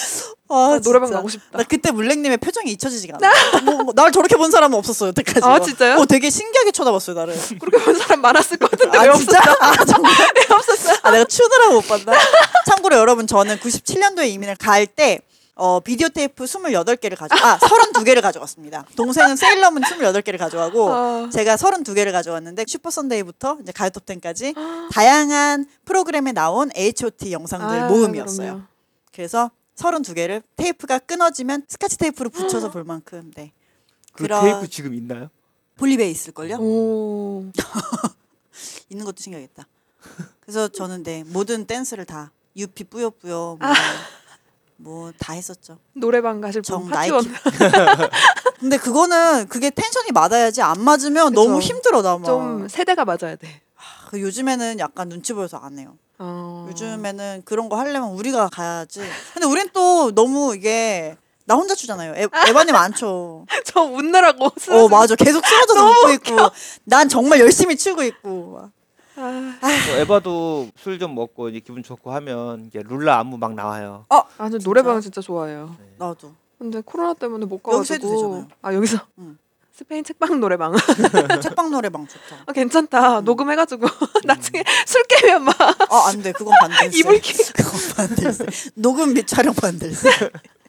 아, 아, 노래방 진짜. 가고 싶다. 나 그때 물랭님의 표정이 잊혀지지가 않아. 뭐, 뭐, 날 저렇게 본 사람은 없었어 여태까지. 아, 진짜요? 어 되게 신기하게 쳐다봤어요 나를. 그렇게 본 사람 많았을 것 같은데 왜 아? 진짜? 아 정말 왜 없었어? 아 내가 추느라고 못 봤나? 참고로 여러분 저는 97년도에 이민을 갈 때 어, 비디오 테이프 28개를 가져 아 32개를 가져갔습니다. 동생은 세일러문 28개를 가져가고 아. 제가 32개를 가져갔는데 슈퍼 선데이부터 이제 가요톱 10까지 다양한 프로그램에 나온 H.O.T 영상들 아, 모음이었어요. 그럼요. 그래서 32개를 테이프가 끊어지면 스카치 테이프로 붙여서 볼 만큼 네. 그 그런- 테이프 지금 있나요? 볼리비아에 있을걸요? 오. 있는 것도 신기하겠다. 그래서 저는 네 모든 댄스를 다 유피 뿌요뿌요 뭐다 했었죠. 노래방 가실 분 정 파티원 근데 그거는 그게 텐션이 맞아야지 안 맞으면 그쵸. 너무 힘들어 나 막. 좀 세대가 맞아야 돼. 그 요즘에는 약간 눈치 보여서 안 해요. 어. 요즘에는 그런 거 하려면 우리가 가야지. 근데 우린 또 너무 이게 나 혼자 추잖아요. 에, 에바님 안 춰. 저 웃느라고. 어 맞아. 계속 쓰러져서 웃고 있고. 난 정말 열심히 추고 있고. 아, 뭐 에바도 술 좀 먹고 이제 기분 좋고 하면 이제 룰라 안무 막 나와요. 아, 저 노래방 진짜 좋아해요. 나도. 근데 코로나 때문에 못 여기서 해도 가가지고 되잖아요. 아 여기서 응. 스페인 책방 노래방 책방 노래방 좋다. 아 괜찮다 녹음해가지고 나중에 술 깨면 막 아, 안 돼. 그건 반대세. 이불 끼 그건 반대세. 녹음 및 촬영 반대세.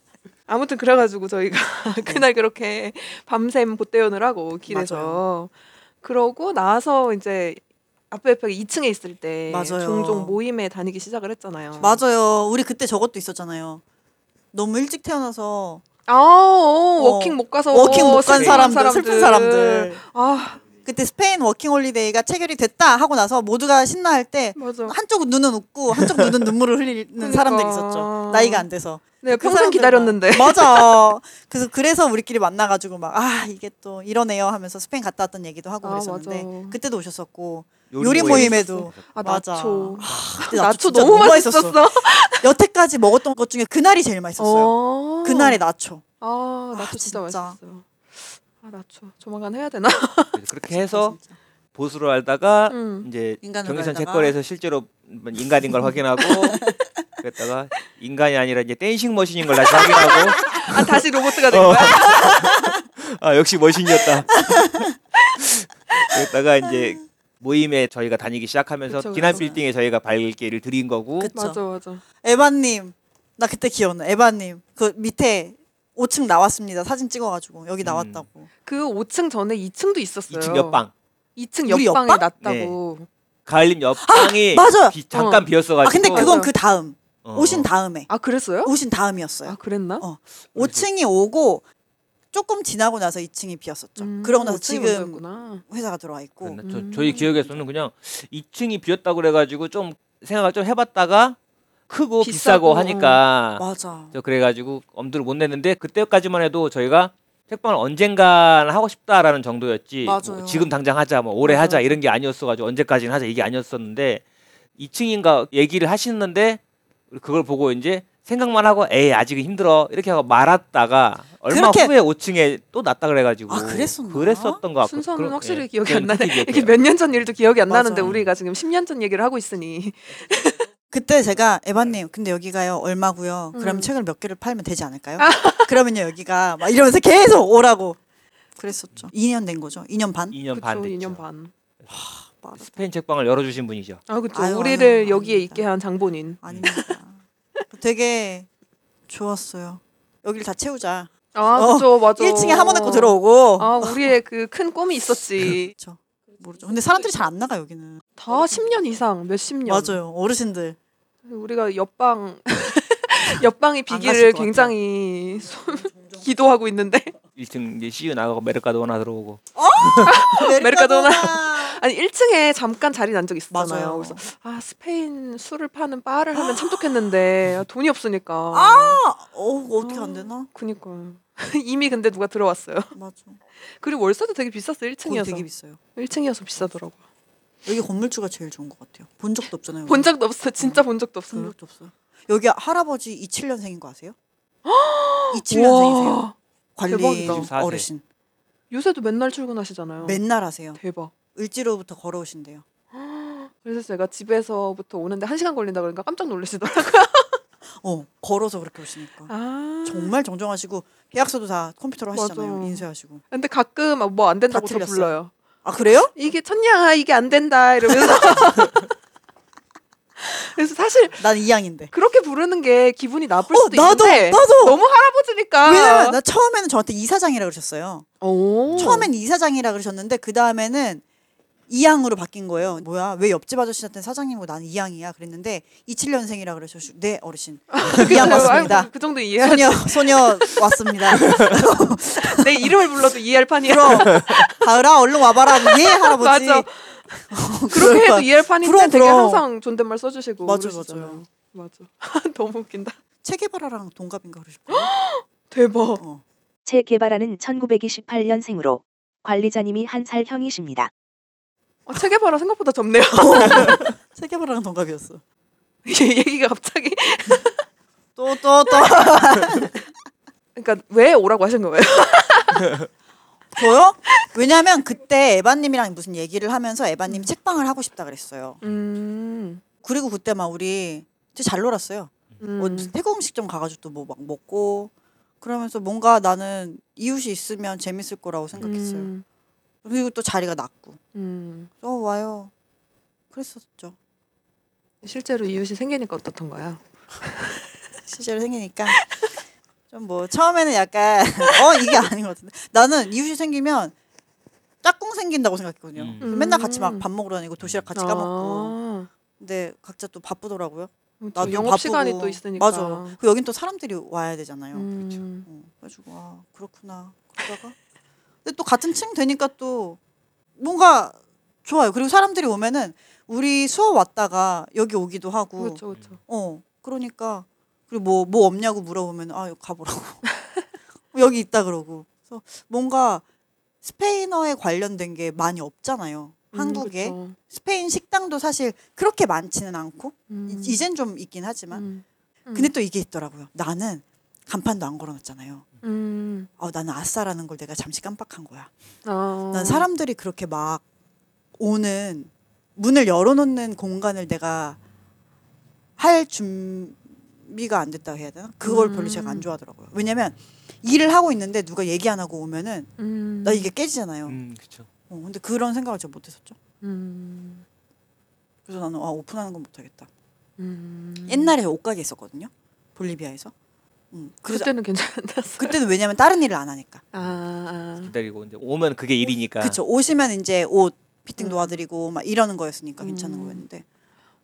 아무튼 그래가지고 저희가 그날 그렇게 밤샘 botellón을 하고 길에서 맞아요. 그러고 나서 이제 아빠 옆에 2층에 있을 때 맞아요. 종종 모임에 다니기 시작을 했잖아요. 맞아요. 우리 그때 저것도 있었잖아요. 너무 일찍 태어나서 아, 어, 워킹 못 가서 워킹 못간 슬픈 사람들, 슬픈 사람들. 아 그때 스페인 워킹 홀리데이가 체결이 됐다 하고 나서 모두가 신나할 때 맞아. 한쪽 눈은 웃고 한쪽 눈은 눈물을 흘리는 그러니까. 사람들이 있었죠. 나이가 안 돼서. 내가 그 평생. 기다렸는데. 맞아. 그래서 그래서 우리끼리 만나가지고 막 아 이게 또 이러네요 하면서 스페인 갔다 왔던 얘기도 하고 아, 그랬었는데 맞아. 그때도 오셨었고 요리 요리 모임 모임에도 아 맞아. 나초. 그때 나초 진짜 너무 맛있었어. 여태까지 먹었던 것 중에 그날이 제일 맛있었어요. 어. 그날의 나초. 아 나초 아, 진짜, 진짜. 맛있었어요. 아 나초 조만간 해야 되나? 그렇게 해서. 보수로 알다가 음. 이제 경기선. 책거리에서 실제로 인간인 걸 확인하고 그랬다가 인간이 아니라 이제 댄싱 머신인 걸 다시 확인하고 아 다시 로봇가 된 어. 거야? 아 역시 머신이었다. 그랬다가 이제 모임에 저희가 다니기 시작하면서 그쵸, 기남 그쵸. 빌딩에 저희가 발길을 드린 거고 그쵸. 맞아 맞아. 에바님 나 그때 기억나. 에바님 그 밑에 5층 나왔습니다. 사진 찍어가지고 여기 음. 나왔다고. 그 5층 전에 2층도 있었어요. 2층 옆방 2층 우리 옆방에 옆방? 났다고. 가을님 옆방이 맞아요. 비- 잠깐 어. 비었어가지고 아 근데 맞아. 그건 그 다음 어. 오신 다음에 아 그랬어요? 오신 다음이었어요. 아 그랬나? 어. 5층이 오고 조금 지나고 나서 2층이 비었었죠. 음, 그러고 나서 5층이 지금 먼저였구나. 회사가 들어와 있고 그랬나? 저, 음. 저희 기억에서는 그냥 2층이 비었다고 그래가지고 좀 생각을 좀 해봤다가 크고 비싸고, 비싸고, 하니까 맞아. 저 그래가지고 엄두를 못 냈는데 그때까지만 해도 저희가 책방을 언젠간 하고 싶다라는 정도였지 뭐 맞아요. 지금 당장 하자 뭐 올해 맞아요. 하자 이런 게 아니었어가지고 언제까지는 하자 이게 아니었었는데 2층인가 얘기를 하시는데 그걸 보고 이제 생각만 하고 에이 아직은 힘들어 이렇게 하고 말았다가 얼마 그렇게- 후에 5층에 또 났다 그래가지고 아, 그랬었나? 그랬었던 것 같고 순서는 그런- 확실히 예, 기억이 안 나네. 기억해요. 몇년 전 일도 기억이 안 맞아. 나는데 우리가 지금 10년 전 얘기를 하고 있으니 그때 제가 에바님 근데 여기가요 얼마고요? 그러면 음. 책을 몇 개를 팔면 되지 않을까요? 그러면요 여기가 막 이러면서 계속 오라고 그랬었죠. 2년 된 거죠. 2년 반. 2년 그쵸, 반 됐죠. 2년 반. 스페인 책방을 열어주신 분이죠. 아. 아유, 우리를 아유, 여기에 아닙니다. 있게 한 장본인. 아닙니다. 되게 좋았어요. 여기를 다 채우자. 아 어, 그쵸 맞아. 1층에 하모 넣고 들어오고. 아 우리의 그 큰 꿈이 있었지. 그렇죠. 모르죠. 근데 사람들이 잘 안 나가 여기는. 다 10년 이상 몇십 년. 맞아요. 어르신들. 우리가 옆방 가실 비기를 것 굉장히 손- 기도하고 있는데 1층 이제 CU 나가고 메르카도나 들어오고. 메르카도나. 아니 1층에 잠깐 자리 난 적 있었잖아요. 맞아요. 그래서 아 스페인 술을 파는 바를 하면 참 좋겠는데 돈이 없으니까. 아, 어 어떻게 안 되나? 그니까 이미 근데 누가 들어왔어요. 맞아. 그리고 월세도 되게 비쌌어 거기 1층이어서. 되게 비싸요. 1층이어서 비싸더라고. 여기 건물주가 제일 좋은 것 같아요. 본 적도 없잖아요. 본 적도 없어. 진짜 본 적도 없어. 본 적도 없어요. 여기 할아버지 27년생인 거 아세요? 27년생이세요. 와, 관리 대박이다. 24세. 어르신. 요새도 맨날 출근하시잖아요. 맨날 하세요. 대박. 을지로부터 걸어오신대요. 그래서 제가 집에서부터 오는데 한 시간 걸린다 그러니까 깜짝 놀라시더라고요. 어, 걸어서 그렇게 오시니까. 아 정말 정정하시고 계약서도 다 컴퓨터로 하시잖아요. 맞아. 인쇄하시고. 근데 가끔 뭐 안 된다고 틀렸어. 불러요. 아 그래요? 이게 천냥아 이게 안 된다 이러면서. 그래서 사실 난 이양인데. 그렇게 부르는 게 기분이 나쁠 어, 수도 나도 있는데 나도. 너무 할아버지니까. 왜냐면 나 처음에는 저한테 이사장이라 그러셨어요. 오. 처음엔 이사장이라 그러셨는데 그 다음에는 이양으로 바뀐 거예요. 뭐야? 왜 옆집 아저씨한테 사장님이고 나는 이양이야? 그랬는데 27년생이라 그러셔. 네 어르신. 이양 아유, 왔습니다. 그, 그 정도 이해하지. 소녀 소녀 왔습니다. 내 이름을 불러도 이해할 판이야. 그럼 가을아 얼른 와봐라. 예 할아버지. 맞아. 그렇게 해도 이해할 판인데 그럼, 되게 그럼. 항상 존댓말 써주시고 맞아, 그러시잖아요. 맞아. 너무 웃긴다. 체게바라랑 동갑인가 그러실 거예요. 대박. 어. 체 개발하는 1928년생으로 관리자님이 한 살 형이십니다. 어, 체계바라 생각보다 젊네요. 체게바라랑 동갑이었어. 얘기가 갑자기. 또또 또. 그러니까 왜 오라고 하신 거예요? 저요? 왜냐면 그때 에바님이랑 무슨 얘기를 하면서 에바님 책방을 하고 싶다 그랬어요. 음. 그리고 그때 막 우리 진짜 잘 놀았어요. 음. 어, 무슨 태국 음식점 가가지고 또 뭐 막 먹고 그러면서 뭔가 나는 이웃이 있으면 재밌을 거라고 생각했어요. 음. 그리고 또 자리가 낮고 음. 어 와요. 그랬었죠. 실제로 이웃이 생기니까 어떻던가요? 실제로 생기니까 좀 뭐 처음에는 약간 어 이게 아닌 것 같은데 나는 이웃이 생기면 짝꿍 생긴다고 생각했거든요. 음. 맨날 같이 막 밥 먹으러 다니고 도시락 같이 까먹고 아. 근데 각자 또 바쁘더라고요. 또 나도 영업 바쁘고. 시간이 또 있으니까. 맞아. 그 여긴 또 사람들이 와야 되잖아요. 음. 어, 그래가지고 아 그렇구나 그러다가 근데 또 같은 층 되니까 또 뭔가 좋아요. 그리고 사람들이 오면은 우리 수업 왔다가 여기 오기도 하고 그렇죠, 그렇죠. 어 그러니까 그리고 뭐뭐 없냐고 물어보면 아 여기 가보라고 여기 있다 그러고 그래서 뭔가 스페인어에 관련된 게 많이 없잖아요. 음, 한국에 그쵸. 스페인 식당도 사실 그렇게 많지는 않고 음. 이- 이젠 좀 있긴 하지만 음. 음. 근데 또 이게 있더라고요. 나는 간판도 안 걸어놨잖아요. 음. 어, 나는 아싸라는 걸 내가 잠시 깜빡한 거야. 아. 난 사람들이 그렇게 막 오는 문을 열어놓는 공간을 내가 할 준비가 안 됐다고 해야 되나? 그걸 별로 제가 안 음. 좋아하더라고요. 왜냐면 일을 하고 있는데 누가 얘기 안 하고 오면은 음. 나 이게 깨지잖아요. 음, 그렇죠. 어, 근데 그런 생각을 제가 못 했었죠. 음. 그래서 나는 아 오픈하는 건 못하겠다. 음. 옛날에 옷가게 있었거든요. 볼리비아에서. 음, 그때는 괜찮았어. 그때는 왜냐면 다른 일을 안 하니까. 아. 아. 기다리고 이제 오면 그게 일이니까. 그렇죠. 오시면 이제 옷 피팅 음. 도와드리고 막 이러는 거였으니까 괜찮은 음. 거였는데.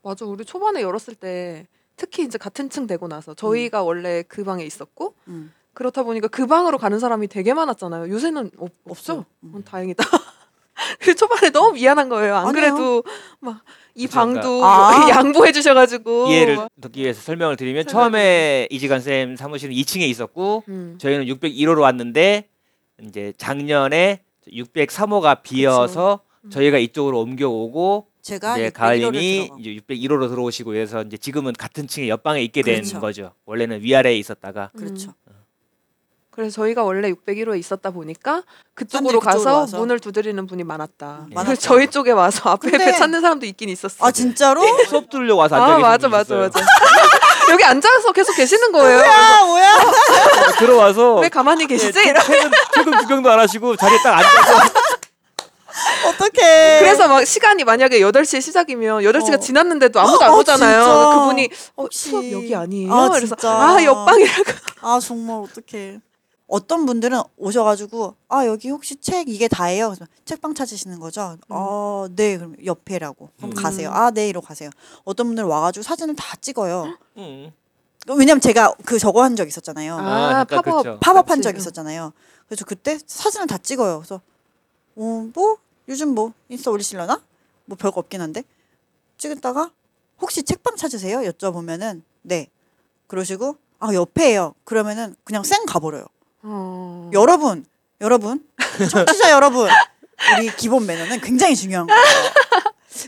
맞아. 우리 초반에 열었을 때 특히 이제 같은 층 되고 나서 음. 저희가 원래 그 방에 있었고 음. 그렇다 보니까 그 방으로 가는 사람이 되게 많았잖아요. 요새는 없, 없죠. 없어요. 음. 어, 다행이다. 그 초반에 너무 미안한 거예요. 안 아니에요. 그래도 막 이 방도. 아. 양보해 주셔가지고 이해를 듣기 위해서 설명을 드리면 설명을 처음에 이지간 쌤 사무실은 2층에 있었고 음. 저희는 601호로 왔는데 이제 작년에 603호가 비어서 음. 저희가 이쪽으로 옮겨오고 제가 이제 601호를 가을님이. 이제 601호로 들어오시고 해서 이제 지금은 같은 층에 옆방에 있게 된 그렇죠. 거죠. 원래는 위아래에 있었다가 그렇죠. 그래서 저희가 원래 601호에 있었다 보니까 그쪽으로 그쪽으로 가서 와서. 문을 두드리는 분이 많았다. 음, 그래서. 저희 쪽에 와서 앞에 근데- 앞에 찾는 사람도 있긴 있었어요. 아 진짜로? 수업 들으려고 와서 앉아 아 계신 맞아 분이 맞아 있어요. 맞아. 여기 앉아서 계속 계시는 거예요. 아 뭐야? 들어와서 왜 가만히 계시지? 예, 퇴근, 퇴근 구경도 안 하시고 자리에 딱 앉아서 어떡해. 그래서 막 시간이 만약에 8시에 시작이면 8시가 어. 지났는데도 아무도 안 어, 오잖아요. 진짜. 그분이 어, 혹시- 수업 여기 아니에요? 아, 그래서 진짜. 아 옆방이라고. 아 정말 어떡해. 어떤 분들은 오셔가지고 아 여기 혹시 책 이게 다예요? 그래서 책방 찾으시는 거죠? 아네 그럼 옆에라고 그럼 음. 가세요. 아 네 이러고 가세요. 어떤 분들 와가지고 사진을 다 찍어요. 음. 왜냐면 제가 그 저거 한 적 있었잖아요. 아, 아, 팝업. 그쵸. 팝업 한. 적 있었잖아요. 그래서 그때 사진을 다 찍어요. 그래서 어뭐 요즘 뭐 인스타 올리실려나? 뭐 별거 없긴 한데 찍었다가 혹시 책방 찾으세요? 여쭤보면은 네 그러시고 아 옆에예요. 그러면은 그냥 쌩 가버려요. 어. 여러분 여러분 청취자 여러분 우리 기본 매너는 굉장히 중요한 거예요.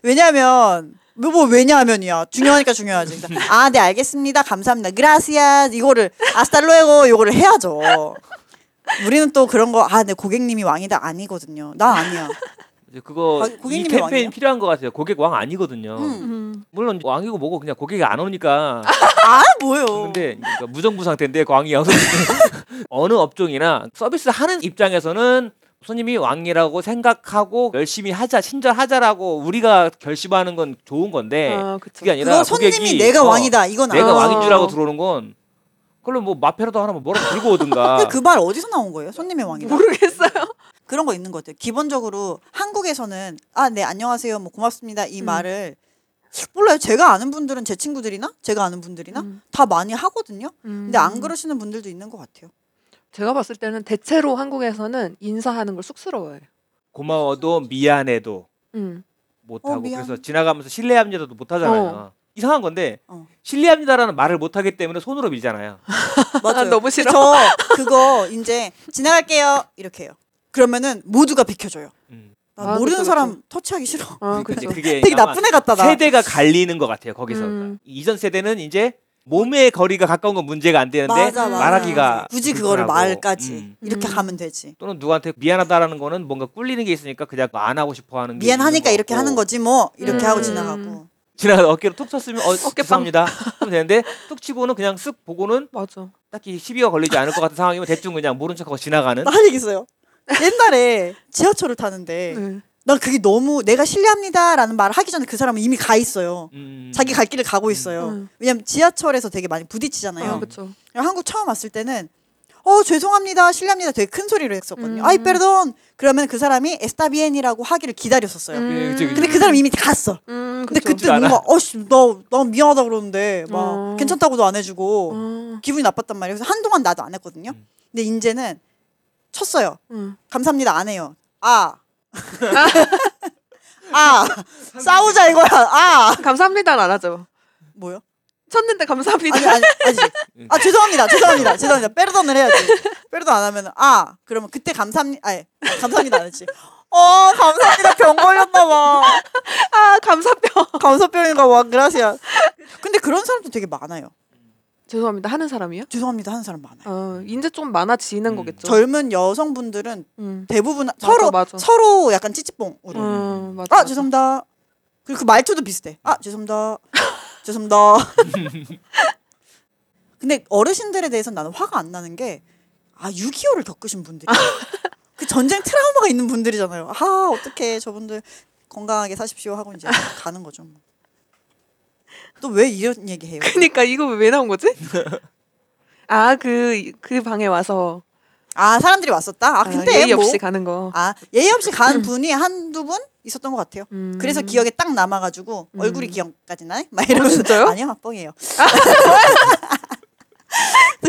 왜냐하면 뭐, 뭐 왜냐하면이야 중요하니까 중요하지. 아 네 알겠습니다 감사합니다 그라시아 이거를 아스탈로에고 이거를 해야죠. 우리는 또 그런 거 아 네 고객님이 왕이다 아니거든요. 난 아니야. 이제 그거 아, 이 고객님이 캠페인 왕이에요? 필요한 것 같아요. 고객 왕 아니거든요. 음. 음. 물론 왕이고 뭐고 그냥 고객이 안 오니까 아 뭐요? 근데 그러니까 무정부 상태인데 왕이 왕 어느 업종이나 서비스 하는 입장에서는 손님이 왕이라고 생각하고 열심히 하자 친절하자라고 우리가 결심하는 건 좋은 건데 아. 그게 아니라 손님이 고객이, 내가 어, 왕이다 이건 내가 아니야. 왕인 줄 알고 들어오는 건 그걸로 뭐 마페라도 하나 뭐 뭐라도 들고 오든가 그 말 어디서 나온 거예요? 손님의 왕이다. 모르겠어요. 그런 거 있는 것 같아요. 기본적으로 한국에서는 아, 네, 안녕하세요. 뭐 고맙습니다. 이 음. 말을 몰라요. 제가 아는 분들은 제 친구들이나 제가 아는 분들이나 음. 다 많이 하거든요. 음. 근데 안 그러시는 분들도 있는 것 같아요. 제가 봤을 때는 대체로 한국에서는 인사하는 걸 쑥스러워해요. 고마워도 미안해도 음. 못하고 어, 미안. 그래서 지나가면서 실례합니다도 못하잖아요. 이상한 건데 어. 실례합니다라는 말을 못하기 때문에 손으로 밀잖아요. 맞아요. 너무 싫어. 저 그거 이제 지나갈게요. 이렇게 해요. 그러면은 모두가 비켜줘요. 음. 나 아, 모르는 그쵸, 사람 터치하기 싫어. 아. 그게 되게 나쁜 애 같다 나. 세대가 갈리는 것 같아요. 거기서 음. 이전 세대는 이제 몸의 거리가 가까운 건 문제가 안 되는데 맞아, 맞아. 말하기가 굳이 그거를 불편하고. 말까지 음. 이렇게 음. 가면 되지. 또는 누구한테 미안하다라는 거는 뭔가 꿀리는 게 있으니까 그냥 안 하고 싶어 하는 게 미안하니까 있는 이렇게 것 하는. 거지 뭐 이렇게 음. 하고 지나가고. 지나가다 어깨로 툭 쳤으면 어, 어깨빵. 죄송합니다 하면 되는데 툭 치고는 그냥 쓱 보고는 맞아. 딱히 시비가 걸리지 않을 것 같은 상황이면 대충 그냥 모른 척하고 지나가는 나 할 얘기 있어요. 옛날에 지하철을 타는데 네. 난 그게 너무 내가 실례합니다라는 말을 하기 전에 그 사람은 이미 가 있어요. 음. 자기 갈 길을 가고 있어요. 음. 왜냐면 지하철에서 되게 많이 부딪히잖아요. 아, 그렇죠. 한국 처음 왔을 때는 어 죄송합니다 실례합니다 되게 큰 소리로 했었거든요. 음. 아이 페르돈 그러면 그 사람이 에스타비엔이라고 하기를 기다렸었어요. 예, 그치, 그치. 근데 그 사람 이미 갔어. 음, 근데 그쵸. 그때. 뭔가 어씨 나나 미안하다 그러는데 막 어. 괜찮다고도 안 해주고 어. 기분이 나빴단 말이에요. 그래서 한동안 나도 안 했거든요. 음. 근데 이제는 쳤어요. 음. 감사합니다 안 해요. 아. 아 싸우자 이거야. 아 감사합니다는 안 하죠. 뭐요? 쳤는데 감사합니다. 아니 아니 아니지. 아 죄송합니다 죄송합니다 죄송합니다. 빼르돈을 해야지. 빼르돈 안 하면 아 그러면 그때 감사합니다. 아니 감사합니다 안 했지. 어 감사합니다 병 걸렸나 봐. 아 감사병. 감사병인가 봐 그라시아. 근데 그런 사람도 되게 많아요. 죄송합니다. 하는 사람이요? 죄송합니다 하는 사람 많아요. 어, 이제 좀 많아지는 음. 거겠죠. 젊은 여성분들은 음. 대부분 서로 맞아. 서로 약간 찌찌뽕으로. 음, 맞아. 아 맞아. 죄송합니다. 그리고 그 말투도 비슷해. 아 죄송합니다. 죄송합니다. 근데 어르신들에 대해서는 나는 화가 안 나는 게 아 6.25를 겪으신 분들이 그 전쟁 트라우마가 있는 분들이잖아요. 아 어떻게 저분들 건강하게 사십시오 하고 이제 가는 거죠. 또 왜 이런 얘기 해요? 그러니까 이거 왜 나온 거지? 아 그 그 방에 와서 아 사람들이 왔었다. 아 아, 근데 예의 뭐, 없이 가는 거. 아 예의 없이 가는 분이 한두 분 있었던 것 같아요. 음. 그래서 기억에 딱 남아가지고 음. 얼굴이 기억까지 나네? 막 이러면서 진짜요? 아니요 뻥이에요.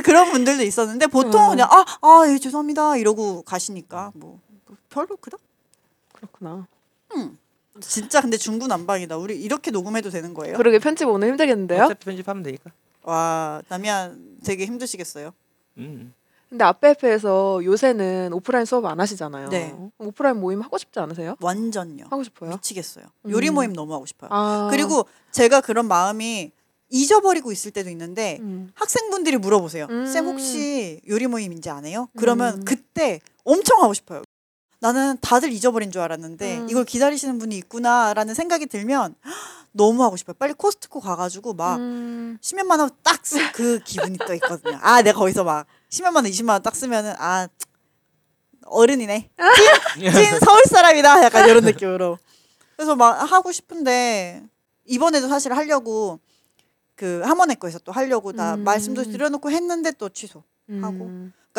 그런 분들도 있었는데 보통 어. 그냥 아아 예, 죄송합니다 이러고 가시니까 뭐, 뭐 별로 그닥 그렇구나. 진짜 근데 중구난방이다. 우리 이렇게 녹음해도 되는 거예요? 그러게 편집 오늘 힘들겠는데요? 어차피 편집하면 되니까. 와 남이안 되게 힘드시겠어요. 음. 근데 아페프에서 요새는 오프라인 수업 안 하시잖아요. 네. 오프라인 모임 하고 싶지 않으세요? 완전요. 하고 싶어요. 미치겠어요. 음. 요리 모임 너무 하고 싶어요. 아. 그리고 제가 그런 마음이 잊어버리고 있을 때도 있는데 음. 학생분들이 물어보세요. 음. 쌤 혹시 요리 모임인지 아네요? 그러면 음. 그때 엄청 하고 싶어요. 나는 다들 잊어버린 줄 알았는데 음. 이걸 기다리시는 분이 있구나라는 생각이 들면 너무 하고 싶어요. 빨리 코스트코 가가지고 막 음. 10몇만 원딱그 기분이 또 있거든요. 아, 내가 거기서 막 10몇만 원, 20만 원 딱 쓰면은 아 어른이네. 찐, 찐 서울 사람이다. 약간 이런 느낌으로. 그래서 막 하고 싶은데 이번에도 사실 하려고 그 하모네 거에서 또 하려고 다 음. 말씀도 드려놓고 했는데 또 취소. 음.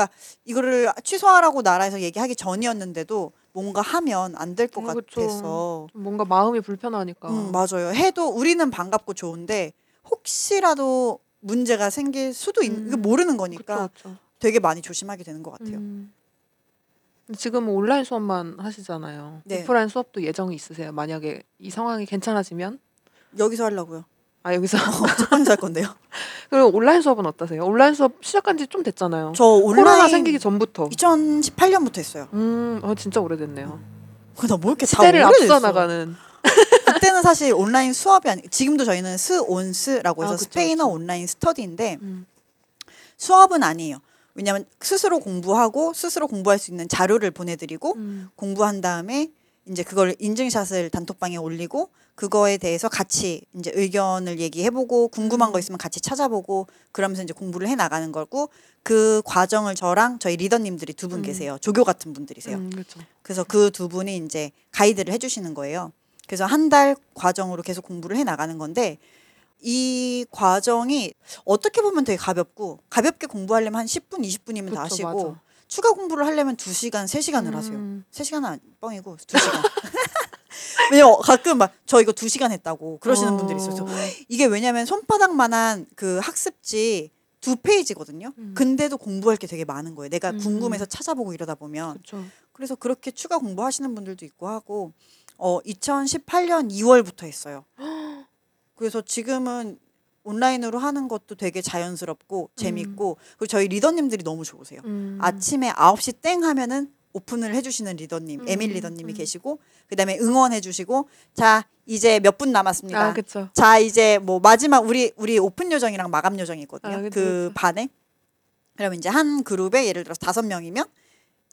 하고. 이거를 취소하라고 나라에서 얘기하기 전이었는데도 뭔가 하면 안 될 것. 같아서. 좀 뭔가 마음이 불편하니까. 음, 맞아요. 해도 우리는 반갑고 좋은데 혹시라도 문제가 생길 수도 있, 음. 모르는 거니까 그쵸, 그쵸. 되게 많이 조심하게 되는 것 같아요. 음. 지금 온라인 수업만 하시잖아요. 네. 오프라인 수업도 예정이 있으세요? 만약에 이 상황이 괜찮아지면? 여기서 하려고요. 아 여기서 첫 번째 할 건데요. 그리고 온라인 수업은 어떠세요? 온라인 수업 시작한 지 좀 됐잖아요. 저 온라인 코로나 생기기 전부터. 2018년부터 했어요. 음, 어, 진짜 오래됐네요. 나뭐 이렇게 다 시대를 오래됐어. 앞서 나가는. 그때는 사실 온라인 수업이 아니 지금도 저희는 스온스라고 해서 아, 그쵸, 스페인어 그쵸. 온라인 스터디인데 음. 수업은 아니에요. 왜냐하면 스스로 공부하고 스스로 공부할 수 있는 자료를 보내드리고 음. 공부한 다음에 이제 그걸 인증샷을 단톡방에 올리고 그거에 대해서 같이 이제 의견을 얘기해보고 궁금한 거 있으면 같이 찾아보고 그러면서 이제 공부를 해 나가는 거고 그 과정을 저랑 저희 리더님들이 두분 음. 계세요. 조교 같은 분들이세요. 음, 그렇죠. 그래서 그 두 분이 이제 가이드를 해주시는 거예요. 그래서 한 달 과정으로 계속 공부를 해 나가는 건데 이 과정이 어떻게 보면 되게 가볍고 가볍게 공부하려면 한 10분, 20분이면 다 그쵸, 하시고 맞아. 추가 공부를 하려면 2시간, 3시간을 하세요. 음. 3시간은 뻥이고 2시간. 왜냐면 가끔 막 저 이거 2시간 했다고 그러시는 분들이 있어서 어. 이게 왜냐면 손바닥만한 그 학습지 두 페이지거든요. 음. 근데도 공부할 게 되게 많은 거예요. 내가 음. 궁금해서 찾아보고 이러다 보면 그렇죠. 그래서 그렇게 추가 공부하시는 분들도 있고 하고 어 2018년 2월부터 했어요. 그래서 지금은 온라인으로 하는 것도 되게 자연스럽고 재밌고 그리고 저희 리더님들이 너무 좋으세요. 음. 아침에 9시 땡 하면은 오픈을 해주시는 리더님, 음, 에밀 리더님이 음. 계시고 그다음에 응원해주시고 자 이제 몇 분 남았습니다. 아. 자 이제 뭐 마지막 우리 우리 오픈 요정이랑 마감 요정이 있거든요. 아, 그쵸, 그 그쵸. 반에 그러면 이제 한 그룹에 예를 들어서 다섯 명이면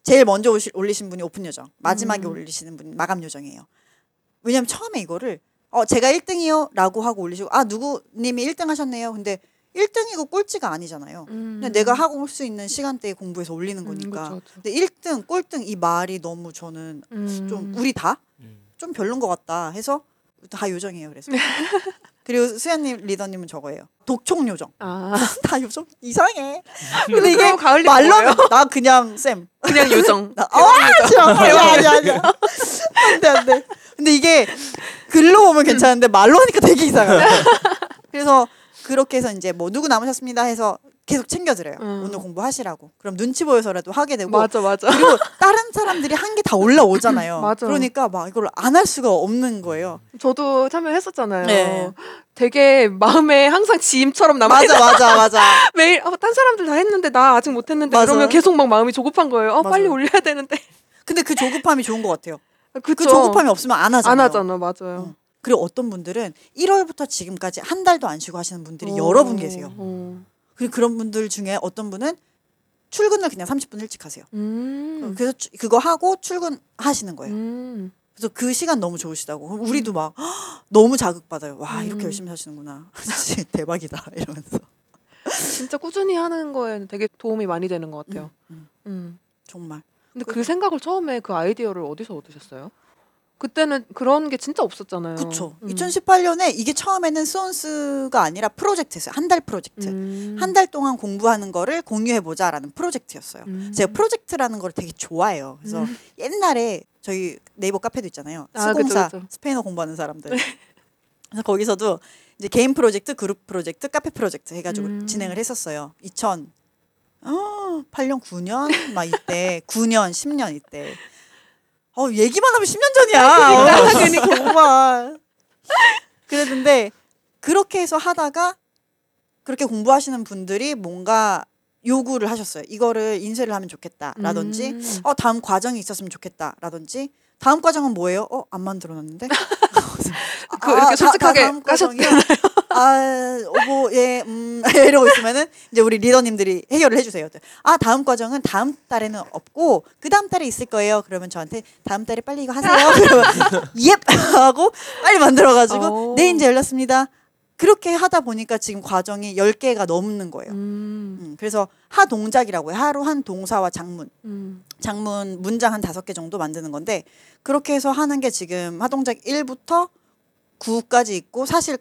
제일 먼저 오시, 올리신 분이 오픈 요정, 마지막에 음. 올리시는 분이 마감 요정이에요. 왜냐면 처음에 이거를 어 제가 1등이요 라고 하고 올리시고 아 누구님이 1등 하셨네요. 근데 1등이고 꼴찌가 아니잖아요. 음. 근데 내가 하고 올 수 있는 시간대에 공부해서 올리는 음, 거니까. 그쵸, 그쵸. 근데 1등, 꼴등 이 말이 너무 저는 음. 좀 우리 다좀 음. 별론 것 같다 해서 다 요정이에요. 그래서 그리고 수연님 리더님은 저거예요. 독촉 요정. 아 다 요정 이상해. 근데 이게 그럼 가을이 말로 뭐예요? 하면 나 그냥 쌤. 그냥 요정. 나, 어, 싫어. 아니야, 아니야, 아니야. 안 돼, 안 돼. 근데 이게 글로 보면 괜찮은데 말로 하니까 되게 이상해. 그래서 그렇게 해서 이제 뭐 누구 남으셨습니다 해서 계속 챙겨드려요. 음. 오늘 공부하시라고. 그럼 눈치 보여서라도 하게 되고. 맞아 맞아. 그리고 다른 사람들이 한 게 다 올라오잖아요. 맞아. 그러니까 막 이걸 안 할 수가 없는 거예요. 저도 참여했었잖아요. 네. 되게 마음에 항상 지임처럼 남아 맞아, 맞아, 맞아. 매일 어, 딴 사람들 다 했는데 나 아직 못 했는데 맞아. 그러면 계속 막 마음이 조급한 거예요. 어, 빨리 맞아요. 올려야 되는데. 근데 그 조급함이 좋은 것 같아요. 그쵸. 그 조급함이 없으면 안 하잖아요. 안 하잖아. 맞아요. 어. 그리고 어떤 분들은 1월부터 지금까지 한 달도 안 쉬고 하시는 분들이 어, 여러 분 계세요. 어. 그리고 그런 분들 중에 어떤 분은 출근을 그냥 30분 일찍 하세요. 음. 그래서 추- 그거 하고 출근하시는 거예요. 음. 그래서 그 시간 너무 좋으시다고. 그럼 우리도 막 "헉, 너무 자극받아요. 와 이렇게 음. 열심히 하시는구나. 진짜 대박이다 이러면서 진짜 꾸준히 하는 거에는 되게 도움이 많이 되는 것 같아요. 음, 음. 정말. 근데 그 그래서- 생각을 처음에 그 아이디어를 어디서 얻으셨어요? 그때는 그런 게 진짜 없었잖아요. 그쵸. 음. 2018년에 이게 처음에는 스온스가 아니라 프로젝트였어요. 한 달 프로젝트. 음. 한달 동안 공부하는 거를 공유해 보자라는 프로젝트였어요. 음. 제가 프로젝트라는 걸 되게 좋아해요. 그래서 음. 옛날에 저희 네이버 카페도 있잖아요. 아, 수공사 그쵸, 그쵸. 스페인어 공부하는 사람들. 그래서 거기서도 이제 개인 프로젝트, 그룹 프로젝트, 카페 프로젝트 해가지고 음. 진행을 했었어요. 2000 어, 8년, 9년 막 이때 9년, 10년 이때. 어 얘기만 하면 10년 전이야. 어, 정말. 그랬는데 그렇게 해서 하다가 그렇게 공부하시는 분들이 뭔가 요구를 하셨어요. 이거를 인쇄를 하면 좋겠다라든지 음. 어 다음 과정이 있었으면 좋겠다라든지 다음 과정은 뭐예요? 어 안 만들어놨는데 그 이렇게 솔직하게 다음 까셨 과정이요? 아, 뭐, 예, 음, 이러고 있으면은 이제 우리 리더님들이 해결을 해주세요. 아, 다음 과정은 다음 달에는 없고 그 다음 달에 있을 거예요. 그러면 저한테 다음 달에 빨리 이거 하세요. 그러면 예 하고 빨리 만들어가지고 오. 네 이제 열렸습니다. 그렇게 하다 보니까 지금 과정이 10개가 넘는 거예요. 음, 음, 그래서 하 동작이라고 해요. 하루 한 동사와 장문. 음, 장문 문장 한 다섯 개 정도 만드는 건데 그렇게 해서 하는 게 지금 하 동작 1부터 9까지 있고 사실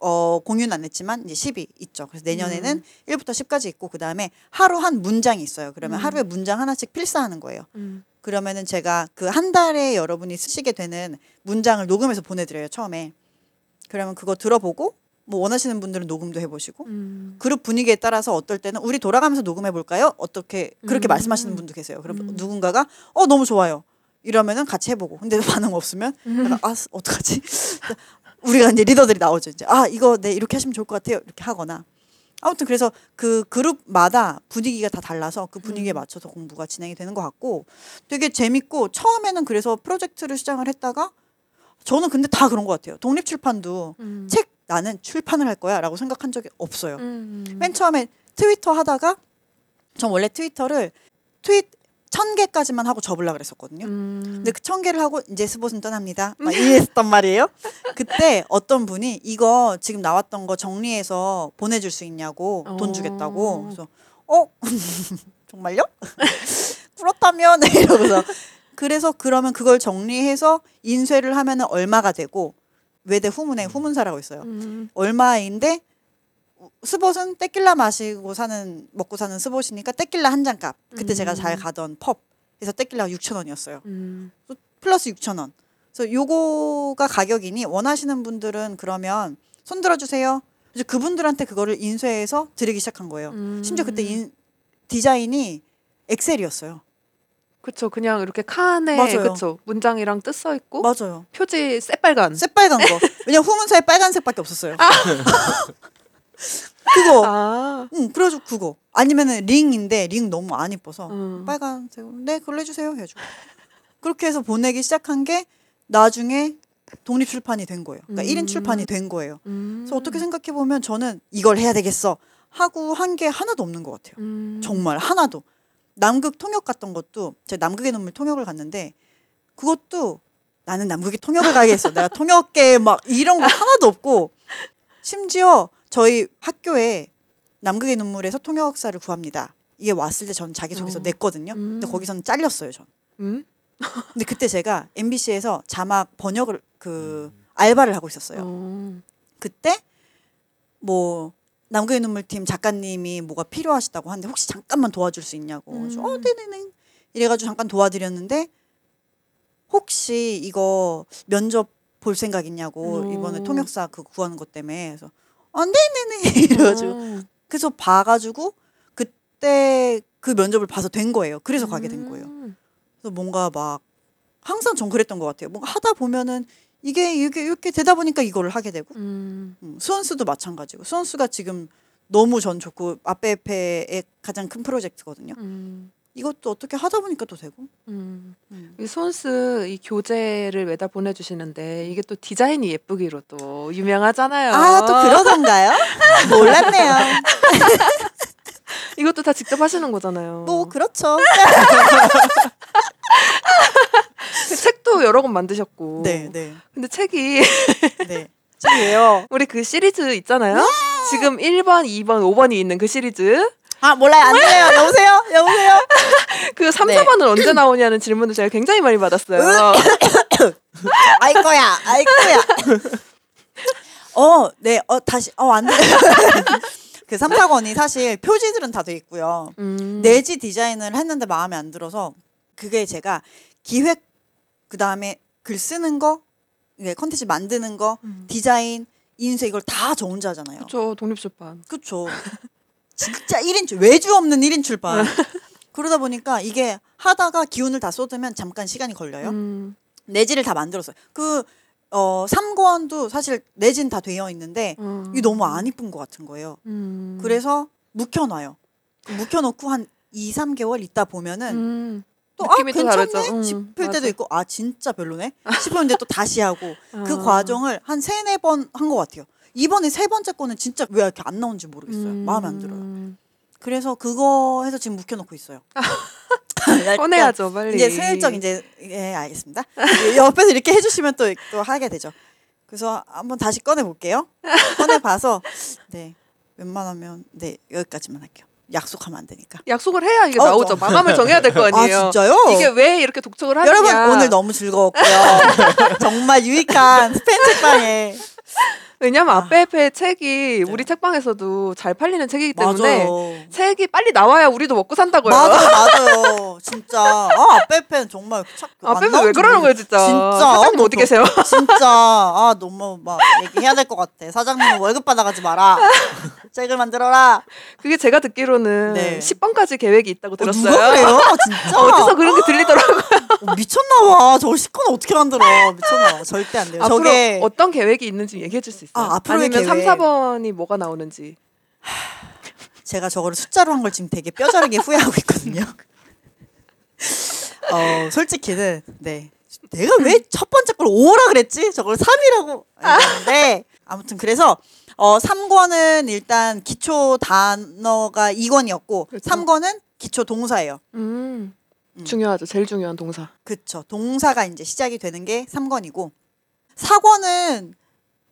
어 공유는 안 했지만 이제 10이 있죠. 그래서 내년에는 1부터 10까지 있고 그다음에 하루 한 문장이 있어요. 그러면 음. 하루에 문장 하나씩 필사하는 거예요. 음. 그러면은 제가 그 한 달에 여러분이 쓰시게 되는 문장을 녹음해서 보내 드려요 처음에. 그러면 그거 들어보고 뭐 원하시는 분들은 녹음도 해보시고 음. 그룹 분위기에 따라서 어떨 때는 우리 돌아가면서 녹음해 볼까요? 어떻게 그렇게 음. 말씀하시는 분도 계세요. 그럼 음. 누군가가 어 너무 좋아요. 이러면은 같이 해보고 근데 반응 없으면 음. 내가 아 어떡하지? 우리가 이제 리더들이 나오죠. 이제 아 이거 네 이렇게 하시면 좋을 것 같아요. 이렇게 하거나 아무튼 그래서 그 그룹마다 분위기가 다 달라서 그 분위기에 음. 맞춰서 공부가 진행이 되는 것 같고 되게 재밌고 처음에는 그래서 프로젝트를 시작을 했다가 저는 근데 다 그런 것 같아요. 독립 출판도 음. 책 나는 출판을 할 거야라고 생각한 적이 없어요. 음. 맨 처음에 트위터 하다가 전 원래 트위터를 트윗 천 개까지만 하고 접으려 그랬었거든요. 음. 근데 그 천 개를 하고 이제 스봇은 떠납니다. 막 이랬단 말이에요. 그때 어떤 분이 이거 지금 나왔던 거 정리해서 보내줄 수 있냐고 돈 어. 주겠다고. 그래서 어 정말요? 그렇다면 이러고서 그래서 그러면 그걸 정리해서 인쇄를 하면은 얼마가 되고 외대 후문에 후문사라고 있어요. 음. 얼마인데 스봇은 떼낄라 마시고 사는 먹고 사는 스봇이니까 떼낄라 한 잔 값. 그때 제가 잘 음. 가던 펍에서 떼낄라가 6천 원이었어요. 음. 플러스 6천 원. 그래서 요거가 가격이니 원하시는 분들은 그러면 손 들어 주세요. 이제 그분들한테 그거를 인쇄해서 드리기 시작한 거예요. 음. 심지어 그때 인, 디자인이 엑셀이었어요. 그쵸 그냥 이렇게 칸에 맞아요. 그쵸 문장이랑 뜻 써 있고 맞아요. 표지 새빨간 새빨간 거. 왜냐면 후문사에 빨간색밖에 없었어요. 그거. 아 응, 그래가지고 그거. 아니면은 링인데 링 너무 안 이뻐서 음. 빨간색. 네, 그걸로 해주세요. 해가지고 그렇게 해서 보내기 시작한 게 나중에 독립 출판이 된 거예요. 그러니까 음. 일 1인 출판이 된 거예요. 음. 그래서 어떻게 생각해 보면 저는 이걸 해야 되겠어 하고 한 게 하나도 없는 것 같아요. 음. 정말 하나도. 남극 통역 갔던 것도 제가 남극의 눈물 통역을 갔는데 그것도 나는 남극의 통역을 가야겠어. 내가 통역계 막 이런 거 하나도 없고 심지어 저희 학교에 남극의 눈물에서 통역사를 구합니다. 이게 왔을 때 저는 자기소개서 어. 냈거든요. 근데 음. 거기서는 잘렸어요, 전. 음? 근데 그때 제가 MBC에서 자막 번역을 그 알바를 하고 있었어요. 어. 그때 뭐 남극의 눈물 팀 작가님이 뭐가 필요하시다고 하는데 혹시 잠깐만 도와줄 수 있냐고. 음. 어, 네네네. 이래가지고 잠깐 도와드렸는데 혹시 이거 면접 볼 생각 있냐고 오. 이번에 통역사 그 구하는 것 때문에 그래서 아 네네네 이래가지고 어. 그래서 봐가지고 그때 그 면접을 봐서 된 거예요. 그래서 가게 된 거예요. 음. 그래서 뭔가 막 항상 전 그랬던 것 같아요. 뭔가 하다 보면은 이게 이렇게 이렇게 되다 보니까 이거를 하게 되고 음. 음, 수원수도 마찬가지고 수원수가 지금 너무 전 좋고 아페페의 가장 큰 프로젝트거든요. 음. 이것도 어떻게 하다 보니까 또 되고. 음. 음. 이 손스 이 교재를 매달 보내주시는데 이게 또 디자인이 예쁘기로 또 유명하잖아요. 아 또 그러던가요? 몰랐네요. 이것도 다 직접 하시는 거잖아요. 뭐 그렇죠. 그 책도 여러 권 만드셨고. 네, 네, 근데 책이 네. 왜요? 우리 그 시리즈 있잖아요. 지금 1번, 2번, 5번이 있는 그 시리즈. 아 몰라요. 안 들려요. 여보세요. 여보세요. 그 3, 네. 4번은 언제 나오냐는 질문을 제가 굉장히 많이 받았어요. 아이 거야. 아이 거야. 어, 네. 어 다시 어안 돼. 그 삼사권이 사실 표지들은 다 돼 있고요. 음. 내지 디자인을 했는데 마음에 안 들어서 그게 제가 기획 그 다음에 글 쓰는 거, 네, 컨텐츠 만드는 거, 음. 디자인, 인쇄 이걸 다 저 혼자 하잖아요. 그쵸, 독립 출판. 그쵸. 진짜 1인 출 외주 없는 1인 출판. 그러다 보니까 이게 하다가 기운을 다 쏟으면 잠깐 시간이 걸려요. 음. 내지를 다 만들었어요. 그 어, 3권도 사실 내지는 다 되어 있는데 음. 이게 너무 안 이쁜 것 같은 거예요. 음. 그래서 묵혀놔요. 묵혀놓고 한 2, 3개월 있다 보면은 음. 또 아, 괜찮네. 음, 싶을. 때도 있고 아 진짜 별로네 싶었는데 또 다시 하고 그 아. 과정을 한 세네 번 한 것 같아요. 이번에 세 번째 거는 진짜 왜 이렇게 안 나오는지 모르겠어요. 음. 마음에 안 들어요. 그래서 그거 해서 지금 묵혀놓고 있어요. 약간 꺼내야죠 빨리. 이제 슬쩍 이제 예 알겠습니다. 옆에서 이렇게 해주시면 또 또 하게 되죠. 그래서 한번 다시 꺼내 볼게요. 꺼내 봐서 네 웬만하면 네 여기까지만 할게요. 약속하면 안 되니까. 약속을 해야 이게 어, 나오죠. 저- 마감을 정해야 될 거아 아니에요. 진짜요? 이게 왜 이렇게 독촉을 하느냐. 여러분 오늘 너무 즐거웠고요. 정말 유익한 스펜 책방에 왜냐면 아페페 책이 우리 책방에서도 잘 팔리는 책이기 때문에 맞아요. 책이 빨리 나와야 우리도 먹고 산다고요. 맞아요, 맞아요. 진짜 아 아페페는 정말 참 아페페 왜 그러는 거예요, 진짜? 진짜 사장님 아, 어디 계세요? 진짜 아 너무 막 얘기해야 될 것 같아. 사장님 월급 받아가지 마라. 책을 만들어라. 그게 제가 듣기로는 네. 10번까지 계획이 있다고 어, 들었어요. 누가 그래요? 진짜 어디서 그런 게 들리더라고요. 어, 미쳤나봐. 저걸 시커는 어떻게 만들어? 미쳤나? 절대 안 돼요. 앞으로 저게 어떤 계획이 있는지 얘기해 줄 수 있어요? 아, 앞으로의 니면 3, 계획. 4번이 뭐가 나오는지. 제가 저거를 숫자로 한 걸 지금 되게 뼈저리게 후회하고 있거든요. 어, 솔직히는 네. 내가 왜 첫 번째 걸 5라 그랬지? 저걸 3이라고 했는데 아무튼 그래서 어 3권은 일단 기초 단어가 2권이었고 그렇죠. 3권은 기초 동사예요. 음, 음. 중요하죠. 제일 중요한 동사. 그쵸. 동사가 이제 시작이 되는 게 3권이고 4권은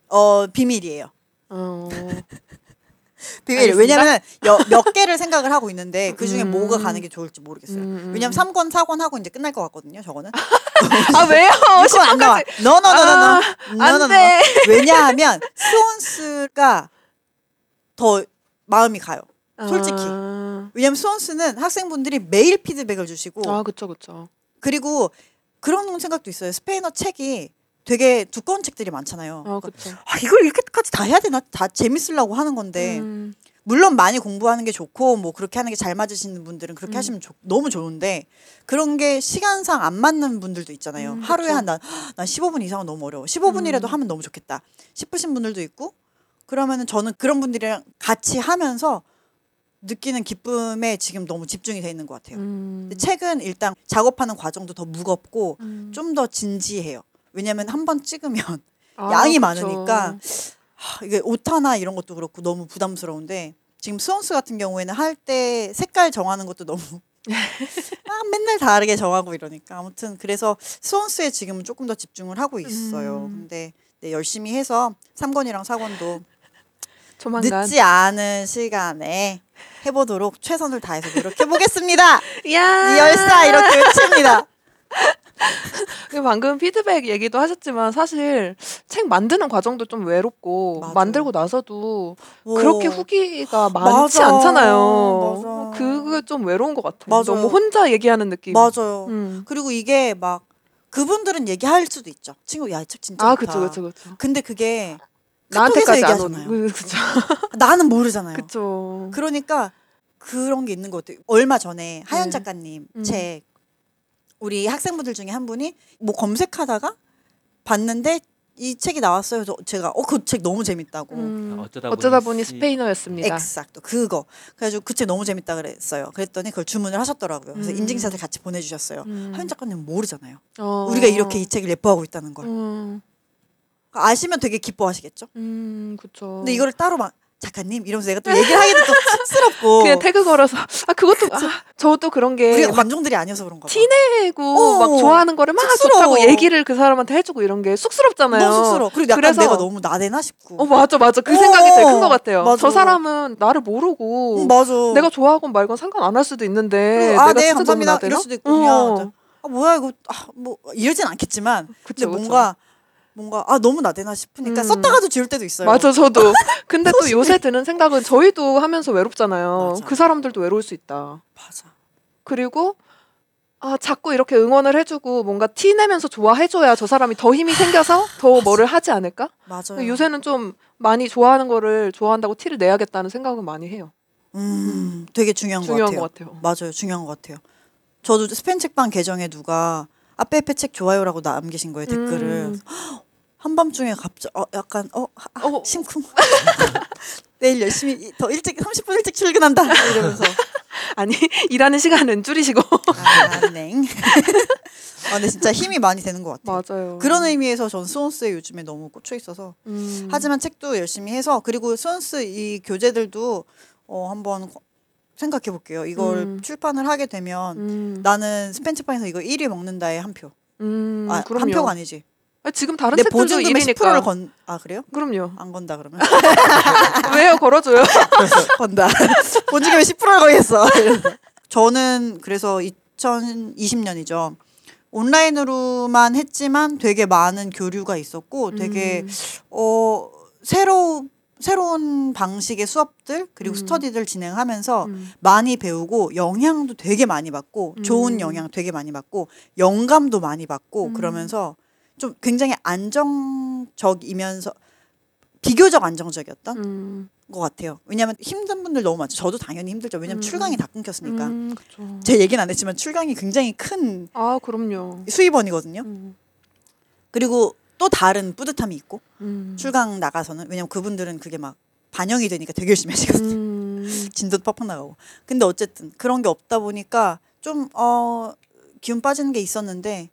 어 비밀이에요. 어, 비밀. 왜냐면 여, 몇 개를 생각을 하고 있는데 그 중에 음. 뭐가 가는 게 좋을지 모르겠어요. 음, 음. 왜냐면 3권, 4권 하고 이제 끝날 것 같거든요. 저거는. 아 왜요? 이거 안 나와. 10번까지. 너너너너너. 아, 안 돼. 왜냐하면 수원스가 더 마음이 가요. 솔직히. 아, 왜냐면 수원스는 학생분들이 매일 피드백을 주시고 아 그쵸 그쵸. 그리고 그런 생각도 있어요. 스페인어 책이 되게 두꺼운 책들이 많잖아요. 아 그쵸. 아, 이걸 이렇게까지 다 해야 되나? 다 재밌으려고 하는 건데 음, 물론 많이 공부하는 게 좋고 뭐 그렇게 하는 게 잘 맞으시는 분들은 그렇게 음. 하시면 좋- 너무 좋은데 그런 게 시간상 안 맞는 분들도 있잖아요. 음, 하루에 그쵸. 한난 난 15분 이상은 너무 어려워. 15분이라도 음. 하면 너무 좋겠다. 싶으신 분들도 있고 그러면은 저는 그런 분들이랑 같이 하면서 느끼는 기쁨에 지금 너무 집중이 돼 있는 것 같아요. 음, 책은 일단 작업하는 과정도 더 무겁고 음. 좀더 진지해요. 왜냐면 한 번 찍으면 아, 양이 그쵸. 많으니까 하, 이게 오타나 이런 것도 그렇고 너무 부담스러운데 지금 수원스 같은 경우에는 할 때 색깔 정하는 것도 너무 아, 맨날 다르게 정하고 이러니까 아무튼 그래서 수원스에 지금 조금 더 집중을 하고 있어요. 음. 근데 네, 열심히 해서 3권이랑 4권도 조만간. 늦지 않은 시간에 해보도록 최선을 다해서 노력해 보겠습니다. 야. 이 열사 이렇게 외칩니다. 그 방금 피드백 얘기도 하셨지만 사실 책 만드는 과정도 좀 외롭고 맞아요. 만들고 나서도 오. 그렇게 후기가 많지 맞아. 않잖아요. 맞아. 그게 좀 외로운 것 같아요. 맞아요. 너무 혼자 얘기하는 느낌. 맞아요. 음. 그리고 이게 막 그분들은 얘기할 수도 있죠. 친구 야 이 책 진짜 아, 좋다. 그쵸, 그쵸, 그쵸. 근데 그게 나한테까지 안 얘기하잖아요. 그- 그쵸. 나는 모르잖아요. 그쵸. 그러니까 그런 게 있는 것 같아요. 얼마 전에 하연 네. 작가님 음. 책 우리 학생분들 중에 한 분이 뭐 검색하다가 봤는데 이 책이 나왔어요. 그래서 제가 어 그 책 너무 재밌다고. 음, 어쩌다 어쩌다, 보니 보니 시- 스페인어였습니다. 엑삭도 그거. 그래가지고 그 책 너무 재밌다 그랬어요. 그랬더니 그걸 주문을 하셨더라고요. 그래서 음. 인증샷을 같이 보내주셨어요. 음. 하연 작가님 모르잖아요. 어. 우리가 이렇게 이 책을 예뻐하고 있다는 걸 음, 아시면 되게 기뻐하시겠죠. 음, 그쵸. 근데 이거를 따로 막 작가님 이러면서 내가 또 얘기를 하기도 또 쑥스럽고 그냥 태그 걸어서 아 그것도 아, 저도 그런 게 우리가 막 관종들이 아니어서 그런가 봐. 티내고 어, 막 좋아하는 거를 막 쑥스러워. 좋다고 얘기를 그 사람한테 해주고 이런 게 쑥스럽잖아요. 너무 쑥스러워. 그리고 약간 그래서- 내가 너무 나대나 싶고. 어 맞아 맞아 그 어, 생각이 제일 큰 것 같아요. 맞아. 저 사람은 나를 모르고 응, 맞아. 내가 좋아하건 말건 상관 안 할 수도 있는데 아, 내가 네, 진짜 감사합니다. 너무 나대나? 이럴 수도 있고 그냥 어. 아 뭐야 이거 아, 뭐 이러진 않겠지만 근데 그쵸, 그쵸. 뭔가 뭔가 아 너무 나대나 싶으니까 음. 썼다가도 지울 때도 있어요. 맞아 저도 근데 또 요새 드는 생각은 저희도 하면서 외롭잖아요. 맞아. 그 사람들도 외로울 수 있다. 맞아. 그리고 아 자꾸 이렇게 응원을 해주고 뭔가 티 내면서 좋아해줘야 저 사람이 더 힘이 생겨서 더 뭐를 하지 않을까? 맞아요. 요새는 좀 많이 좋아하는 거를 좋아한다고 티를 내야겠다는 생각은 많이 해요. 음 되게 중요한, 중요한 것것 같아요. 같아요. 맞아요. 중요한 것 같아요. 저도 스페인 책방 계정에 누가 아페페 책 좋아요라고 남기신 거예요 댓글을 음. 한밤중에 갑자기 어 약간 어, 아, 어. 심쿵 내일 열심히 더 일찍 30분 일찍 출근한다 이러면서 아니 일하는 시간은 줄이시고 아, 네. 아, 근데 진짜 힘이 많이 되는 것 같아요. 맞아요. 그런 의미에서 전 스원스에 요즘에 너무 꽂혀 있어서 음. 하지만 책도 열심히 해서 그리고 스원스 이 교재들도 어 한번 생각해 볼게요. 이걸 음. 출판을 하게 되면 음. 나는 스펜츠판에서 이거 1위 먹는다에 한 표. 음, 아, 그럼요. 한 표가 아니지. 아, 지금 다른 내 책들도 보증금의 1위니까. 10%를 건. 아 그래요? 그럼요. 안 건다 그러면 왜요? 걸어줘요. 건다. 보증금의 10%를 거겠어. 저는 그래서 2020년이죠. 온라인으로만 했지만 되게 많은 교류가 있었고 되게 음. 어 새로 새로운 방식의 수업들 그리고 음. 스터디들 진행하면서 음. 많이 배우고 영향도 되게 많이 받고 좋은 음. 영향 되게 많이 받고 영감도 많이 받고 음. 그러면서 좀 굉장히 안정적이면서 비교적 안정적이었던 음. 것 같아요. 왜냐하면 힘든 분들 너무 많죠. 저도 당연히 힘들죠. 왜냐하면 음. 출강이 다 끊겼으니까. 제 얘기는 안 했지만 출강이 굉장히 큰 아, 그럼요. 수입원이거든요. 음. 그리고 또 다른 뿌듯함이 있고 음. 출강 나가서는 왜냐면 그분들은 그게 막 반영이 되니까 되게 열심히 하시거든요. 음. 진도도 팍팍 나가고. 근데 어쨌든 그런 게 없다 보니까 좀 어 기운 빠지는 게 있었는데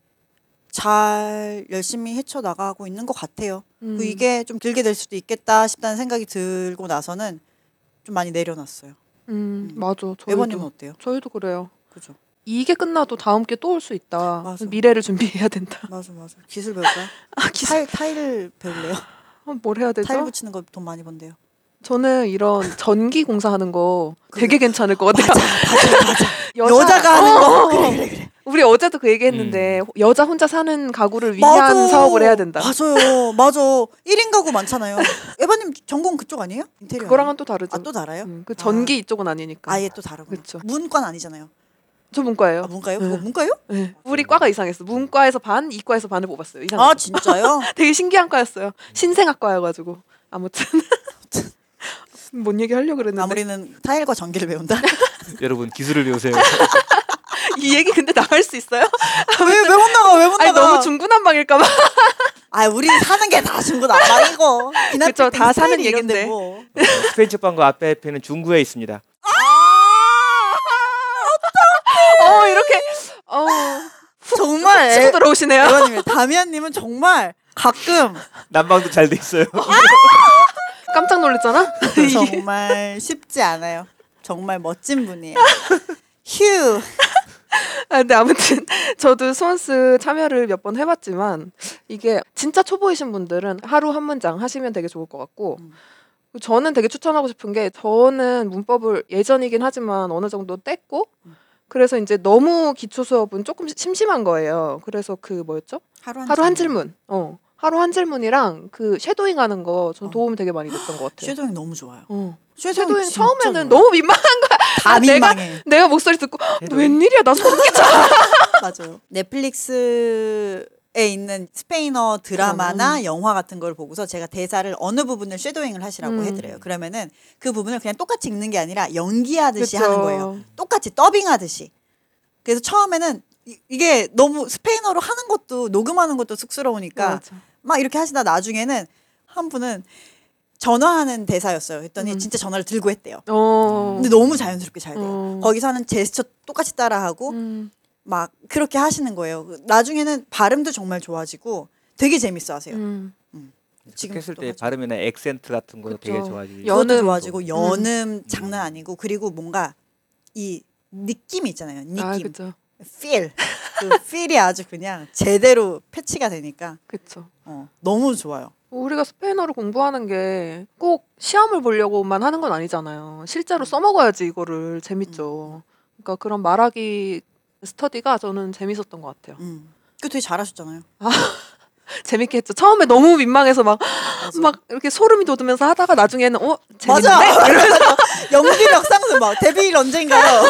잘 열심히 헤쳐 나가고 있는 것 같아요. 음. 그 이게 좀 들게 될 수도 있겠다 싶다는 생각이 들고 나서는 좀 많이 내려놨어요. 음, 맞아. 에버님은 저희도 어때요? 저희도 그래요. 그죠? 이게 끝나도 다음 게 또 올 수 있다. 맞아. 미래를 준비해야 된다. 맞아 맞아. 기술 배울까요? 아, 기술 타일 타일 배울래요? 어, 뭘 해야 되죠? 타일 붙이는 거 돈 많이 번대요. 저는 이런 전기 공사하는 거 되게 괜찮을 것 같아요. 여자- 여자 가 하는 거. 어, 그래 그래 그래. 우리 어제도 그 얘기했는데 여자 혼자 사는 가구를 위한 맞아. 사업을 해야 된다. 맞아요. 맞아. 1인 가구 많잖아요. 에바님 전공 그쪽 아니에요? 인테리어. 그거랑은 또 다르죠. 아, 또 달아요? 음, 그 전기 이쪽은 아니니까. 아예 또 다르고. 그쵸. 문과는 아니잖아요. 저 문과예요. 아, 문과요? 네. 그거 문과요? 네. 우리 과가 이상했어. 문과에서 반, 이과에서 반을 뽑았어요. 이상. 아, 진짜요? 되게 신기한 과였어요. 신생학과여가지고 아무튼 뭔 얘기 하려 고 그랬는데 아무리는 타일과 전기를 배운다. 여러분 기술을 배우세요. 이 얘기 근데 나갈 수 있어요? 왜왜 못 나가? 왜못 아니 나가? 너무 중구난방일까봐. 아, 우리 사는 게 다 중고 나방이고. 그쵸, 다 사는 얘긴데. 뭐. 스페인츠 방과 앞에 에는 중구에 있습니다. 어 이렇게 어 정말 치고 들어오시네요. 에바님, 다미안님은 정말 가끔 난방도 잘 돼 있어요. 깜짝 놀랐잖아. 정말 쉽지 않아요. 정말 멋진 분이에요. 휴. 아, 근데 아무튼 저도 스원스 참여를 몇 번 해봤지만 이게 진짜 초보이신 분들은 하루 한 문장 하시면 되게 좋을 것 같고 음. 저는 되게 추천하고 싶은 게 저는 문법을 예전이긴 하지만 어느 정도 뗐고 음. 그래서 이제 너무 기초 수업은 조금 심심한 거예요. 그래서 그 뭐였죠? 하루 한, 하루 한 질문. 어. 하루 한 질문이랑 그 shadowing 하는 거 전 어. 도움 되게 많이 됐던 것 같아요. shadowing 너무 좋아요. 어. shadowing, shadowing 진짜 처음에는 좋아요. 너무 민망한 거야. 다 아, 내가- 민망해. 내가 목소리 듣고? 웬일이야 나 소름 끼쳐. 맞아요. 넷플릭스에 있는 스페인어 드라마나 영화 같은 걸 보고서 제가 대사를 어느 부분을 쉐도잉을 하시라고 음. 해드려요. 그러면은 그 부분을 그냥 똑같이 읽는 게 아니라 연기하듯이 그쵸. 하는 거예요. 똑같이 더빙하듯이. 그래서 처음에는 이- 이게 너무 스페인어로 하는 것도 녹음하는 것도 쑥스러우니까 맞아. 막 이렇게 하시다 나중에는 한 분은 전화하는 대사였어요. 했더니 음. 진짜 전화를 들고 했대요. 어. 근데 너무 자연스럽게 잘 돼요. 어. 거기서 하는 제스처 똑같이 따라하고 음. 막 그렇게 하시는 거예요. 그 나중에는 발음도 정말 좋아지고 되게 재밌어 하세요. 음. 지금 했을 또때 하죠. 발음이나 액센트 같은 거 되게 그쵸. 좋아지고. 연음. 좋아지고 연음 장난 아니고 그리고 뭔가 이 느낌이 있잖아요. 느낌, 아 feel. 그 feel이 아주 그냥 제대로 패치가 되니까 그쵸. 어, 너무 좋아요. 우리가 스페인어를 공부하는 게 꼭 시험을 보려고만 하는 건 아니잖아요. 실제로 써먹어야지 이거를 재밌죠. 그러니까 그런 말하기 스터디가 저는 재밌었던 것 같아요. 음. 그 되게 잘하셨잖아요. 재밌게 했죠. 처음에 너무 민망해서 막, 맞아. 막 이렇게 소름이 돋으면서 하다가 나중에는 어 재밌는데 맞아. 연기력 상승 막 데뷔일 언젠가요?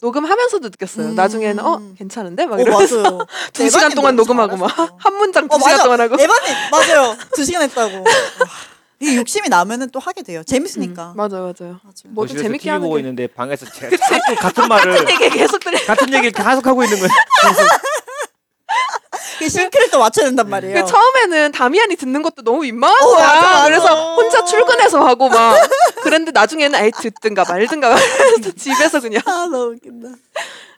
녹음하면서도 느꼈어요. 음. 나중에는 어 괜찮은데 막어 이러면서 맞아요. 두 시간 동안 녹음하고 막. 한 문장 두 어, 시간. 동안 하고. 에바님 맞아요. 두 시간 했다고. 와, 이게 욕심이 나면은 또 하게 돼요. 재밌으니까. 음, 맞아요, 맞아요. 맞아요. 뭐든 거실에서 재밌게 TV 하는 보고 게 있는데 방에서 제가 자꾸 같은 말을 이게 계속 들려. 같은 얘기를 계속 하고 있는 거예요. 그 싱크를 또 맞춰야 된단 말이에요. 그 처음에는 다미안이 듣는 것도 너무 민망한 어, 거야. 맞아, 맞아. 그래서 혼자 출근해서 하고 막 그런데 나중에는 아예 듣든가 말든가 집에서 그냥 아 너무 웃긴다.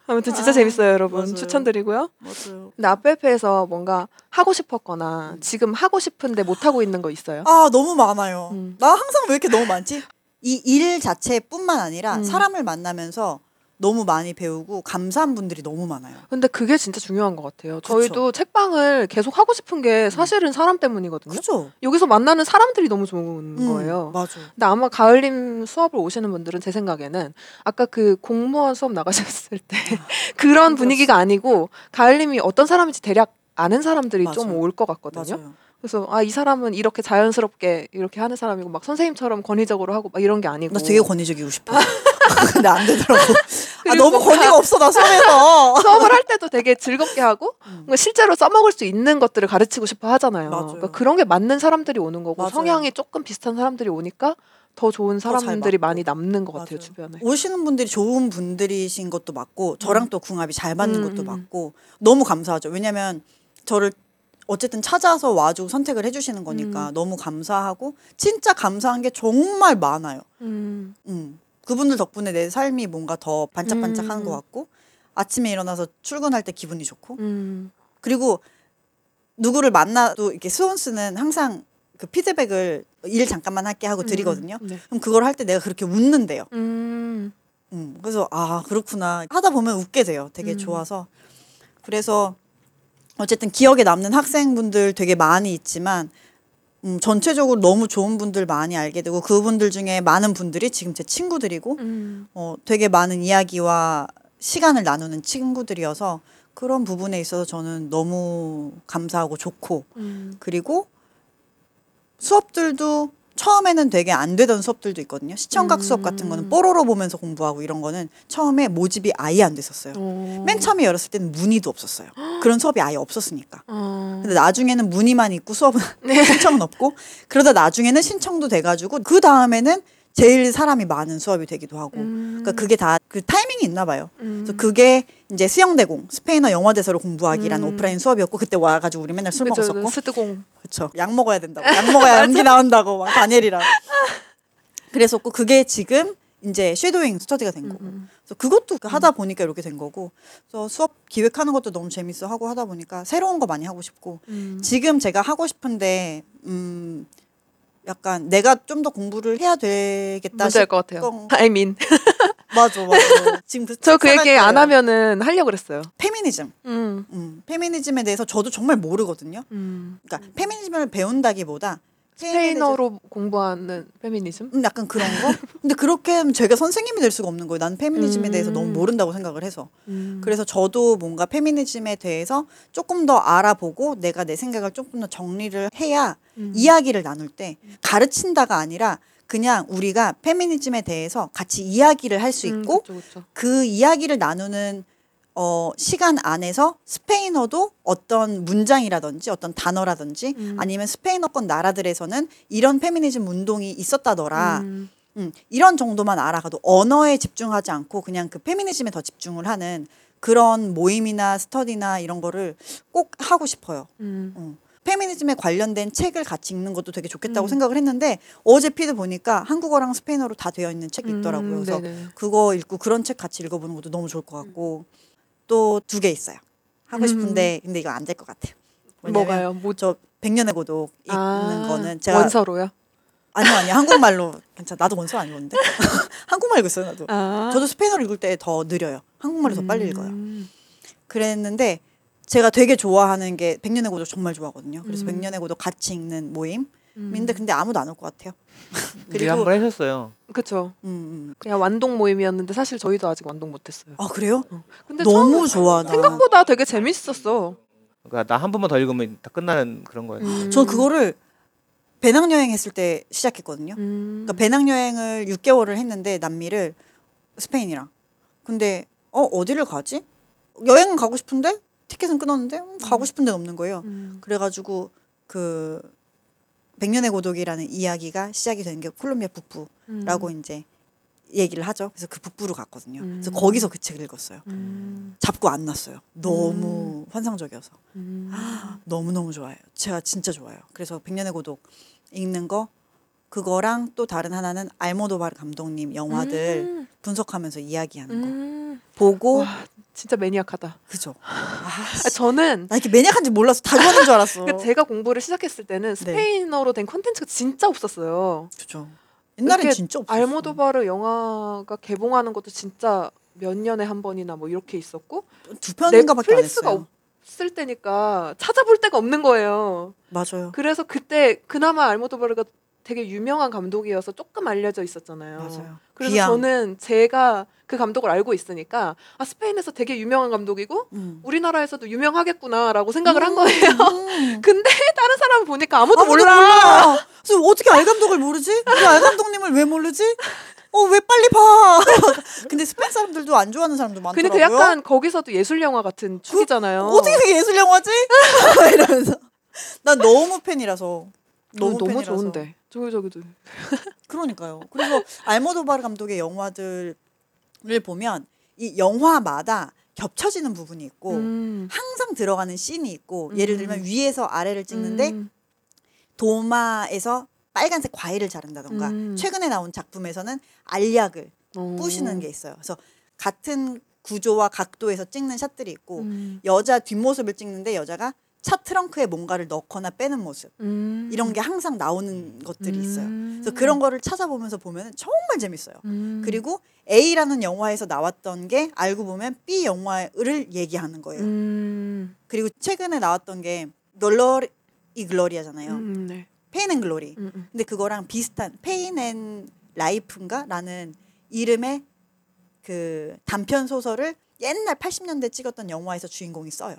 아무튼 진짜 아, 재밌어요 여러분 맞아요. 추천드리고요 맞아요. 근데 앞에에서 뭔가 하고 싶었거나 지금 하고 싶은데 못 하고 있는 거 있어요? 아 너무 많아요. 음. 나 항상 왜 이렇게 너무 많지? 이 일 자체뿐만 아니라 음. 사람을 만나면서 너무 많이 배우고 감사한 분들이 너무 많아요. 근데 그게 진짜 중요한 것 같아요. 저희도 책방을 계속 하고 싶은 게 사실은 사람 때문이거든요. 그죠? 여기서 만나는 사람들이 너무 좋은 음, 거예요. 맞아. 근데 아마 가을님 수업을 오시는 분들은 제 생각에는 아까 그 공무원 수업 나가셨을 때 그런 힘들었어. 분위기가 아니고 가을님이 어떤 사람인지 대략 아는 사람들이 좀. 올 것 같거든요. 맞아요. 그래서 아 이 사람은 이렇게 자연스럽게 이렇게 하는 사람이고 막 선생님처럼 권위적으로 하고 막 이런 게 아니고 나 되게 권위적이고 싶어. 근데 안 되더라고. 아 너무 권위가 없어 나 수업에서. 수업을 할 때도 되게 즐겁게 하고 음. 실제로 써먹을 수 있는 것들을 가르치고 싶어 하잖아요. 그러니까 그런 게 맞는 사람들이 오는 거고 맞아요. 성향이 조금 비슷한 사람들이 오니까 더 좋은 사람들이. 많이 남는 것 같아요 맞아요. 주변에. 오시는 분들이 좋은 분들이신 것도 맞고 저랑 또 궁합이 잘 맞는 음, 것도 음. 맞고 너무 감사하죠. 왜냐면 저를 어쨌든 찾아서 와주고 선택을 해주시는 거니까 음. 너무 감사하고 진짜 감사한 게 정말 많아요. 음. 음. 그분들 덕분에 내 삶이 뭔가 더 반짝반짝하는 음. 것 같고 아침에 일어나서 출근할 때 기분이 좋고 음. 그리고 누구를 만나도 이렇게 수원스는 항상 그 피드백을 일 잠깐만 할게 하고 드리거든요. 네. 그럼 그걸 할 때 내가 그렇게 웃는데요. 음. 음, 그래서 아 그렇구나 하다 보면 웃게 돼요. 되게 음. 좋아서 그래서 어쨌든 기억에 남는 학생분들 되게 많이 있지만 음, 전체적으로 너무 좋은 분들 많이 알게 되고 그분들 중에 많은 분들이 지금 제 친구들이고 음. 어, 되게 많은 이야기와 시간을 나누는 친구들이어서 그런 부분에 있어서 저는 너무 감사하고 좋고 음. 그리고 수업들도 처음에는 되게 안 되던 수업들도 있거든요. 시청각 수업 같은 거는 음. 뽀로로 보면서 공부하고 이런 거는 처음에 모집이 아예 안 됐었어요. 어. 맨 처음에 열었을 때는 문의도 없었어요. 그런 수업이 아예 없었으니까. 어. 근데 나중에는 문의만 있고 수업은 네. 신청은 없고 그러다 나중에는 신청도 돼가지고 그 다음에는 제일 사람이 많은 수업이 되기도 하고 음. 그러니까 그게 다 그 타이밍이 있나 봐요. 음. 그래서 그게 이제 수영대공 스페인어 영어 대사로 공부하기라는 음. 오프라인 수업이었고 그때 와가지고 우리 맨날 술 그죠, 먹었었고 그 스드공. 그렇죠. 약 먹어야 된다고. 약 먹어야 연기 나온다고 막 다니엘이랑. 그랬었고 그게 지금 이제 shadowing 스터디가 된 거고. 음. 그래서 그것도 하다 보니까 이렇게 된 거고. 그래서 수업 기획하는 것도 너무 재밌어 하고 하다 보니까 새로운 거 많이 하고 싶고. 음. 지금 제가 하고 싶은데 음 약간 내가 좀 더 공부를 해야 되겠다 알것 같아요. I mean. 맞아 맞아. 지금 그 저그 생각할 얘기 안 거예요. 하면은 하려고 그랬어요. 페미니즘. 음. 음, 페미니즘에 대해서 저도 정말 모르거든요. 음. 그러니까 페미니즘을 배운다기보다 스페인어로 공부하는 페미니즘? 음, 약간 그런 거. 근데 그렇게 하면 제가 선생님이 될 수가 없는 거예요. 난 페미니즘에 음. 대해서 너무 모른다고 생각을 해서. 음. 그래서 저도 뭔가 페미니즘에 대해서 조금 더 알아보고 내가 내 생각을 조금 더 정리를 해야 음. 이야기를 나눌 때 가르친다가 아니라 그냥 우리가 페미니즘에 대해서 같이 이야기를 할수 음, 있고 그쵸, 그쵸. 그 이야기를 나누는 어, 시간 안에서 스페인어도 어떤 문장이라든지 어떤 단어라든지 음. 아니면 스페인어권 나라들에서는 이런 페미니즘 운동이 있었다더라. 음. 음, 이런 정도만 알아가도 언어에 집중하지 않고 그냥 그 페미니즘에 더 집중을 하는 그런 모임이나 스터디나 이런 거를 꼭 하고 싶어요. 음. 어. 페미니즘에 관련된 책을 같이 읽는 것도 되게 좋겠다고 음. 생각을 했는데 어제 피드 보니까 한국어랑 스페인어로 다 되어 있는 책이 있더라고요. 음, 그래서. 그거 읽고 그런 책 같이 읽어보는 것도 너무 좋을 것 같고 또 두 개 있어요. 하고 음. 싶은데 근데 이거 안 될 것 같아요. 뭐가요? 뭐저 백년의 고독 읽는 아, 거는 제가 원서로요? 아니요 아니요 한국말로 괜찮아 나도 원서 안 읽었는데 한국말 읽고 있어요 나도. 아. 저도 스페인어를 읽을 때 더 느려요. 한국말로 더 빨리 읽어요. 음. 그랬는데 제가 되게 좋아하는 게 백년의 고독 정말 좋아하거든요. 그래서 음. 백년의 고독 같이 읽는 모임 인데 음. 근데 아무도 안 올 것 같아요. 그리고 한번 하셨어요. 그쵸. 음, 음. 그냥 완동 모임이었는데 사실 저희도 아직 완동 못했어요. 아 그래요? 근데 너무 좋아 나. 생각보다 되게 재밌었어. 그러니까 나 한 번만 더 읽으면 다 끝나는 그런 거예요. 음. 저 그거를 배낭여행 했을 때 시작했거든요. 음. 그러니까 배낭여행을 6개월을 했는데 남미를 스페인이랑. 근데 어 어디를 가지? 여행은 가고 싶은데 티켓은 끊었는데 음, 가고 싶은 데는 없는 거예요. 음. 그래가지고 그 백년의 고독이라는 이야기가 시작이 된 게 콜롬비아 북부라고 음. 이제 얘기를 하죠. 그래서 그 북부로 갔거든요. 그래서 음. 거기서 그 책을 읽었어요. 음. 잡고 안 났어요. 너무 환상적이어서. 음. 너무 너무 좋아요. 제가 진짜 좋아요. 그래서 백년의 고독 읽는 거 그거랑 또 다른 하나는 알모도바르 감독님 영화들 음. 분석하면서 이야기하는 거 음. 보고 와, 진짜 매니악하다. 그죠. 아, 저는 나 이렇게 매니악한지 몰랐어. 다 좋아하는 줄 알았어. 그 제가 공부를 시작했을 때는 스페인어로 된 콘텐츠가 진짜 없었어요. 그죠. 옛날엔 진짜 없었어. 알모도바르 영화가 개봉하는 것도 진짜 몇 년에 한 번이나 뭐 이렇게 있었고 두 편인가밖에 안 했어요. 없을 때니까 찾아볼 데가 없는 거예요. 맞아요. 그래서 그때 그나마 알모도바르가 되게 유명한 감독이어서 조금 알려져 있었잖아요. 맞아요. 그래서 귀향. 저는 제가 그 감독을 알고 있으니까 아 스페인에서 되게 유명한 감독이고 음. 우리나라에서도 유명하겠구나라고 생각을 한 거예요. 음. 근데 다른 사람 보니까 아무도, 아무도 몰라. 몰라. 그래서 어떻게 알 감독을 모르지? 알 감독님을 왜 모르지? 어 왜 빨리 봐? 근데 스페인 사람들도 안 좋아하는 사람도 근데 많더라고요. 그 약간 거기서도 예술 영화 같은 축이잖아요. 어떻게 그게 예술 영화지? 이러면서 난 너무 팬이라서 너무 너무 너무 팬이라서. 좋은데. 저기 저기도. 그러니까요. 그래서 알모도바르 감독의 영화들을 보면 이 영화마다 겹쳐지는 부분이 있고 음. 항상 들어가는 씬이 있고 예를 음. 들면 위에서 아래를 찍는데 음. 도마에서 빨간색 과일을 자른다던가 음. 최근에 나온 작품에서는 알약을 어. 부시는 게 있어요. 그래서 같은 구조와 각도에서 찍는 샷들이 있고 음. 여자 뒷모습을 찍는데 여자가 차 트렁크에 뭔가를 넣거나 빼는 모습 음. 이런 게 항상 나오는 것들이 있어요. 음. 그래서 그런 거를 찾아보면서 보면 정말 재밌어요. 음. 그리고 A라는 영화에서 나왔던 게 알고 보면 B 영화를 얘기하는 거예요. 음. 그리고 최근에 나왔던 게 Dolor y gloria잖아요. 음. 네. Pain and Glory. 음. 음. 근데 그거랑 비슷한 Pain and Life인가라는 이름의 그 단편 소설을 옛날 80년대 찍었던 영화에서 주인공이 써요.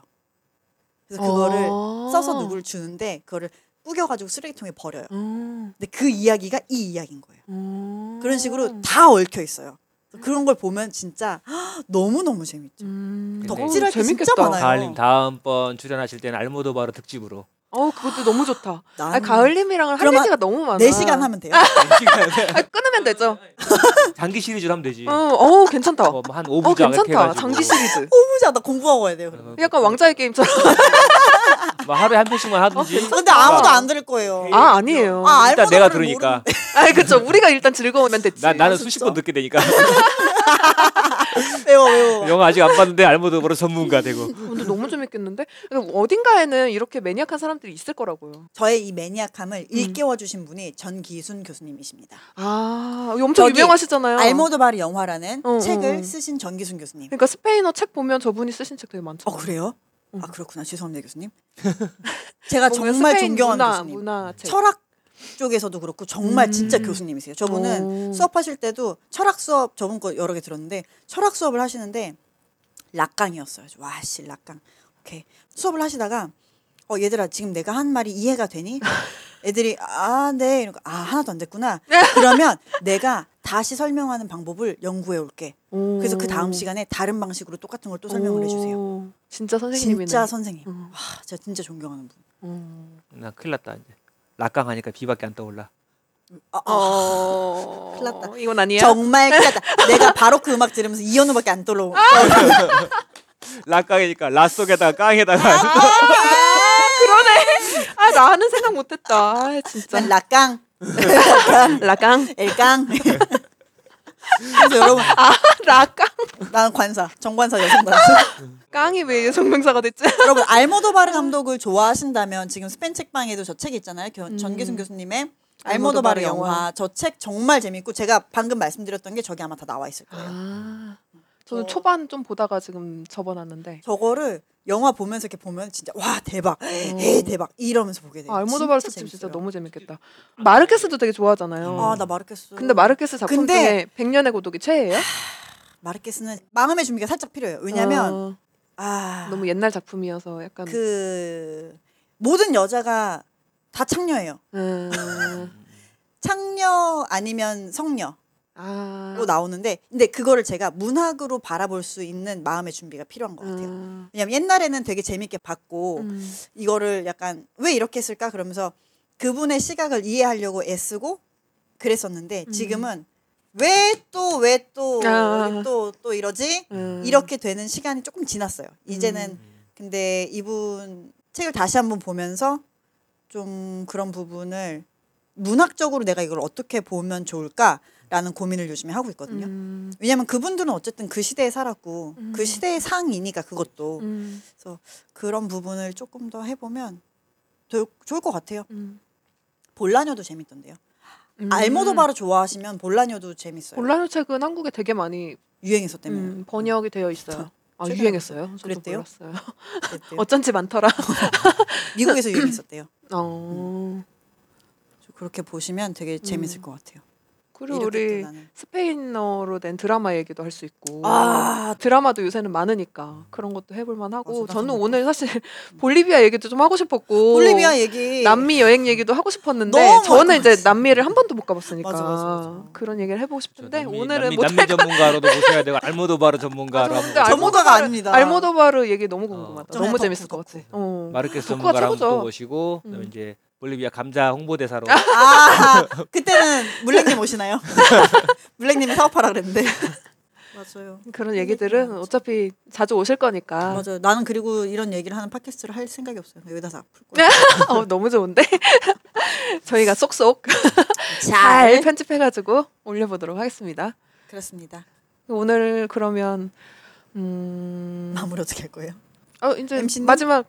그래서 그거를 아. 써서 누구를 주는데 그거를 꾸겨가지고 쓰레기통에 버려요. 음. 근데 그 이야기가 이 이야기인 거예요. 음. 그런 식으로 다 얽혀 있어요. 그런 걸 보면 진짜 너무 너무 재밌죠. 음. 덕질할 어, 게 진짜. 많아요. 가을님 다음번 출연하실 때는 알모도바르 특집으로 어, 그것도 너무 좋다. 아, 나는 가을님이랑은 할 얘기가 너무 많아. 4 시간 하면 돼요. 아, 끊 으면 되죠. 장기 시리즈로 하면 되지. 어, 어 괜찮다. 뭐한 어, 5부작 괜찮다. 해가지고 장기 시리즈. 오부자 나 공부하고 와야 돼요. 그러면. 약간 왕자의 게임처럼. 뭐 하루에 한 편씩만 하든지. 어, 근데 아무도 안 들을 거예요. 아, 아니에요. 아, 일단 내가 들으니까 아, 그쵸. 우리가 일단 즐거우면 됐지. 나, 나는 진짜? 수십 번 듣게 되니까 외워 외워. 영화 아직 안 봤는데 알모도바르 전문가 되고 근데 너무 재밌겠는데? 어딘가에는 이렇게 매니악한 사람들이 있을 거라고요. 저의 이 매니악함을 음. 일깨워 주신 분이 전기순 교수님이십니다. 아, 엄청 유명하시잖아요. 알모도바르 영화라는 어, 책을 어. 쓰신 전기순 교수님. 그러니까 스페인어 책 보면 저분이 쓰신 책 되게 많죠. 어 그래요? 음. 아 그렇구나 죄송합니다 교수님. 제가 정말 존경하는 문화, 교수님. 문화 책. 철학 쪽에서도 그렇고 정말 음. 진짜 교수님이세요. 저분은 오. 수업하실 때도 철학 수업 저분 거 여러 개 들었는데 철학 수업을 하시는데 락강이었어요. 와씨 락강. 오케이 수업을 하시다가 어 얘들아 지금 내가 한 말이 이해가 되니? 애들이 아 네 이러고 아 하나도 안 됐구나. 그러면 내가 다시 설명하는 방법을 연구해 올게. 오. 그래서 그 다음 시간에 다른 방식으로 똑같은 걸 또 설명을 해주세요. 오. 진짜 선생님이네. 진짜 선생님. 음. 와 제가 진짜 존경하는 분. 음. 나 큰일 났다 이제 락강 하니까 비밖에 안 떠올라 아, 아, 어. 큰일 났다. 이건 아니야. 정말 크다. 내가 바로 그 음악 들으면서 이현우밖에 안 떠올라. 락강이니까 라 속에다가 깡에다가 아 나는 생각 못했다. 아, 진짜. 난 락강, 라강. 엘강. 그래서 여러분, 라강. 나는 관사, 정관사 여성 관사. 깡이 왜 성명사가 됐지? 여러분 알모도바르 감독을 좋아하신다면 지금 스펜 책방에도 저 책 있잖아요. 교- 음. 전기순 교수님의 알모도바르 알모도바르 영화. 저 책 정말 재밌고 제가 방금 말씀드렸던 게 저기 아마 다 나와 있을 거예요. 아. 저는 저- 초반 좀 보다가 지금 접어놨는데. 저거를 영화 보면서 이렇게 보면 진짜 와 대박, 에이 대박 이러면서 보게 돼요. 아, 알모도바르 진짜 특집 진짜 재밌어요. 너무 재밌겠다. 마르케스도 되게 좋아하잖아요. 아 나 마르케스. 근데 마르케스 작품 근데- 중에 백년의 고독이 최애예요? 마르케스는 마음의 준비가 살짝 필요해요. 왜냐면 어, 아 너무 옛날 작품이어서 약간 그 모든 여자가 다 창녀예요. 음, 창녀 아니면 성녀로 아, 나오는데 근데 그거를 제가 문학으로 바라볼 수 있는 마음의 준비가 필요한 것 같아요. 음, 왜냐면 옛날에는 되게 재밌게 봤고 음, 이거를 약간 왜 이렇게 했을까 그러면서 그분의 시각을 이해하려고 애쓰고 그랬었는데 음. 지금은 왜 또왜또 아. 또 또 이러지 음. 이렇게 되는 시간이 조금 지났어요. 이제는 음. 근데 이분 책을 다시 한번 보면서 좀 그런 부분을 문학적으로 내가 이걸 어떻게 보면 좋을까 라는 고민을 요즘에 하고 있거든요. 음, 왜냐면 그분들은 어쨌든 그 시대에 살았고 음. 그 시대의 상이니까 그것도 음, 그런 부분을 조금 더 해보면 도- 좋을 것 같아요. 음. 볼라녀도 재밌던데요. 음. 알모도바르 좋아하시면 볼라녀도 재밌어요. 볼라노 책은 한국에 되게 많이 유행했었다며. 음, 번역이 되어 있어요. 아 유행했어요. 그랬대요? 몰랐어요. 그랬대요. 어쩐지 많더라. 미국에서 유행했었대요. 어. 그렇게 보시면 되게 재밌을 음. 것 같아요. 그리고 우리 나는. 스페인어로 된 드라마 얘기도 할 수 있고 아 드라마도 요새는 많으니까 그런 것도 해볼만 하고 맞아, 저는 오늘 사실 볼리비아 얘기도 좀 하고 싶었고 볼리비아 얘기 남미 여행 얘기도 하고 싶었는데 저는 이제 남미를 한 번도 못 가봤으니까 맞아, 맞아, 맞아. 그런 얘기를 해보고 저 싶은데 남미, 오늘은 남미, 못 남미 전문가로도 모셔야 되고 알모도바르 전문가로 아, 전문가가 알모도바르- 아닙니다. 알모도바르 얘기 너무 궁금하다. 좀 너무 재밌을 것 같아. 어. 마르케스 최고죠. 또 모시고 그다음에 음. 이제 볼리비아 감자 홍보대사로 아 그때는 물랭님 오시나요? 물랭님이 사업하라 그랬는데. 맞아요. 그런 얘기들은. 어차피 자주 오실 거니까 맞아요. 나는 그리고 이런 얘기를 하는 팟캐스트를 할 생각이 없어요. 여기다 다 풀 거야. 어, 너무 좋은데 저희가 쏙쏙 잘 편집해가지고 올려보도록 하겠습니다. 그렇습니다. 오늘 그러면 음, 마무리 어떻게 할 거예요? 어 이제 MC 님? 마지막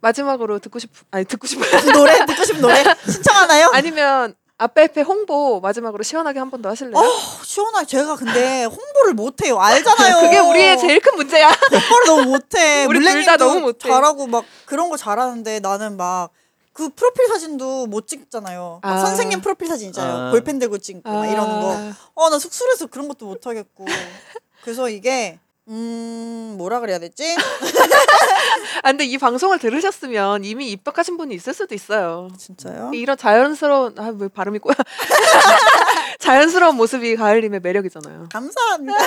마지막으로 듣고 싶 아니 듣고 싶어 노래 듣고 싶은 노래 신청하나요? 아니면 아페페 홍보 마지막으로 시원하게 한 번 더 하실래요? 어, 시원하게 제가 근데 홍보를 못해요. 알잖아요. 그게 우리의 제일 큰 문제야. 홍보를 너무 못해. 우리 둘다 물랭님도 너무 못해. 잘하고 막 그런 거 잘하는데 나는 막 그 프로필 사진도 못 찍잖아요. 막 아. 선생님 프로필 사진 있잖아요. 아. 볼펜 들고 찍고 막 이러는 거. 아, 어, 나 쑥스러워서 그런 것도 못 하겠고. 그래서 이게 음, 뭐라 그래야 되지? 아, 근데 이 방송을 들으셨으면 이미 입덕하신 분이 있을 수도 있어요. 진짜요? 이런 자연스러운 아 왜 발음이 꼬여? 자연스러운 모습이 가을님의 매력이잖아요. 감사합니다.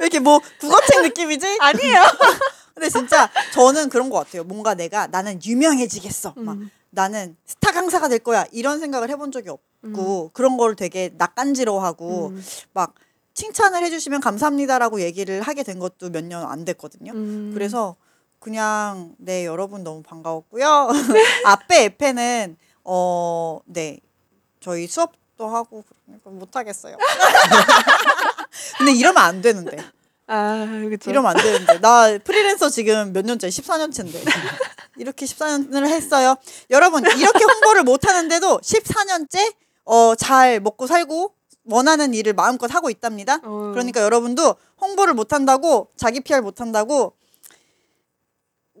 왜 이렇게 뭐 국어책 느낌이지? 아니에요. 근데 진짜 저는 그런 것 같아요. 뭔가 내가 나는 유명해지겠어. 막 음. 나는 스타 강사가 될 거야. 이런 생각을 해본 적이 없고 그런 걸 되게 낯간지러워하고 음. 막 칭찬을 해주시면 감사합니다라고 얘기를 하게 된 것도 몇 년 안 됐거든요. 음. 그래서 그냥 네 여러분 너무 반가웠고요. 앞에 에페는 어 네 저희 수업도 하고 그러니까 못 하겠어요. 근데 이러면 안 되는데. 아 그렇죠. 이러면 안 되는데 나 프리랜서 지금 몇 년째 14년째인데 이렇게 14년을 했어요. 여러분 이렇게 홍보를 못 하는데도 14년째 어 잘 먹고 살고 원하는 일을 마음껏 하고 있답니다. 어. 그러니까 여러분도 홍보를 못 한다고 자기 PR 못 한다고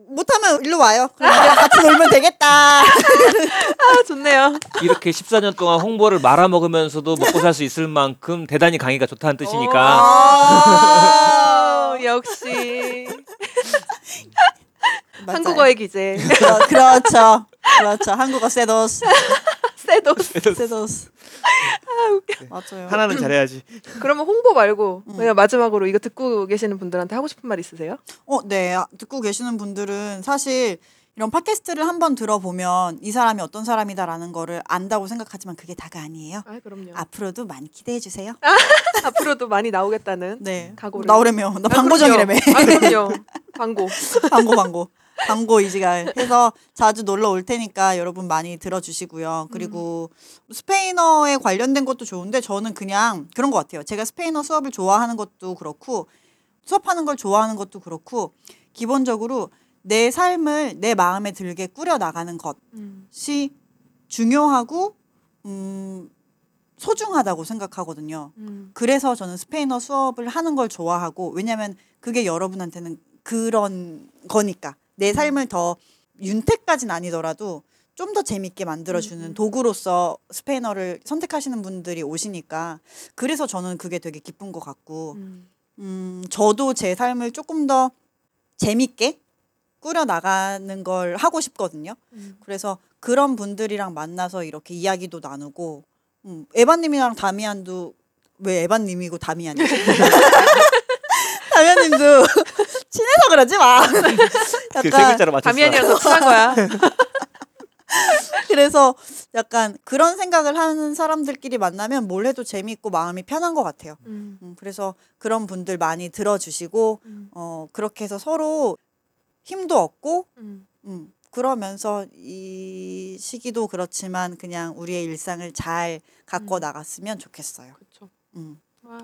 못하면 일로 와요. 그럼 우리랑 같이 놀면 되겠다. 아 좋네요. 이렇게 14년 동안 홍보를 말아 먹으면서도 먹고 살 수 있을 만큼 대단히 강의가 좋다는 뜻이니까 아, 역시. 한국어의 기재 그러, 그렇죠. 그렇죠. 한국어 세도스. 세도스. 세도스. 맞아요. 하나는 잘해야지. 그러면 홍보 말고 음. 그냥 마지막으로 이거 듣고 계시는 분들한테 하고 싶은 말 있으세요? 어, 네. 아, 듣고 계시는 분들은 사실 이런 팟캐스트를 한번 들어보면 이 사람이 어떤 사람이다라는 거를 안다고 생각하지만 그게 다가 아니에요. 아 그럼요. 앞으로도 많이 기대해 주세요. 앞으로도 많이 나오겠다는 네. 각오를. 나오려면 나 아, 방고정이라며. 그럼요. 아 그럼요. 광고. 방고 방고. 방고 이지갈 해서 자주 놀러 올 테니까 여러분 많이 들어주시고요. 그리고 스페인어에 관련된 것도 좋은데 저는 그냥 그런 것 같아요. 제가 스페인어 수업을 좋아하는 것도 그렇고 수업하는 걸 좋아하는 것도 그렇고 기본적으로 내 삶을 내 마음에 들게 꾸려 나가는 것이 음. 중요하고 음, 소중하다고 생각하거든요. 음. 그래서 저는 스페인어 수업을 하는 걸 좋아하고 왜냐면 그게 여러분한테는 그런 거니까 내 삶을 더 윤택까진 아니더라도 좀 더 재밌게 만들어주는 음. 도구로서 스페인어를 선택하시는 분들이 오시니까 그래서 저는 그게 되게 기쁜 것 같고 음. 음 저도 제 삶을 조금 더 재밌게 꾸려 나가는 걸 하고 싶거든요. 음. 그래서 그런 분들이랑 만나서 이렇게 이야기도 나누고 음, 에바님이랑 다미안도 왜 에바님이고 다미안이지? 다미안님도 친해서 그러지 마. 그세 약간 글자로 맞췄어. 다미안이랑 더 친한 거야. 그래서 약간 그런 생각을 하는 사람들끼리 만나면 뭘 해도 재밌고 마음이 편한 것 같아요. 음. 음, 그래서 그런 분들 많이 들어주시고 음. 어 그렇게 해서 서로 힘도 얻고 음. 음, 그러면서 이 시기도 그렇지만 그냥 우리의 일상을 잘 갖고 음. 나갔으면 좋겠어요. 그렇죠. 음. 와.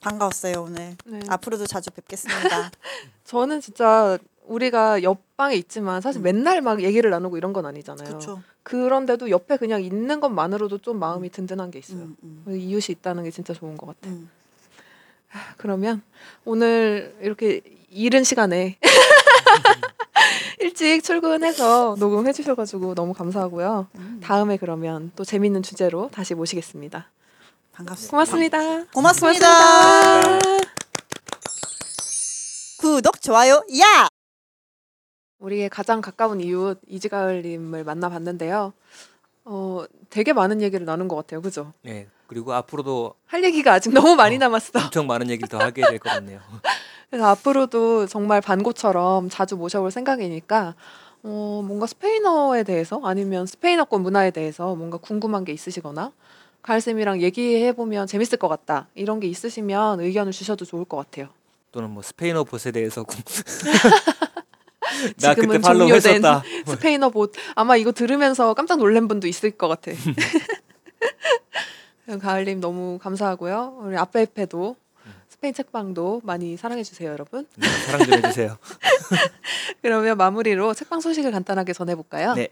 반가웠어요 오늘. 네. 앞으로도 자주 뵙겠습니다. 저는 진짜 우리가 옆방에 있지만 사실 음. 맨날 막 얘기를 나누고 이런 건 아니잖아요. 그렇죠. 그런데도 옆에 그냥 있는 것만으로도 좀 마음이 든든한 게 있어요. 음, 음, 이웃이 있다는 게 진짜 좋은 것 같아요. 음. 그러면 오늘 이렇게 이른 시간에 일찍 출근해서 녹음해 주셔가지고 너무 감사하고요. 음. 다음에 그러면 또 재밌는 주제로 다시 모시겠습니다. 반갑습니다. 고맙습니다. 고맙습니다. 고맙습니다. 구독 좋아요 야. 우리의 가장 가까운 이웃 이지가을님을 만나봤는데요. 어, 되게 많은 얘기를 나눈 것 같아요. 그죠? 네. 그리고 앞으로도 할 얘기가 아직 너무 많이 어. 남았어. 엄청 많은 얘기를 더 하게 될 것 같네요. 그래서 앞으로도 정말 반고처럼 자주 모셔볼 생각이니까 어, 뭔가 스페인어에 대해서 아니면 스페인어권 문화에 대해서 뭔가 궁금한 게 있으시거나 가을쌤이랑 얘기해 보면 재밌을 것 같다 이런 게 있으시면 의견을 주셔도 좋을 것 같아요. 또는 뭐 스페인어 봇에 대해서 구- 나 그때 팔로우 했었다. 스페인어 봇 아마 이거 들으면서 깜짝 놀란 분도 있을 것 같아. 가을님 너무 감사하고요. 우리 아페페도 스페인 책방도 많이 사랑해 주세요, 여러분. 네, 사랑 좀 해주세요. 그러면 마무리로 책방 소식을 간단하게 전해볼까요? 네.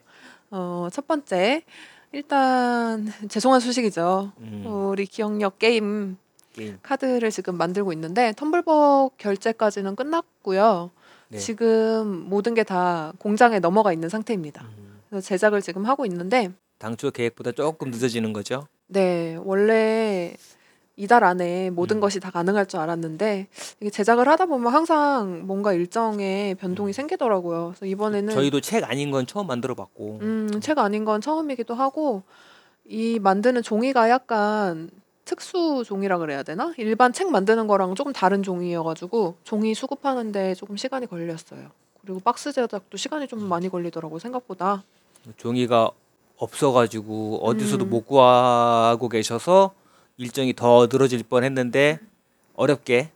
어, 첫 번째 일단 죄송한 소식이죠. 음, 우리 기억력 게임 게임. 카드를 지금 만들고 있는데 텀블벅 결제까지는 끝났고요. 네. 지금 모든 게 다 공장에 넘어가 있는 상태입니다. 음, 그래서 제작을 지금 하고 있는데 당초 계획보다 조금 늦어지는 거죠. 네 원래 이달 안에 모든 음. 것이 다 가능할 줄 알았는데 이게 제작을 하다 보면 항상 뭔가 일정에 변동이 음. 생기더라고요. 그래서 이번에는 저희도 책 아닌 건 처음 만들어 봤고 음, 책 아닌 건 처음이기도 하고 이 만드는 종이가 약간 특수 종이라 그래야 되나? 일반 책 만드는 거랑 조금 다른 종이여가지고 종이 수급하는데 조금 시간이 걸렸어요. 그리고 박스 제작도 시간이 좀 많이 걸리더라고 요 생각보다. 종이가 없어가지고 어디서도 음. 못 구하고 계셔서 일정이 더 늘어질 뻔했는데 어렵게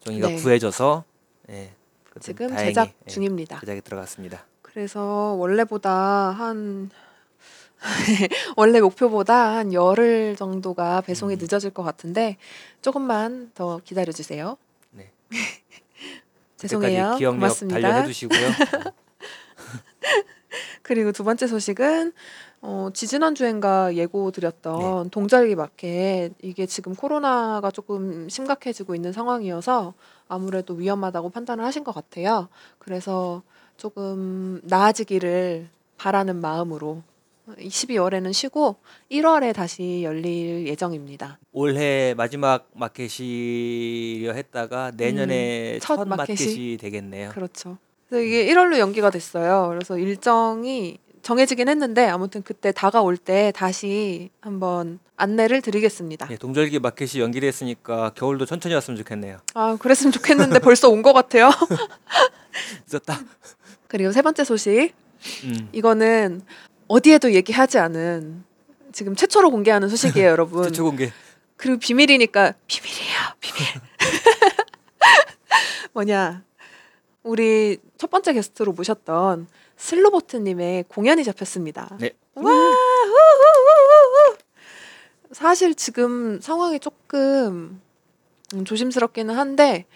종이가 네. 구해져서 예, 지금 다행히, 제작 예, 중입니다. 제작에 들어갔습니다. 그래서 원래보다 한 원래 목표보다 한 열흘 정도가 배송이 음. 늦어질 것 같은데 조금만 더 기다려 주세요. 네. 죄송해요. 기억력 고맙습니다. 단련해 두시고요. 그리고 두 번째 소식은 어, 지지난 주엔가 예고 드렸던 동절기 마켓 이게 지금 코로나가 조금 심각해지고 있는 상황이어서 아무래도 위험하다고 판단을 하신 것 같아요. 그래서 조금 나아지기를 바라는 마음으로 12월에는 쉬고 1월에 다시 열릴 예정입니다. 올해 마지막 마켓이려 했다가 내년에 음, 첫 첫, 마켓이? 마켓이 되겠네요. 그렇죠. 그래서 이게 1월로 연기가 됐어요. 그래서 일정이 정해지긴 했는데 아무튼 그때 다가올 때 다시 한번 안내를 드리겠습니다. 예, 동절기 마켓이 연기됐으니까 겨울도 천천히 왔으면 좋겠네요. 아, 그랬으면 좋겠는데 벌써 온 것 같아요. 있었다. 그리고 세 번째 소식. 음. 이거는 어디에도 얘기하지 않은 지금 최초로 공개하는 소식이에요, 여러분. 최초 공개. 그리고 비밀이니까 비밀이에요, 비밀. 뭐냐? 우리 첫 번째 게스트로 모셨던 슬로보트님의 공연이 잡혔습니다. 네. 와, 후후후후. 사실 지금 상황이 조금 음, 조심스럽기는 한데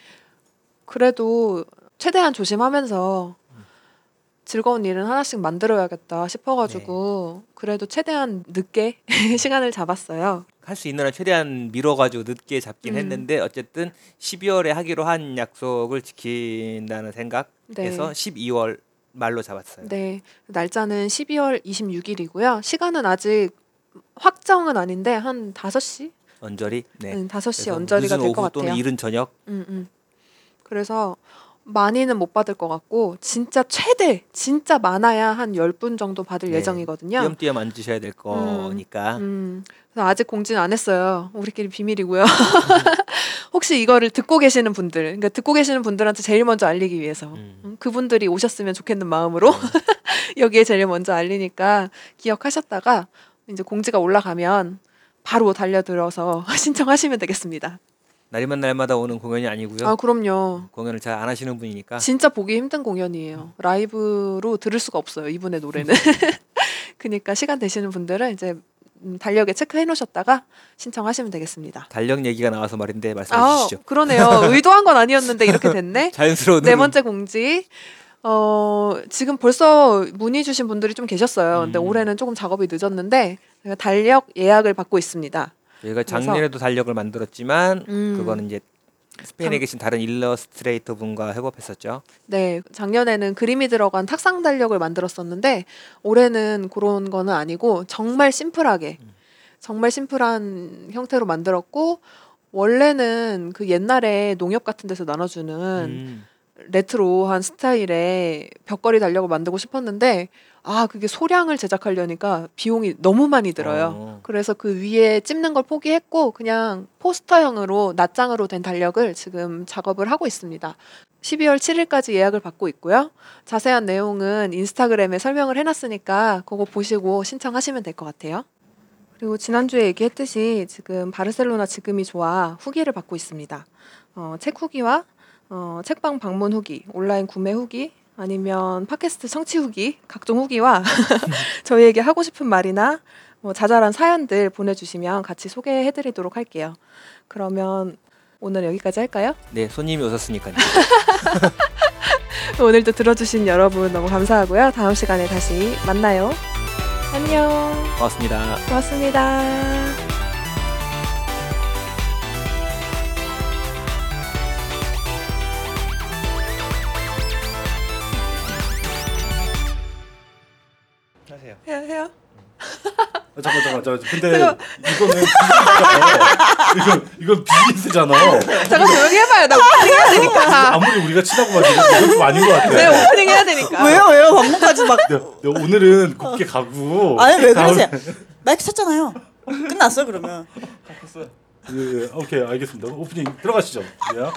그래도 최대한 조심하면서 즐거운 일은 하나씩 만들어야겠다 싶어가지고 그래도 최대한 늦게 시간을 잡았어요. 할 수 있는 한 최대한 미뤄가지고 늦게 잡긴 음. 했는데 어쨌든 12월에 하기로 한 약속을 지킨다는 생각에서 네. 12월 말로 잡았어요. 네, 날짜는 12월 26일이고요. 시간은 아직 확정은 아닌데 한 5시? 언저리. 네. 응, 5시 그래서 언저리가 될것 오후 또는 같아요. 이른 저녁. 음, 음. 그래서 많이는 못 받을 것 같고 진짜 최대 진짜 많아야 한 10분 정도 받을 네. 예정이거든요. 띄엄띄엄 앉으셔야 될 거니까. 음, 그래서 아직 공지는 안 했어요. 우리끼리 비밀이고요. 혹시 이거를 듣고 계시는 분들, 그러니까 듣고 계시는 분들한테 제일 먼저 알리기 위해서 음. 음, 그분들이 오셨으면 좋겠는 마음으로 여기에 제일 먼저 알리니까 기억하셨다가 이제 공지가 올라가면 바로 달려들어서 신청하시면 되겠습니다. 날이면 날마다 오는 공연이 아니고요. 아 그럼요. 공연을 잘 안 하시는 분이니까 진짜 보기 힘든 공연이에요. 라이브로 들을 수가 없어요. 이분의 노래는. 그러니까 시간 되시는 분들은 이제 음, 달력에 체크해 놓으셨다가 신청하시면 되겠습니다. 달력 얘기가 나와서 말인데 말씀해 아, 주시죠. 그러네요. 의도한 건 아니었는데 이렇게 됐네. 자연스러운 네. 번째 공지. 어, 지금 벌써 문의 주신 분들이 좀 계셨어요. 근데 음. 올해는 조금 작업이 늦었는데 달력 예약을 받고 있습니다. 저희가 작년에도 달력을 만들었지만 음. 그거는 이제 스페인에 장- 계신 다른 일러스트레이터 분과 협업했었죠. 네, 작년에는 그림이 들어간 탁상 달력을 만들었었는데 올해는 그런 거는 아니고 정말 심플하게 정말 심플한 형태로 만들었고 원래는 그 옛날에 농협 같은 데서 나눠주는 음. 레트로한 스타일의 벽걸이 달력을 만들고 싶었는데 아 그게 소량을 제작하려니까 비용이 너무 많이 들어요. 어. 그래서 그 위에 찝는 걸 포기했고 그냥 포스터형으로 낱장으로 된 달력을 지금 작업을 하고 있습니다. 12월 7일까지 예약을 받고 있고요. 자세한 내용은 인스타그램에 설명을 해놨으니까 그거 보시고 신청하시면 될 것 같아요. 그리고 지난주에 얘기했듯이 지금 바르셀로나 지금이 좋아 후기를 받고 있습니다. 어, 책 후기와 어, 책방 방문 후기, 온라인 구매 후기, 아니면 팟캐스트 청취 후기, 각종 후기와 저희에게 하고 싶은 말이나 뭐 자잘한 사연들 보내주시면 같이 소개해드리도록 할게요. 그러면 오늘 여기까지 할까요? 네, 손님이 오셨으니까요. 오늘도 들어주신 여러분 너무 감사하고요. 다음 시간에 다시 만나요. 안녕. 고맙습니다. 고맙습니다. 해요, 해요. 아, 잠깐 잠깐 잠깐. 근데 잠깐. 이거는. 이건 이건 비즈니스잖아. 잠깐 조용히 해봐요. 나 오프닝 해야 되니까. 아무리 우리가 친하고 막 이건 이건 좀 아닌 것 같아. 네, 오프닝 해야 되니까. 왜요 왜요 방금까지 막 야, 야, 오늘은 곱게 가고. 아니 왜 그러세요? 마이크 쳤잖아요. 끝났어 그러면. 예, 예, 오케이 알겠습니다. 오프닝 들어가시죠. 예.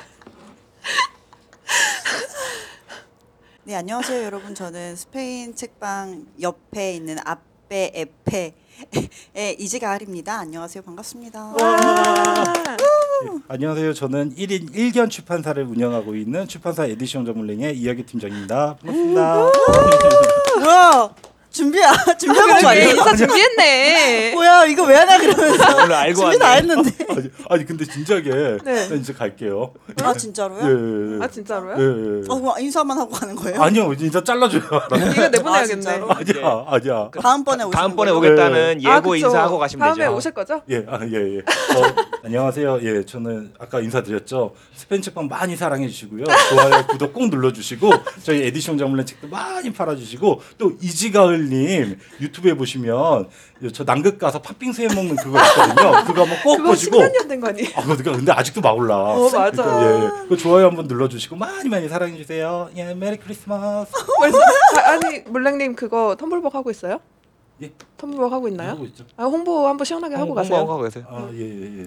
네 안녕하세요 여러분 저는 스페인 책방 옆에 있는 앞에 에페의 이지가을입니다. 안녕하세요 반갑습니다. 와. 예, 안녕하세요. 저는 1인 1견 출판사를 운영하고 있는 출판사 에디션 전문랭의 이야기 팀장입니다. 반갑습니다. 준비야 준비한 거 그러게, 아니에요? 인사 준비했네. 뭐야 이거 왜 하냐 그러면서 오늘 알고 준비 다 왔네. 했는데. 아니, 아니 근데 진작에 네. 나 이제 갈게요. 아 예, 진짜로요? 예, 예. 아 진짜로요? 예, 예. 어 그럼 인사만 하고 가는 거예요? 아니요, 이제 잘라줘요. 이거 내보내야겠네. 진짜로? 아니야, 아니야. 다음번에 오시는 다음번에? 오겠다는 아, 예고 그쵸. 인사하고 가시면 다음에 되죠. 오실 거죠? 예, 아, 예, 예. 어, 안녕하세요. 예, 저는 아까 인사드렸죠. 스페인 책방 많이 사랑해 주시고요. 좋아요, 구독 꼭 눌러주시고 저희 에디션 전문의 책도 많이 팔아주시고 또 이지가을 님 유튜브에 보시면 저 남극 가서 팥빙수 해 먹는 그거 있거든요. 그거 한번 꼭 그거 보시고. 10년 된거 아니에요? 아, 그거 근데 아직도 막 올라. 어, 맞아. 그러니까, 예, 예. 그 좋아요 한번 눌러 주시고 많이 많이 사랑해 주세요. 예, 메리 크리스마스. 벌써 아, 아니 물랭님 그거 텀블벅 하고 있어요? 예. 텀블벅 하고 있나요? 하고 있죠. 아 홍보 한번 시원하게 하고 홍보 가세요. 하고 계세요. 아, 예, 예, 예.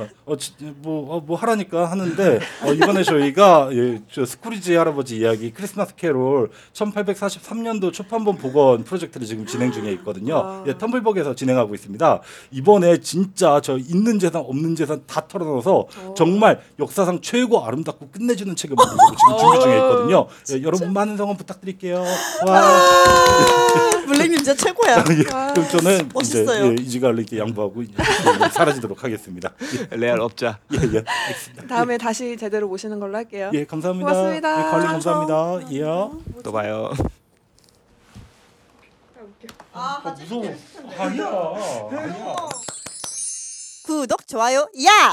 어, 어, 지- 뭐, 어, 뭐 하라니까 하는데, 어, 이번에 저희가, 예, 저 스크루지 할아버지 이야기 크리스마스 캐롤 1843년도 초판본 복원 프로젝트를 지금 진행 중에 있거든요. 아. 예, 텀블벅에서 진행하고 있습니다. 이번에 진짜 저 있는 재산, 없는 재산 다 털어넣어서 정말 역사상 최고 아름답고 끝내주는 책을 만들고 지금 준비 중에 있거든요. 예, 여러분 많은 성원 부탁드릴게요. 와. 아, 물랭님 진짜 최고야. 예, 그럼 저는 멋있어요. 이제 예, 이지갈로 이렇게 양보하고 사라지도록 하겠습니다. 레알 업자. 예, 예, 알겠습니다. 다음에 다시 제대로 모시는 걸로 할게요. 예, 감사합니다. 고맙습니다. 예, 관리 감사합니다. 예. 또 봐요. 무서워. 아니야. 아니야. 구독 좋아요 야.